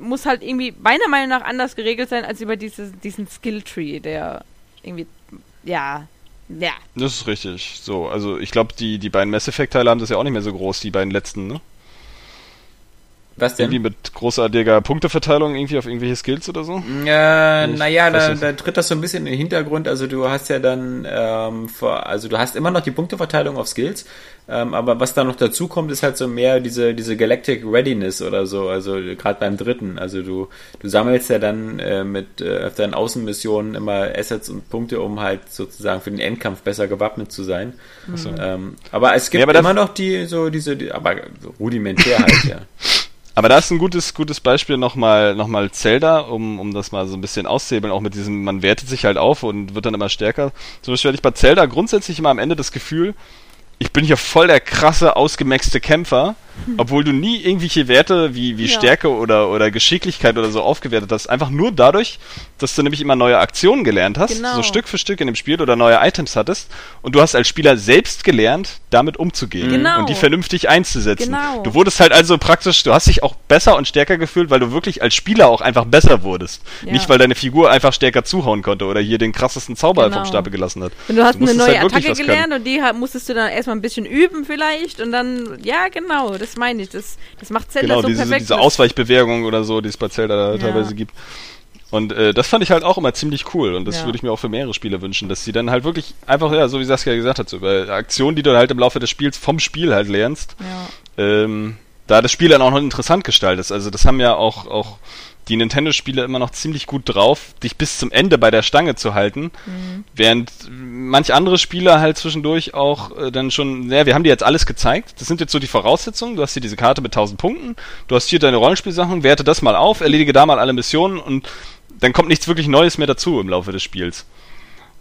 muss halt irgendwie meiner Meinung nach anders geregelt sein als über diese, diesen Skilltree, der irgendwie, ja, ja. Das ist richtig. So, also ich glaube, die, die beiden Mass Effect-Teile haben das ja auch nicht mehr so groß, die beiden letzten, ne? Was denn? Irgendwie mit großartiger Punkteverteilung irgendwie auf irgendwelche Skills oder so? Äh, naja, da, da tritt das so ein bisschen in den Hintergrund. Also du hast ja dann, ähm, vor, also du hast immer noch die Punkteverteilung auf Skills, ähm, aber was da noch dazu kommt, ist halt so mehr diese, diese Galactic Readiness oder so, also gerade beim dritten. Also du, du sammelst ja dann äh, mit äh, auf deinen Außenmissionen immer Assets und Punkte, um halt sozusagen für den Endkampf besser gewappnet zu sein. Mhm. Ähm, aber es gibt ja, aber immer noch die, so diese, die, aber so rudimentär halt, ja. Aber da ist ein gutes, gutes Beispiel nochmal noch Zelda, um, um das mal so ein bisschen auszuhebeln, auch mit diesem, man wertet sich halt auf und wird dann immer stärker. Zum Beispiel hatte ich bei Zelda grundsätzlich immer am Ende das Gefühl, ich bin hier voll der krasse, ausgemaxte Kämpfer obwohl du nie irgendwelche Werte wie, wie ja. Stärke oder, oder Geschicklichkeit oder so aufgewertet hast. Einfach nur dadurch, dass du nämlich immer neue Aktionen gelernt hast, genau. so Stück für Stück in dem Spiel oder neue Items hattest. Und du hast als Spieler selbst gelernt, damit umzugehen genau. und die vernünftig einzusetzen. Genau. Du wurdest halt also praktisch, du hast dich auch besser und stärker gefühlt, weil du wirklich als Spieler auch einfach besser wurdest. Ja. Nicht, weil deine Figur einfach stärker zuhauen konnte oder hier den krassesten Zauber genau. vom Stapel gelassen hat. Und du hast du eine neue halt Attacke gelernt und die musstest du dann erstmal ein bisschen üben vielleicht und dann, ja genau, das meine ich. Das, das macht Zelda genau, so diese, perfekt. diese Ausweichbewegung oder so, die es bei Zelda ja. teilweise gibt. Und äh, das fand ich halt auch immer ziemlich cool und das ja. würde ich mir auch für mehrere Spiele wünschen, dass sie dann halt wirklich einfach, ja, so wie Saskia gesagt hat, so über Aktionen, die du halt im Laufe des Spiels vom Spiel halt lernst, ja. ähm, da das Spiel dann auch noch interessant gestaltet ist. Also das haben ja auch, auch die Nintendo-Spiele immer noch ziemlich gut drauf, dich bis zum Ende bei der Stange zu halten, mhm. während manch andere Spieler halt zwischendurch auch äh, dann schon, ja, wir haben dir jetzt alles gezeigt, das sind jetzt so die Voraussetzungen, du hast hier diese Karte mit 1000 Punkten, du hast hier deine Rollenspielsachen, werte das mal auf, erledige da mal alle Missionen und dann kommt nichts wirklich Neues mehr dazu im Laufe des Spiels.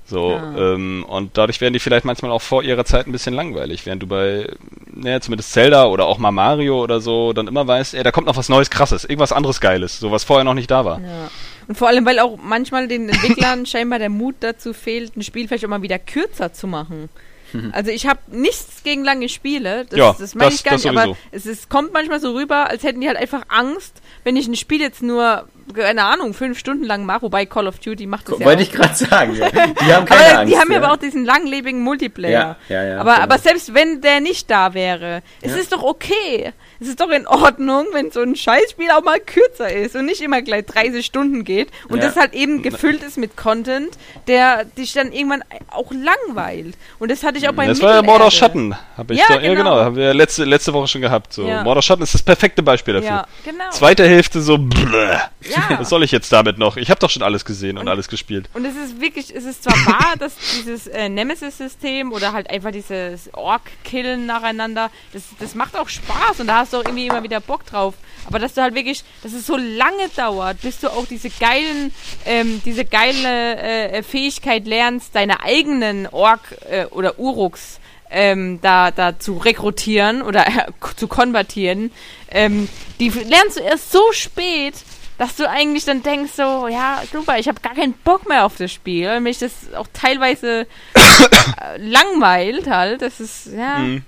So, ja. ähm, und dadurch werden die vielleicht manchmal auch vor ihrer Zeit ein bisschen langweilig, während du bei, naja, zumindest Zelda oder auch mal Mario oder so, dann immer weißt, ey, da kommt noch was Neues, krasses, irgendwas anderes Geiles, so was vorher noch nicht da war. Ja. Und vor allem, weil auch manchmal den Entwicklern scheinbar der Mut dazu fehlt, ein Spiel vielleicht auch mal wieder kürzer zu machen. Also ich habe nichts gegen lange Spiele, das, ja, das meine ich gar nicht, aber es, es kommt manchmal so rüber, als hätten die halt einfach Angst, wenn ich ein Spiel jetzt nur keine Ahnung, fünf Stunden lang mache, wobei Call of Duty macht das ja Wollte ich gerade sagen. Ja. Die haben keine aber Angst. Die haben ja aber auch diesen langlebigen Multiplayer. Ja, ja, ja, aber, genau. aber selbst wenn der nicht da wäre, es ist doch okay. Es ist doch in Ordnung, wenn so ein Scheißspiel auch mal kürzer ist und nicht immer gleich 30 Stunden geht und ja. das halt eben gefüllt ist mit Content, der dich dann irgendwann auch langweilt. Und das hatte ich auch beim Das war ja Mord aus Schatten, habe ich ja, doch, genau. ja genau, haben wir letzte, letzte Woche schon gehabt. So. Ja. Mord aus Schatten ist das perfekte Beispiel dafür. Ja, genau. Zweite Hälfte so, bleh. Ja. Was soll ich jetzt damit noch? Ich habe doch schon alles gesehen und, und, alles gespielt. Und es ist wirklich, es ist zwar wahr, dass dieses äh, Nemesis-System oder halt einfach dieses Ork-Killen nacheinander, das, das macht auch Spaß und da hast du auch irgendwie immer wieder Bock drauf. Aber dass du halt wirklich, dass es so lange dauert, bis du auch diese geilen, ähm, diese geile äh, Fähigkeit lernst, deine eigenen Ork äh, oder Uruks ähm, da, da zu rekrutieren oder äh, zu konvertieren, ähm, die lernst du erst so spät, dass du eigentlich dann denkst so, ja, super, ich habe gar keinen Bock mehr auf das Spiel, weil mich das auch teilweise äh, langweilt halt. Das ist, ja. Mhm.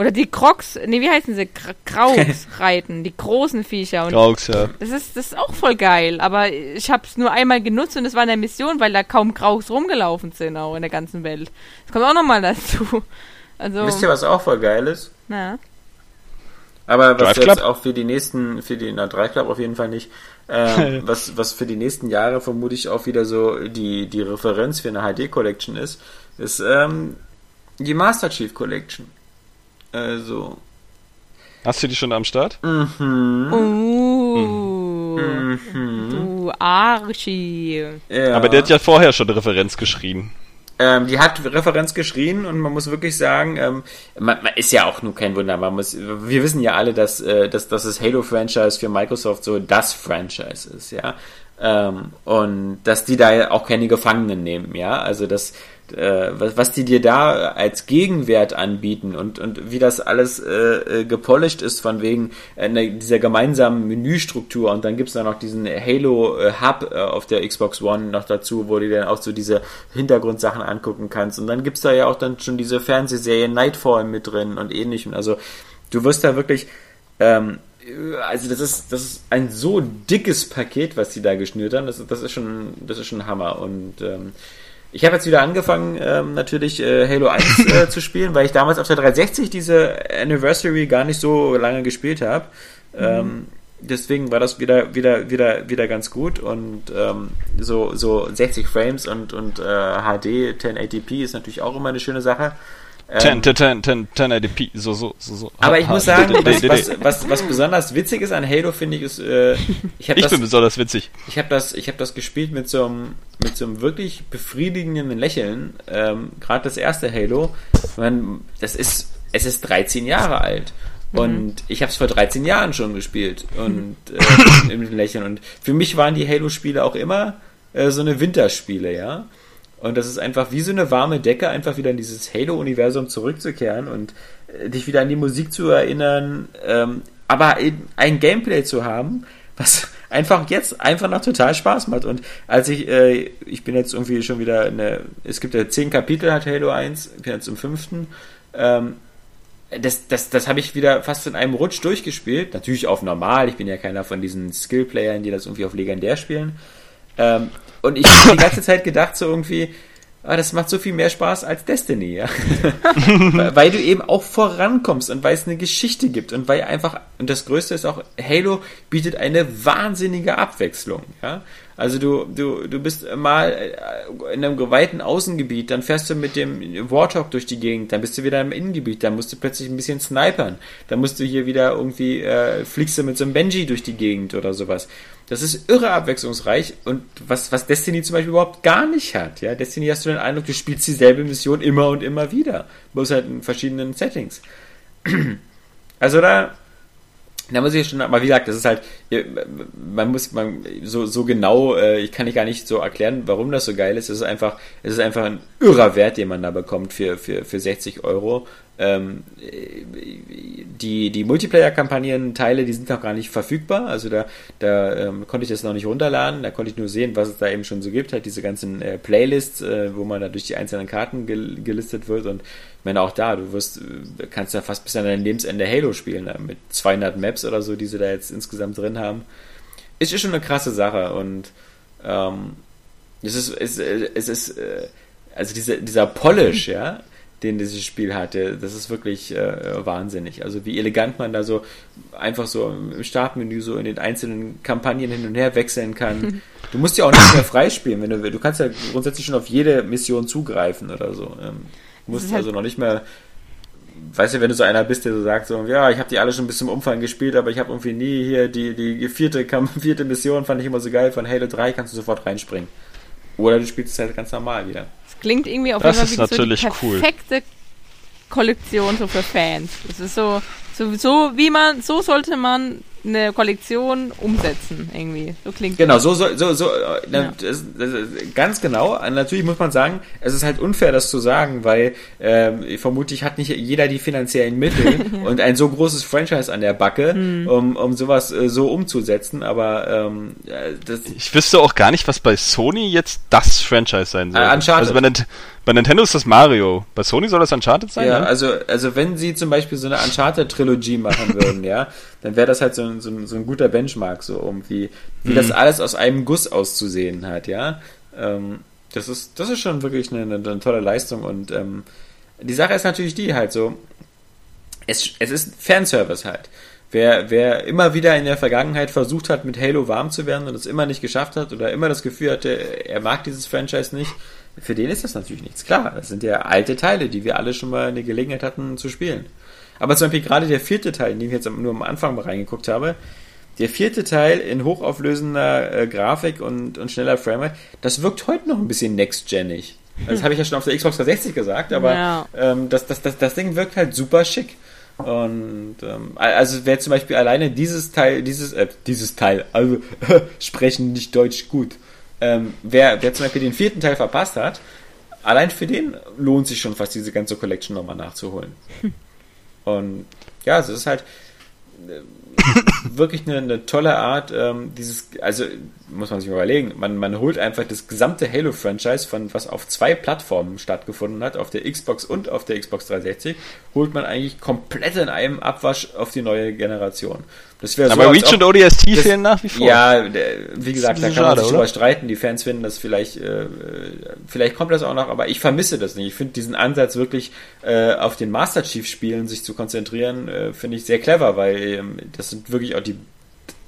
Oder die Crocs, nee, wie heißen sie? Kraugs reiten, die großen Viecher. Und Kraugs, ja. Das ist, das ist auch voll geil, aber ich habe es nur einmal genutzt und es war eine Mission, weil da kaum Kraugs rumgelaufen sind, auch in der ganzen Welt. Das kommt auch nochmal dazu. Also, Wisst ihr, was auch voll geil ist? Na? Aber was Drive jetzt Club? auch für die nächsten, für die, na, Drive Club auf jeden Fall nicht, ähm, was, was für die nächsten Jahre vermutlich auch wieder so die, die Referenz für eine HD Collection ist, ist ähm, die Master Chief Collection. Also, Hast du die schon am Start? Mhm. Uh, mhm. Du Arschi. Ja. Aber der hat ja vorher schon Referenz geschrien. Ähm, die hat Referenz geschrien und man muss wirklich sagen, ähm, man, man, ist ja auch nur kein Wunder. Man muss, wir wissen ja alle, dass, äh, dass, dass das Halo-Franchise für Microsoft so das Franchise ist, ja. Ähm, und dass die da auch keine Gefangenen nehmen, ja. Also das, äh, was, was die dir da als Gegenwert anbieten und, und wie das alles äh, äh gepolished ist von wegen äh, ne, dieser gemeinsamen Menüstruktur und dann gibt es da noch diesen Halo äh, Hub äh, auf der Xbox One noch dazu, wo du dann auch so diese Hintergrundsachen angucken kannst und dann gibt es da ja auch dann schon diese Fernsehserie Nightfall mit drin und ähnlichem. Also du wirst da wirklich ähm, also das ist, das ist ein so dickes Paket, was die da geschnürt haben. Das, das ist schon, das ist schon Hammer. Und ähm, ich habe jetzt wieder angefangen, ähm, natürlich äh, Halo 1 äh, zu spielen, weil ich damals auf der 360 diese Anniversary gar nicht so lange gespielt habe. Ähm, mhm. Deswegen war das wieder, wieder, wieder, wieder ganz gut und ähm, so, so 60 Frames und, und äh, HD 1080p ist natürlich auch immer eine schöne Sache. 10, 10, 10, 1080p, so, so, so, so. Aber ich muss sagen, was, was, was, was besonders witzig ist an Halo, finde ich, ist, äh, ich, ich das, bin besonders witzig. Ich habe das, ich habe das gespielt mit so einem, mit so einem wirklich befriedigenden Lächeln. Ähm, Gerade das erste Halo, man, das ist, es ist 13 Jahre alt. Mhm. Und mhm. ich habe es vor 13 Jahren schon gespielt und äh, mit dem Lächeln. Und für mich waren die Halo-Spiele auch immer äh, so eine Winterspiele, ja. Und das ist einfach wie so eine warme Decke, einfach wieder in dieses Halo-Universum zurückzukehren und äh, dich wieder an die Musik zu erinnern, ähm, aber ein Gameplay zu haben, was einfach jetzt einfach noch total Spaß macht. Und als ich, äh, ich bin jetzt irgendwie schon wieder eine, es gibt ja zehn Kapitel, hat Halo 1, ich bin jetzt im fünften, ähm, das, das, das habe ich wieder fast in einem Rutsch durchgespielt. Natürlich auf normal, ich bin ja keiner von diesen Skill-Playern, die das irgendwie auf legendär spielen. Ähm, und ich habe die ganze Zeit gedacht, so irgendwie, ah, das macht so viel mehr Spaß als Destiny, ja. weil du eben auch vorankommst und weil es eine Geschichte gibt und weil einfach, und das Größte ist auch, Halo bietet eine wahnsinnige Abwechslung, ja. Also du, du, du bist mal äh, in einem geweihten Außengebiet, dann fährst du mit dem Warthog durch die Gegend, dann bist du wieder im Innengebiet, dann musst du plötzlich ein bisschen snipern, dann musst du hier wieder irgendwie, äh, fliegst du mit so einem Benji durch die Gegend oder sowas. Das ist irre abwechslungsreich und was, was Destiny zum Beispiel überhaupt gar nicht hat. Ja, Destiny hast du den Eindruck, du spielst dieselbe Mission immer und immer wieder. Bloß halt in verschiedenen Settings. Also da, da muss ich schon, aber wie gesagt, das ist halt, man muss, man, so, so genau, äh, ich kann nicht gar nicht so erklären, warum das so geil ist. Es ist einfach, es ist einfach ein irrer Wert, den man da bekommt für, für, für 60 Euro. Ähm, die die Multiplayer-Kampagnen-Teile, die sind noch gar nicht verfügbar. Also da, da ähm, konnte ich das noch nicht runterladen. Da konnte ich nur sehen, was es da eben schon so gibt. Halt diese ganzen äh, Playlists, äh, wo man da durch die einzelnen Karten gel gelistet wird. Und meine, auch da, du wirst, äh, kannst ja fast bis an dein Lebensende Halo spielen, da, mit 200 Maps oder so, die sie da jetzt insgesamt drin haben. Ist schon eine krasse Sache und ähm, es ist, es, es ist, äh, also dieser, dieser Polish, ja, den dieses Spiel hatte. Das ist wirklich äh, wahnsinnig. Also wie elegant man da so einfach so im Startmenü so in den einzelnen Kampagnen hin und her wechseln kann. Du musst ja auch nicht mehr freispielen, wenn du. Du kannst ja grundsätzlich schon auf jede Mission zugreifen oder so. Ähm, musst halt also noch nicht mehr weißt du, wenn du so einer bist, der so sagt, so, ja, ich habe die alle schon bis zum Umfang gespielt, aber ich habe irgendwie nie hier die, die vierte, vierte Mission, fand ich immer so geil, von Halo 3 kannst du sofort reinspringen. Oder du spielst es halt ganz normal wieder. Das klingt irgendwie auf jeden Fall wie so die perfekte cool. Kollektion so für Fans. Das ist so, so, so wie man, so sollte man eine Kollektion umsetzen, irgendwie. So klingt Genau, so, so, so, so äh, ja. das, das, ganz genau. Natürlich muss man sagen, es ist halt unfair, das zu sagen, weil äh, vermutlich hat nicht jeder die finanziellen Mittel und ein so großes Franchise an der Backe, mhm. um, um sowas äh, so umzusetzen, aber ähm, das Ich wüsste auch gar nicht, was bei Sony jetzt das Franchise sein soll. Äh, Uncharted. Also bei, bei Nintendo ist das Mario. Bei Sony soll das Uncharted sein? Ja, ne? also, also wenn sie zum Beispiel so eine Uncharted-Trilogie machen würden, ja, dann wäre das halt so, so, so, ein guter Benchmark, so irgendwie, wie mhm. das alles aus einem Guss auszusehen hat, ja. Ähm, das ist, das ist schon wirklich eine, eine, eine tolle Leistung und ähm, die Sache ist natürlich die halt so, es, es ist Fanservice halt. Wer, wer immer wieder in der Vergangenheit versucht hat, mit Halo warm zu werden und es immer nicht geschafft hat oder immer das Gefühl hatte, er mag dieses Franchise nicht, für den ist das natürlich nichts. Klar, das sind ja alte Teile, die wir alle schon mal eine Gelegenheit hatten zu spielen. Aber zum Beispiel gerade der vierte Teil, in den ich jetzt nur am Anfang mal reingeguckt habe, der vierte Teil in hochauflösender äh, Grafik und, und schneller Framerate, das wirkt heute noch ein bisschen next-genig. Also das habe ich ja schon auf der Xbox 360 gesagt, aber Ja. ähm, das, das, das, das Ding wirkt halt super schick. Und ähm, also wer zum Beispiel alleine dieses Teil, dieses, äh, dieses Teil, also sprechen nicht Deutsch gut. Ähm, wer, wer zum Beispiel den vierten Teil verpasst hat, allein für den lohnt sich schon fast diese ganze Collection nochmal nachzuholen. Und ja, es ist halt äh, wirklich eine, eine tolle Art, ähm, dieses, also muss man sich mal überlegen, man, man holt einfach das gesamte Halo-Franchise, von was auf zwei Plattformen stattgefunden hat, auf der Xbox und auf der Xbox 360, holt man eigentlich komplett in einem Abwasch auf die neue Generation. Das wäre so, Aber Reach und ODST das- fehlen nach wie vor. ja, wie gesagt, da kann man schade, sich oder? drüber streiten. Die Fans finden das vielleicht, äh, äh, vielleicht kommt das auch noch, aber ich vermisse das nicht. Ich finde diesen Ansatz wirklich äh, auf den Master Chief Spielen sich zu konzentrieren, äh, finde ich sehr clever, weil ähm, das sind wirklich auch die,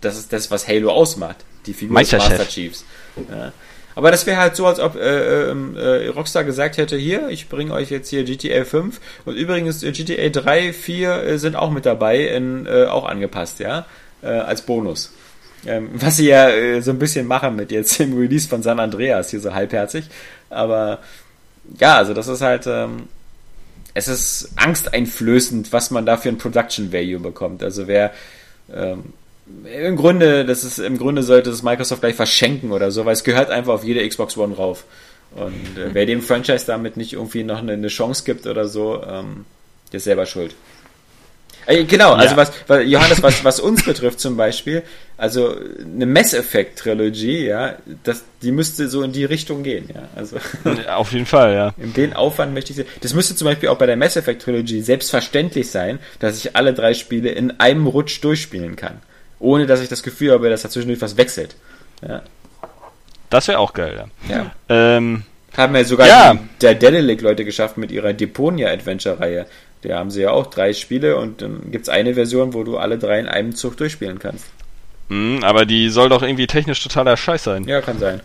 das ist das, was Halo ausmacht. Die Figur des. Master Chiefs. Ja. Aber das wäre halt so, als ob äh, ähm, äh, Rockstar gesagt hätte, hier, ich bringe euch jetzt hier GTA 5 und übrigens GTA 3, 4 äh, sind auch mit dabei, in, äh, auch angepasst, ja, äh, als Bonus. Ähm, was sie ja äh, so ein bisschen machen mit jetzt dem Release von San Andreas, hier so halbherzig. Aber ja, also das ist halt, ähm, es ist angsteinflößend, was man da für ein Production Value bekommt. Also wer ähm, im Grunde, das ist im Grunde sollte es Microsoft gleich verschenken oder so, weil es gehört einfach auf jede Xbox One rauf. Und äh, wer dem Franchise damit nicht irgendwie noch eine, eine Chance gibt oder so, ähm, der ist selber schuld. Äh, genau, also Ja. was, was Johannes, was, was uns betrifft zum Beispiel, also eine Mass Effect Trilogie, ja, das, die müsste so in die Richtung gehen, ja. Also Auf jeden Fall, ja. in den Aufwand möchte ich sehen. Das müsste zum Beispiel auch bei der Mass Effect Trilogie selbstverständlich sein, dass ich alle drei Spiele in einem Rutsch durchspielen kann. Ohne dass ich das Gefühl habe, dass da zwischendurch was wechselt. Ja. Das wäre auch geil, ja. ja. Ähm, Haben ja sogar Ja. die, der Dedelic-Leute geschafft mit ihrer Deponia-Adventure-Reihe. Da haben sie ja auch drei Spiele und dann gibt es eine Version, wo du alle drei in einem Zug durchspielen kannst. mh, aber die soll doch irgendwie technisch totaler Scheiß sein. Ja, kann sein.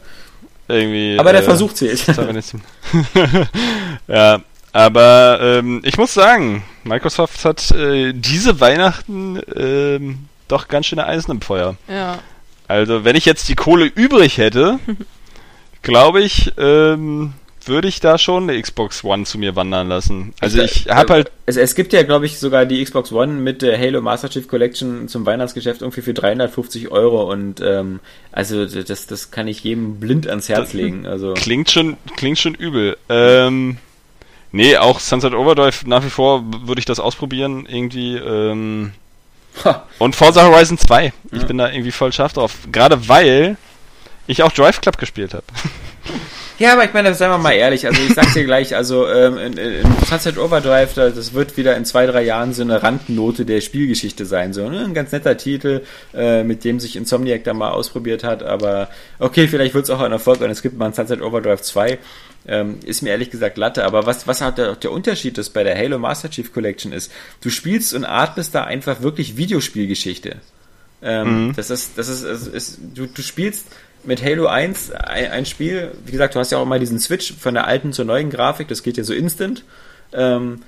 Irgendwie, Aber der äh, Versuch zählt. ja, aber ähm, ich muss sagen, Microsoft hat äh, diese Weihnachten ähm, doch ganz schöne Eisen im Feuer. Ja. Also, wenn ich jetzt die Kohle übrig hätte, glaube ich, ähm, würde ich da schon eine Xbox One zu mir wandern lassen. Also ich habe halt, Es, es gibt ja, glaube ich, sogar die Xbox One mit der Halo Master Chief Collection zum Weihnachtsgeschäft irgendwie für 350 Euro und ähm, also das, das kann ich jedem blind ans Herz legen. Also klingt schon, klingt schon übel. Ähm, nee, auch Sunset Overdrive nach wie vor würde ich das ausprobieren irgendwie. Ähm, und Forza Horizon 2. Ich Ja. bin da irgendwie voll scharf drauf. Gerade weil ich auch Drive Club gespielt habe. Ja, aber ich meine, seien wir mal ehrlich, also ich sag's dir gleich, also ähm, in, in Sunset Overdrive, da, das wird wieder in zwei, drei Jahren so eine Randnote der Spielgeschichte sein. So, ne? Ein ganz netter Titel, äh, mit dem sich Insomniac da mal ausprobiert hat, aber okay, vielleicht wird's auch ein Erfolg und es gibt mal ein Sunset Overdrive 2. Ähm, ist mir ehrlich gesagt Latte, aber was, was halt der, der Unterschied ist bei der Halo Master Chief Collection ist, du spielst und atmest da einfach wirklich Videospielgeschichte. Ähm, Das ist, das ist, ist, ist du, du spielst mit Halo 1 ein, ein Spiel, wie gesagt, du hast ja auch mal diesen Switch von der alten zur neuen Grafik, das geht ja so instant. Ähm,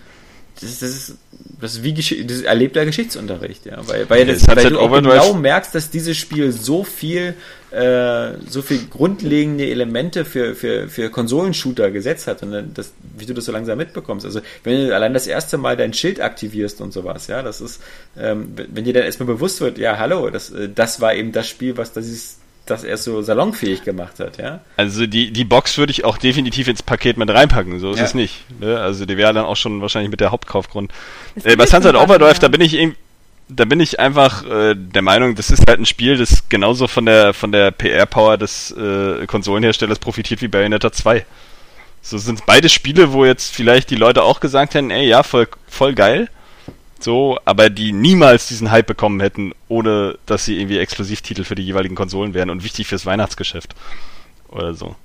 das, ist- das ist das ist wie Gesch das erlebter Geschichtsunterricht, ja, weil, weil, das, weil du auch Overdrive- genau merkst, dass dieses Spiel so viel äh, so viel grundlegende Elemente für, für, für Konsolenshooter gesetzt hat und das, wie du das so langsam mitbekommst. Also wenn du allein das erste Mal dein Schild aktivierst und sowas, ja, das ist, ähm, wenn wenn dir dann erstmal bewusst wird, ja, hallo, das, äh, das war eben das Spiel, was das ist, das erst so salonfähig gemacht hat, ja. Also die, die Box würde ich auch definitiv ins Paket mit reinpacken, so ist Ja. es nicht. Ne? Also die wäre dann auch schon wahrscheinlich mit der Hauptkaufgrund. Äh, bei Sunset Overdrive, was, da ja. bin ich eben, da bin ich einfach äh, der Meinung, das ist halt ein Spiel, das genauso von der von der PR-Power des äh, Konsolenherstellers profitiert wie Bayonetta 2. So sind beide Spiele, wo jetzt vielleicht die Leute auch gesagt hätten, ey, ja, voll, voll geil. So, aber die niemals diesen Hype bekommen hätten, ohne dass sie irgendwie Exklusivtitel für die jeweiligen Konsolen wären und wichtig fürs Weihnachtsgeschäft. Oder so.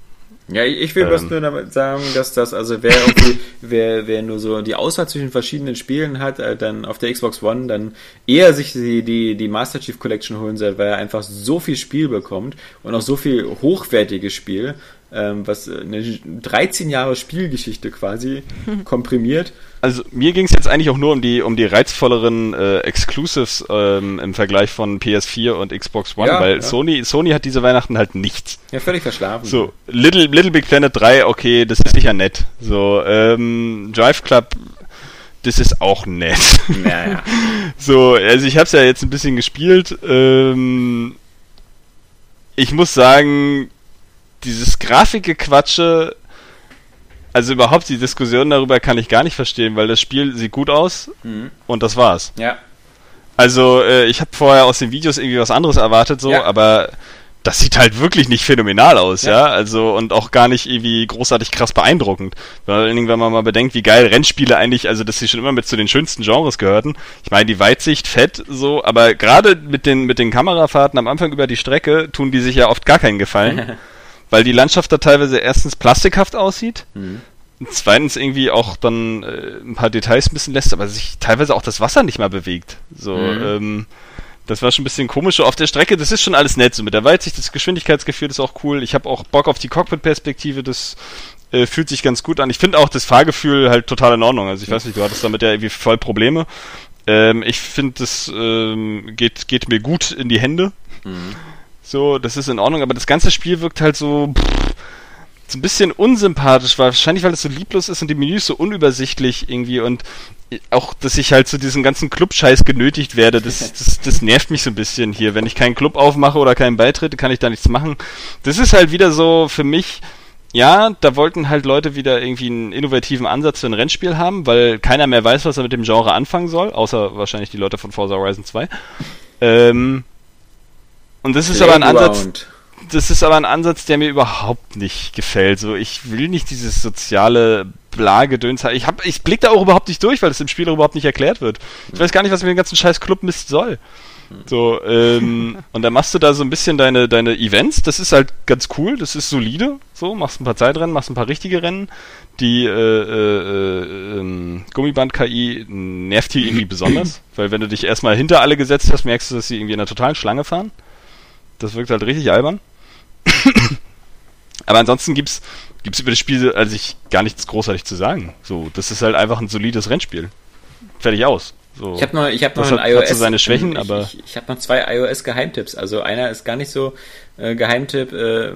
Ja, ich will bloß Ähm. nur damit sagen, dass das, also wer irgendwie, wer, wer nur so die Auswahl zwischen verschiedenen Spielen hat, äh, dann auf der Xbox One, dann eher sich die, die, die Master Chief Collection holen soll, weil er einfach so viel Spiel bekommt und auch so viel hochwertiges Spiel, ähm, was äh, eine 13 Jahre Spielgeschichte quasi komprimiert. Also mir ging es jetzt eigentlich auch nur um die um die reizvolleren äh, Exclusives ähm, im Vergleich von PS4 und Xbox One, Ja, weil ja. Sony Sony hat diese Weihnachten halt nichts. Ja, völlig verschlafen. So Little Little Big Planet 3, okay, das ist sicher nett. So ähm, Drive Club, das ist auch nett. Naja. So, also ich habe es ja jetzt ein bisschen gespielt. Ähm, ich muss sagen, dieses Grafikgequatsche, also überhaupt die Diskussion darüber kann ich gar nicht verstehen, weil das Spiel sieht gut aus Mhm. und das war's. Ja. Also äh, ich habe vorher aus den Videos irgendwie was anderes erwartet, so, Ja. aber das sieht halt wirklich nicht phänomenal aus, ja. Ja. Also und auch gar nicht irgendwie großartig krass beeindruckend. Vor allen Dingen, wenn man mal bedenkt, wie geil Rennspiele eigentlich, also dass sie schon immer mit zu den schönsten Genres gehörten. Ich meine, die Weitsicht fett, so, aber gerade mit den mit den Kamerafahrten am Anfang über die Strecke tun die sich ja oft gar keinen Gefallen, weil die Landschaft da teilweise erstens plastikhaft aussieht. Mhm. Und Zweitens irgendwie auch dann äh, ein paar Details missen lässt, aber sich teilweise auch das Wasser nicht mal bewegt. So, Mhm. ähm, das war schon ein bisschen komisch. Auf der Strecke, das ist schon alles nett. So mit der Weitsicht, das Geschwindigkeitsgefühl ist auch cool. Ich habe auch Bock auf die Cockpit-Perspektive, das äh, fühlt sich ganz gut an. Ich finde auch das Fahrgefühl halt total in Ordnung. Also ich weiß nicht, du hattest damit ja irgendwie voll Probleme. Ähm, ich finde, das ähm, geht, geht mir gut in die Hände. Mhm. So, das ist in Ordnung, aber das ganze Spiel wirkt halt so, pff, so ein bisschen unsympathisch, wahrscheinlich weil es so lieblos ist und die Menüs so unübersichtlich irgendwie und auch, dass ich halt zu diesem ganzen Club-Scheiß genötigt werde, das, das, das nervt mich so ein bisschen hier. Wenn ich keinen Club aufmache oder keinen beitrete, kann ich da nichts machen. Das ist halt wieder so für mich, ja, da wollten halt Leute wieder irgendwie einen innovativen Ansatz für ein Rennspiel haben, weil keiner mehr weiß, was er mit dem Genre anfangen soll, außer wahrscheinlich die Leute von Forza Horizon 2. Ähm, und das ist aber ein Ansatz, das ist aber ein Ansatz, der mir überhaupt nicht gefällt. So, ich will nicht dieses soziale Blagedöns haben. Ich hab, ich blick da auch überhaupt nicht durch, weil das im Spiel überhaupt nicht erklärt wird. Ich weiß gar nicht, was mir den ganzen scheiß Clubmist soll. So, ähm, und dann machst du da so ein bisschen deine, deine Events, das ist halt ganz cool, das ist solide, so, machst ein paar Zeitrennen, machst ein paar richtige Rennen. Die äh, äh, äh, ähm, Gummiband-KI nervt hier irgendwie besonders, weil wenn du dich erstmal hinter alle gesetzt hast, merkst du, dass sie irgendwie in einer totalen Schlange fahren. Das wirkt halt richtig albern. Aber ansonsten gibt's gibt's über das Spiel also ich gar nichts großartig zu sagen. So, das ist halt einfach ein solides Rennspiel. Fertig aus. So. Ich habe noch, ich hab noch hat- iOS. hat so seine Schwächen, ich, aber- ich, ich habe noch zwei iOS-Geheimtipps. Also einer ist gar nicht so äh, Geheimtipp. Äh,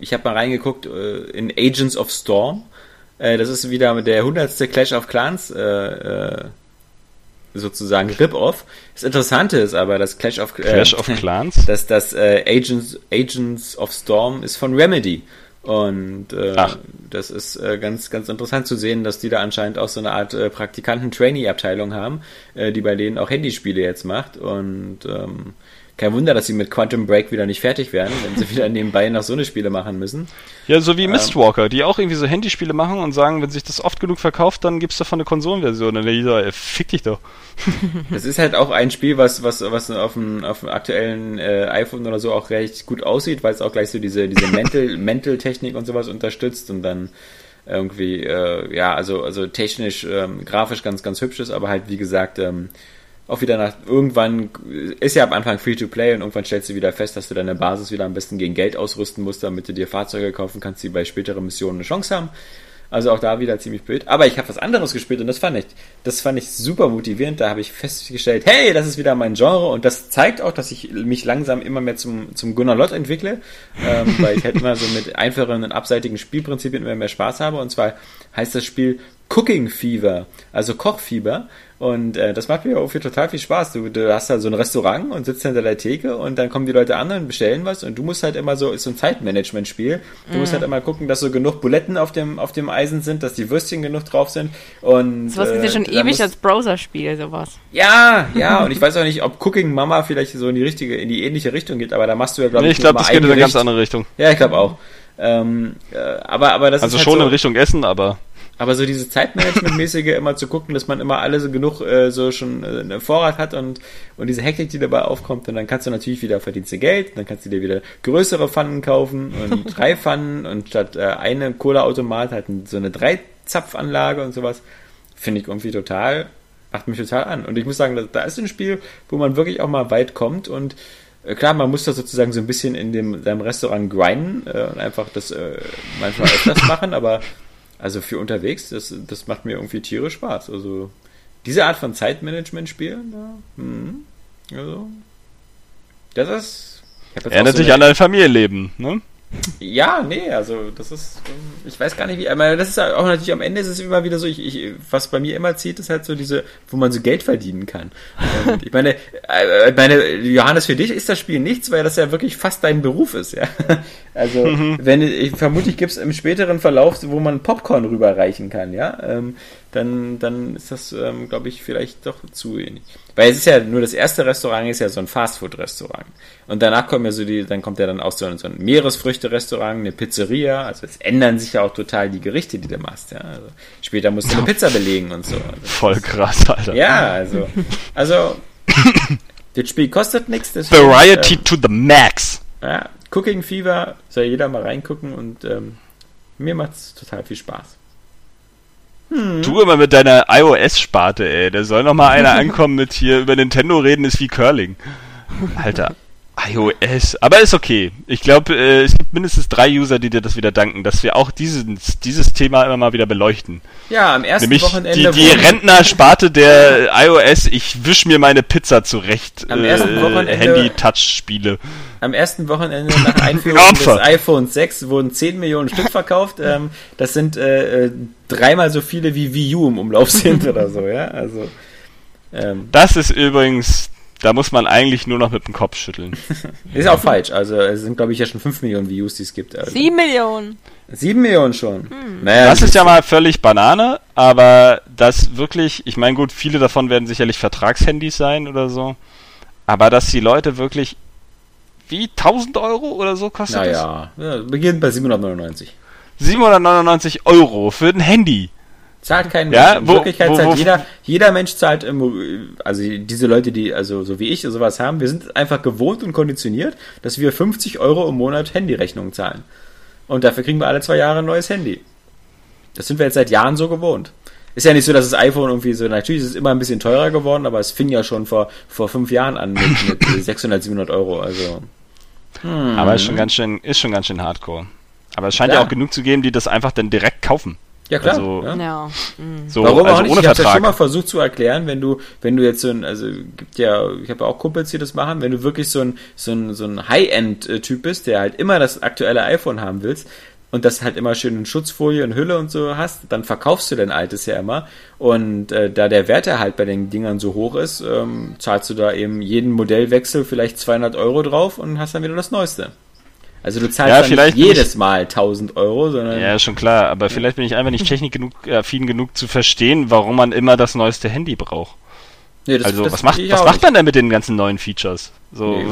ich habe mal reingeguckt äh, in Agents of Storm. Äh, das ist wieder der 100. Clash of Clans äh, äh, sozusagen Rip-Off. Das Interessante ist aber, dass Clash of äh, Clash of Clans. dass das äh, Agents, Agents of Storm ist von Remedy. Und äh, Ach. das ist äh, ganz, ganz interessant zu sehen, dass die da anscheinend auch so eine Art äh, Praktikanten-Trainee-Abteilung haben, äh, die bei denen auch Handyspiele jetzt macht. Und ähm, kein Wunder, dass sie mit Quantum Break wieder nicht fertig werden, wenn sie wieder nebenbei noch so eine Spiele machen müssen. Ja, so wie Mistwalker, die auch irgendwie so Handyspiele machen und sagen, wenn sich das oft genug verkauft, dann gibt's davon eine Konsolenversion. Und dann jeder, ey, fick dich doch. Das ist halt auch ein Spiel, was, was, was auf dem, auf dem aktuellen äh, iPhone oder so auch recht gut aussieht, weil es auch gleich so diese, diese Mental, Mental-Technik und sowas unterstützt und dann irgendwie, äh, ja, also, also technisch, ähm, grafisch ganz, ganz hübsch ist, aber halt, wie gesagt, ähm, auch wieder nach, irgendwann, ist ja am Anfang Free-to-Play und irgendwann stellst du wieder fest, dass du deine Basis wieder am besten gegen Geld ausrüsten musst, damit du dir Fahrzeuge kaufen kannst, die bei späteren Missionen eine Chance haben. Also auch da wieder ziemlich blöd. Aber ich habe was anderes gespielt und das fand ich, das fand ich super motivierend. Da habe ich festgestellt, hey, das ist wieder mein Genre und das zeigt auch, dass ich mich langsam immer mehr zum, zum Gunnar Lott entwickle, ähm, weil ich halt immer so mit einfachen und abseitigen Spielprinzipien immer mehr Spaß habe. Und zwar heißt das Spiel Cooking Fever, also Kochfieber. Und äh, das macht mir auch viel, total viel Spaß. Du, du hast da so ein Restaurant und sitzt hinter der Theke und dann kommen die Leute an und bestellen was und du musst halt immer so, ist so ein Zeitmanagement-Spiel. Du musst halt immer gucken, dass so genug Buletten auf dem, auf dem Eisen sind, dass die Würstchen genug drauf sind. Und, Sowas gibt es ja schon da ewig musst- als Browserspiel, sowas. Ja, ja, und ich weiß auch nicht, ob Cooking Mama vielleicht so in die richtige, in die ähnliche Richtung geht, aber da machst du ja, glaube Nee, ich, ich glaube, das mal geht in ein eine ganz andere Richtung. Ja, ich glaube auch. Ähm, äh, aber, aber das Also ist halt schon so, in Richtung Essen, aber aber so diese Zeitmanagement-mäßige immer zu gucken, dass man immer alle so genug äh, so schon äh, einen Vorrat hat und, und diese Hektik, die dabei aufkommt, und dann kannst du natürlich wieder verdienst du Geld, dann kannst du dir wieder größere Pfannen kaufen und drei Pfannen und statt äh, eine Cola-Automat halt so eine Dreizapfanlage und sowas. Finde ich irgendwie total, macht mich total an. Und ich muss sagen, da, ist ein Spiel, wo man wirklich auch mal weit kommt und äh, klar, man muss da sozusagen so ein bisschen in dem seinem Restaurant grinden äh, und einfach das äh, manchmal öfters machen, aber also für unterwegs, das, das macht mir irgendwie tierisch Spaß. Also diese Art von Zeitmanagement-Spielen, ja, hm, also das ist. Erinnert sich so an dein Familienleben, ne? Ja, nee, also das ist, ähm, ich weiß gar nicht wie, aber das ist auch natürlich am Ende ist es immer wieder so, ich, ich, was bei mir immer zieht, ist halt so diese, wo man so Geld verdienen kann. Und ich meine, äh, meine, Johannes, für dich ist das Spiel nichts, weil das ja wirklich fast dein Beruf ist, ja. Also, mhm. wenn, ich, vermutlich gibt es im späteren Verlauf, wo man Popcorn rüberreichen kann, ja. Dann, dann ist das, ähm, glaube ich, vielleicht doch zu wenig. Weil es ist ja nur das erste Restaurant ist ja so ein Fastfood-Restaurant. Und danach kommen ja so die, dann kommt ja dann auch so ein, so ein Meeresfrüchte-Restaurant, eine Pizzeria. Also es ändern sich ja auch total die Gerichte, die du machst, ja. Also später musst du eine Pizza belegen und so. Also Voll krass, Alter. Ja, also, also, das Spiel kostet nichts. Variety ähm, to the max. Ja, Cooking Fever, soll jeder mal reingucken und ähm, mir macht's total viel Spaß. Hm. Tu immer mit deiner iOS-Sparte, ey. Da soll noch mal einer ankommen mit hier über Nintendo reden, ist wie Curling. Alter iOS. Aber ist okay. Ich glaube, äh, es gibt mindestens drei User, die dir das wieder danken, dass wir auch dieses, dieses Thema immer mal wieder beleuchten. Ja, am ersten Nämlich Wochenende. Die, die Rentner-Sparte der iOS, ich wisch mir meine Pizza zurecht. Am ersten äh, Wochenende. Handy-Touch-Spiele. Am ersten Wochenende nach Einführung des iPhone 6 wurden 10 Millionen Stück verkauft. Ähm, das sind äh, äh, dreimal so viele wie Wii U im Umlauf sind oder so, ja. Also. Ähm. Das ist übrigens da muss man eigentlich nur noch mit dem Kopf schütteln. ist auch falsch. Also es sind, glaube ich, ja schon 5 Millionen Views, die es gibt. Also. 7 Millionen. 7 Millionen schon. Hm. Naja, das ist ja mal völlig Banane, aber das wirklich, ich meine gut, viele davon werden sicherlich Vertragshandys sein oder so. Aber dass die Leute wirklich wie 1000 Euro oder so kostet naja, das? Ja, beginnt bei 799. 799 Euro für ein Handy. Zahlt kein Mensch. Ja, In wo, Wirklichkeit wo, zahlt wo, jeder, jeder Mensch zahlt, also diese Leute, die, also so wie ich sowas haben, wir sind einfach gewohnt und konditioniert, dass wir 50 Euro im Monat Handyrechnungen zahlen. Und dafür kriegen wir alle zwei Jahre ein neues Handy. Das sind wir jetzt seit Jahren so gewohnt. Ist ja nicht so, dass das iPhone irgendwie so, natürlich ist es immer ein bisschen teurer geworden, aber es fing ja schon vor, vor fünf Jahren an mit, mit 600, 700 Euro, also. Hm. Aber ist schon ganz schön, ist schon ganz schön hardcore. Aber es scheint ja. ja auch genug zu geben, die das einfach dann direkt kaufen. Ja klar. Also, ja. ja. So, Warum also auch nicht? Ohne ich habe das schon mal versucht zu erklären, wenn du, wenn du jetzt so ein, also gibt ja, ich habe ja auch Kumpels, die das machen, wenn du wirklich so ein, so ein, so ein High-End-Typ bist, der halt immer das aktuelle iPhone haben willst und das halt immer schön in Schutzfolie und Hülle und so hast, dann verkaufst du dein altes ja immer. Und äh, da der Wert halt bei den Dingern so hoch ist, ähm, zahlst du da eben jeden Modellwechsel vielleicht 200 Euro drauf und hast dann wieder das Neueste. Also du zahlst ja, nicht jedes ich, Mal 1000 Euro, sondern... Ja, schon klar, aber vielleicht bin ich einfach nicht technik genug, affin genug zu verstehen, warum man immer das neueste Handy braucht. Nee, das, also das was macht, was macht man denn mit den ganzen neuen Features? So, nee.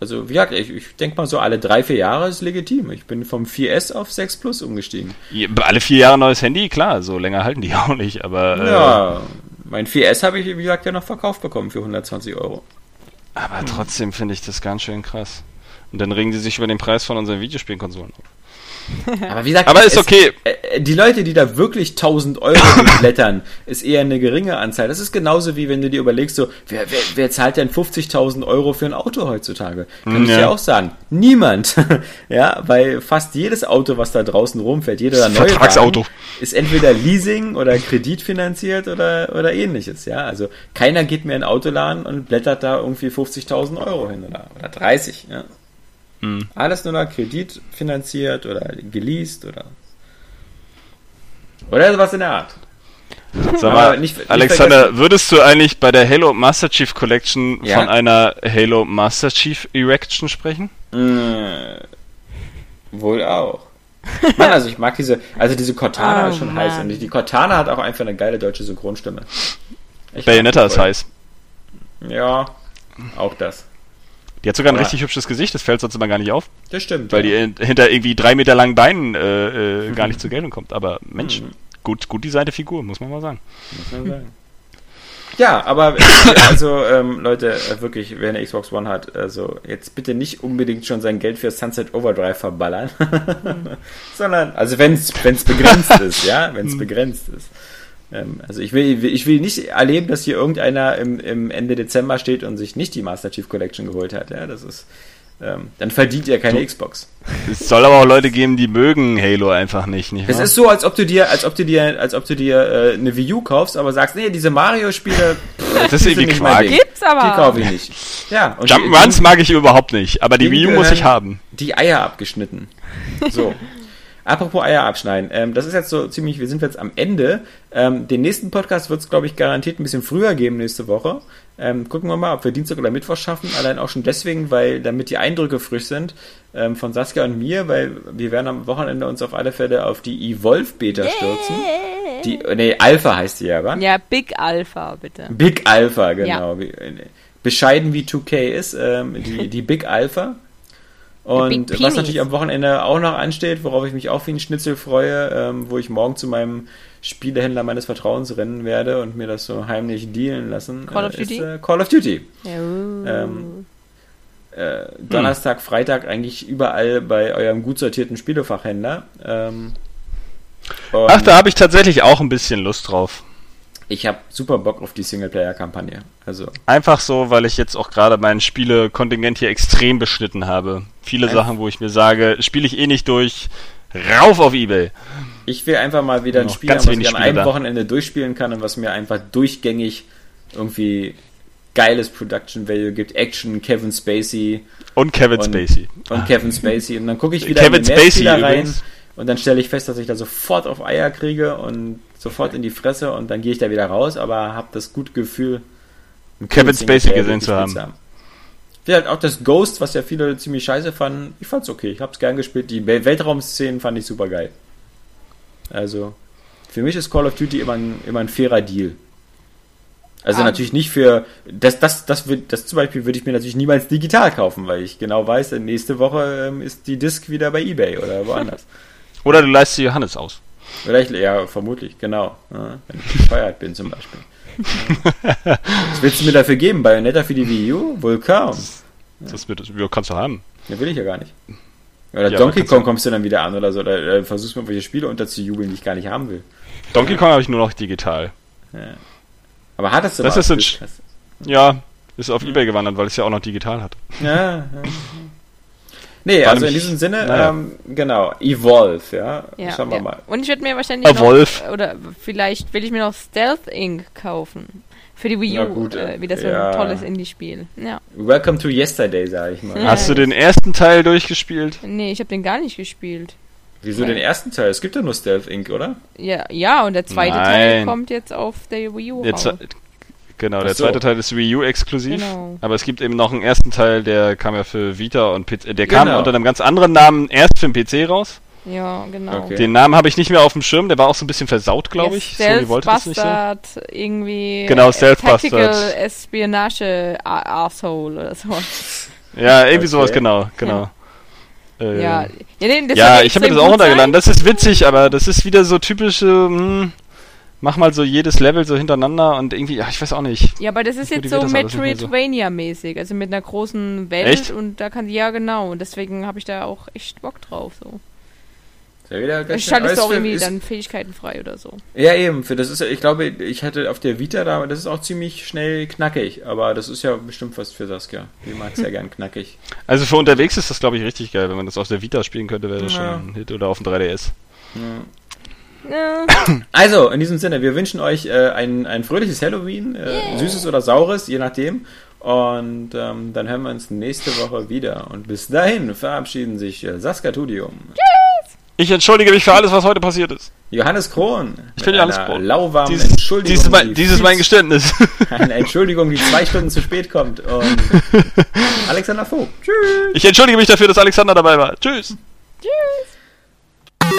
Also wie gesagt, ich, ich denke mal so alle drei, vier Jahre ist legitim. Ich bin vom 4S auf 6 Plus umgestiegen. Alle vier Jahre neues Handy, klar, so länger halten die auch nicht, aber... Ja, äh, mein 4S habe ich, wie gesagt, ja noch verkauft bekommen für 120 Euro. Aber trotzdem finde ich das ganz schön krass. Und dann regen sie sich über den Preis von unseren Videospielkonsolen auf. Aber wie gesagt, aber ist okay. Äh, die Leute, die da wirklich 1000 Euro blättern, ist eher eine geringe Anzahl. Das ist genauso wie wenn du dir überlegst, so, wer, wer, wer zahlt denn 50.000 Euro für ein Auto heutzutage? Kann ja. ich dir auch sagen. Niemand. ja, weil fast jedes Auto, was da draußen rumfährt, jeder neue Vertragsauto. Wagen, ist entweder Leasing oder kreditfinanziert oder, oder ähnliches. Ja, also keiner geht mehr in den Autoladen und blättert da irgendwie 50.000 Euro hin oder, oder 30. Ja. Mhm. Alles nur noch Kredit finanziert oder geleast oder. Oder was in der Art. Sag mal, nicht, nicht Alexander, vergessen. würdest du eigentlich bei der Halo Master Chief Collection ja? von einer Halo Master Chief Erection sprechen? Äh, wohl auch. Mann, also ich mag diese, also diese Cortana oh, ist schon Mann. heiß und die Cortana hat auch einfach eine geile deutsche Synchronstimme. Ich Bayonetta ist heiß. Ja, auch das. Die hat sogar ein richtig hübsches Gesicht, das fällt sonst immer gar nicht auf. Das stimmt. Weil ja. die hinter irgendwie drei Meter langen Beinen äh, äh, gar nicht zur Geltung kommt. Aber Mensch, mhm. gut, gut designte Figur, muss man mal sagen. Muss man sagen. Ja, aber also ähm, Leute, äh, wirklich, wer eine Xbox One hat, also jetzt bitte nicht unbedingt schon sein Geld für Sunset Overdrive verballern, sondern also wenn es begrenzt ist, ja, wenn es mhm. begrenzt ist. Ähm, also ich will, ich will nicht erleben, dass hier irgendeiner im, im Ende Dezember steht und sich nicht die Master Chief Collection geholt hat. Ja, das ist, ähm, dann verdient er keine Xbox. Es soll aber auch Leute geben, die mögen Halo einfach nicht. nicht Es wahr? ist so, als ob du dir, als ob du dir, als ob du dir äh, eine Wii U kaufst, aber sagst, nee, diese Mario-Spiele, das ist irgendwie Quark. Gibt's aber. Die kaufe ich nicht. Ja, und Jump'n'Runs die, mag ich überhaupt nicht, aber die Wii U muss ich haben. die Eier abgeschnitten. So. Apropos Eier abschneiden, ähm, das ist jetzt so ziemlich, wir sind jetzt am Ende. Ähm, den nächsten Podcast wird es, glaube ich, garantiert ein bisschen früher geben nächste Woche. Ähm, gucken wir mal, ob wir Dienstag oder Mittwoch schaffen. Allein auch schon deswegen, weil damit die Eindrücke frisch sind ähm, von Saskia und mir, weil wir werden am Wochenende uns auf alle Fälle auf die Evolve Beta stürzen. Die, nee, Alpha heißt die ja, wa? Ja, Big Alpha, bitte. Big Alpha, genau. Wie, äh, bescheiden wie 2K ist, ähm, die, die Big Alpha. Und was natürlich am Wochenende auch noch ansteht, worauf ich mich auch wie ein Schnitzel freue, ähm, wo ich morgen zu meinem Spielehändler meines Vertrauens rennen werde und mir das so heimlich dealen lassen, Call of äh, ist Duty? äh, Call of Duty. Ja, uh. Ähm, Äh, Donnerstag, Freitag eigentlich überall bei eurem gut sortierten Spielefachhändler. Ähm, Ach, da habe ich tatsächlich auch ein bisschen Lust drauf. Ich habe super Bock auf die Singleplayer-Kampagne. Also Einfach so, weil ich jetzt auch gerade mein Spielekontingent hier extrem beschnitten habe. Viele Einf- Sachen, wo ich mir sage, spiele ich eh nicht durch, rauf auf Ebay. Ich will einfach mal wieder ein Spiel ganz haben, was ich an einem da. Wochenende durchspielen kann und was mir einfach durchgängig irgendwie geiles Production Value gibt. Action, Kevin Spacey Und Kevin Und- Spacey. und Kevin Spacey. Und dann gucke ich wieder Kevin in den Spacey rein übrigens. Und dann stelle ich fest, dass ich da sofort auf Eier kriege und sofort in die Fresse und dann gehe ich da wieder raus, aber habe das gute Gefühl, Kevin Spacey gesehen zu haben. Wie halt auch das Ghost, was ja viele ziemlich scheiße fanden. Ich fand's okay. Ich hab's gern gespielt. Die Wel- Weltraumszenen fand ich super geil. Also, für mich ist Call of Duty immer ein, immer ein fairer Deal. Also Ah. natürlich nicht für das das das wird das zum Beispiel würde ich mir natürlich niemals digital kaufen, weil ich genau weiß, nächste Woche ähm, ist die Disc wieder bei eBay oder woanders. Oder du leistest Johannes aus. Vielleicht ja vermutlich genau, ja, wenn ich gefeuert bin zum Beispiel. Ja. Was willst du mir dafür geben? Bayonetta für die Wii U? Wohl kaum. Das wird, ja, kannst du haben. Ja, will ich ja gar nicht. Oder Ja, Donkey Kong kommst du dann wieder an oder so, oder, oder versuchst mir irgendwelche Spiele unterzujubeln, die ich gar nicht haben will. Donkey Kong habe ich nur noch digital. Aber hattest du Das ist ein? Sch- Ja, ist auf Ebay gewandert, weil ich es ja auch noch digital hatte. Ja, ja. Nee, War also in diesem Sinne, naja. ähm, genau, Evolve, ja. Ja, Schauen wir ja. mal. Und ich werde mir wahrscheinlich Evolve. noch, oder vielleicht will ich mir noch Stealth Inc. kaufen. Für die Wii U. gut, äh, wieder so ja. ein tolles Indie-Spiel. Ja. Welcome to Yesterday, sag ich mal. Hast du den ersten Teil durchgespielt? Nee, ich habe den gar nicht gespielt. Wieso den ersten Teil? Es gibt ja nur Stealth Inc., oder? Ja, ja, und der zweite Teil Nein. kommt jetzt auf der Wii U Der raus. Genau, der so. zweite Teil ist Wii U exklusiv. Genau. Aber es gibt eben noch einen ersten Teil, der kam ja für Vita und PC. Der kam Genau. unter einem ganz anderen Namen erst für den PC raus. Ja, genau. Okay. Den Namen habe ich nicht mehr auf dem Schirm. Der war auch so ein bisschen versaut, glaube Ja, ich. Sony wollte das nicht so. Irgendwie. Genau, äh, Stealth Bastard. Espionage A- Asshole oder so. Ja, irgendwie Okay. sowas, genau, genau. Äh, Ja, ja, nee, das ja ich habe mir das auch runtergeladen. Das ist witzig, aber das ist wieder so typische, hm, mach mal so jedes Level so hintereinander und irgendwie, ja, ich weiß auch nicht. Ja, aber das ist jetzt so das alles nicht mehr so. Metroidvania-mäßig, also mit einer großen Welt Echt? und da kann ja genau und deswegen habe ich da auch echt Bock drauf so. Ist ja wieder ganz Ich schaltest schön- du auch irgendwie ist- dann Fähigkeiten frei oder so. Ja, eben. Für das ist ja, ich glaube, ich hatte auf der Vita da, das ist auch ziemlich schnell knackig, aber das ist ja bestimmt was für Saskia. Die mag es ja gern knackig. Also für unterwegs ist das, glaube ich, richtig geil. Wenn man das auf der Vita spielen könnte, wäre das Ja. schon ein Hit oder auf dem 3DS. Ja, Also, in diesem Sinne, wir wünschen euch äh, ein, ein fröhliches Halloween, äh, süßes oder saures, je nachdem. Und ähm, dann hören wir uns nächste Woche wieder. Und bis dahin verabschieden sich äh, Saskia Tudium, Ich entschuldige mich für alles, was heute passiert ist. Johannes Kron, Ich bin Johannes Kron. lauwarmen Dieses, Entschuldigung, dieses, mein, die dieses mein Geständnis. Eine Entschuldigung, die zwei Stunden zu spät kommt. Und Alexander Vogt. Tschüss. Ich entschuldige mich dafür, dass Alexander dabei war. Tschüss. tschüss.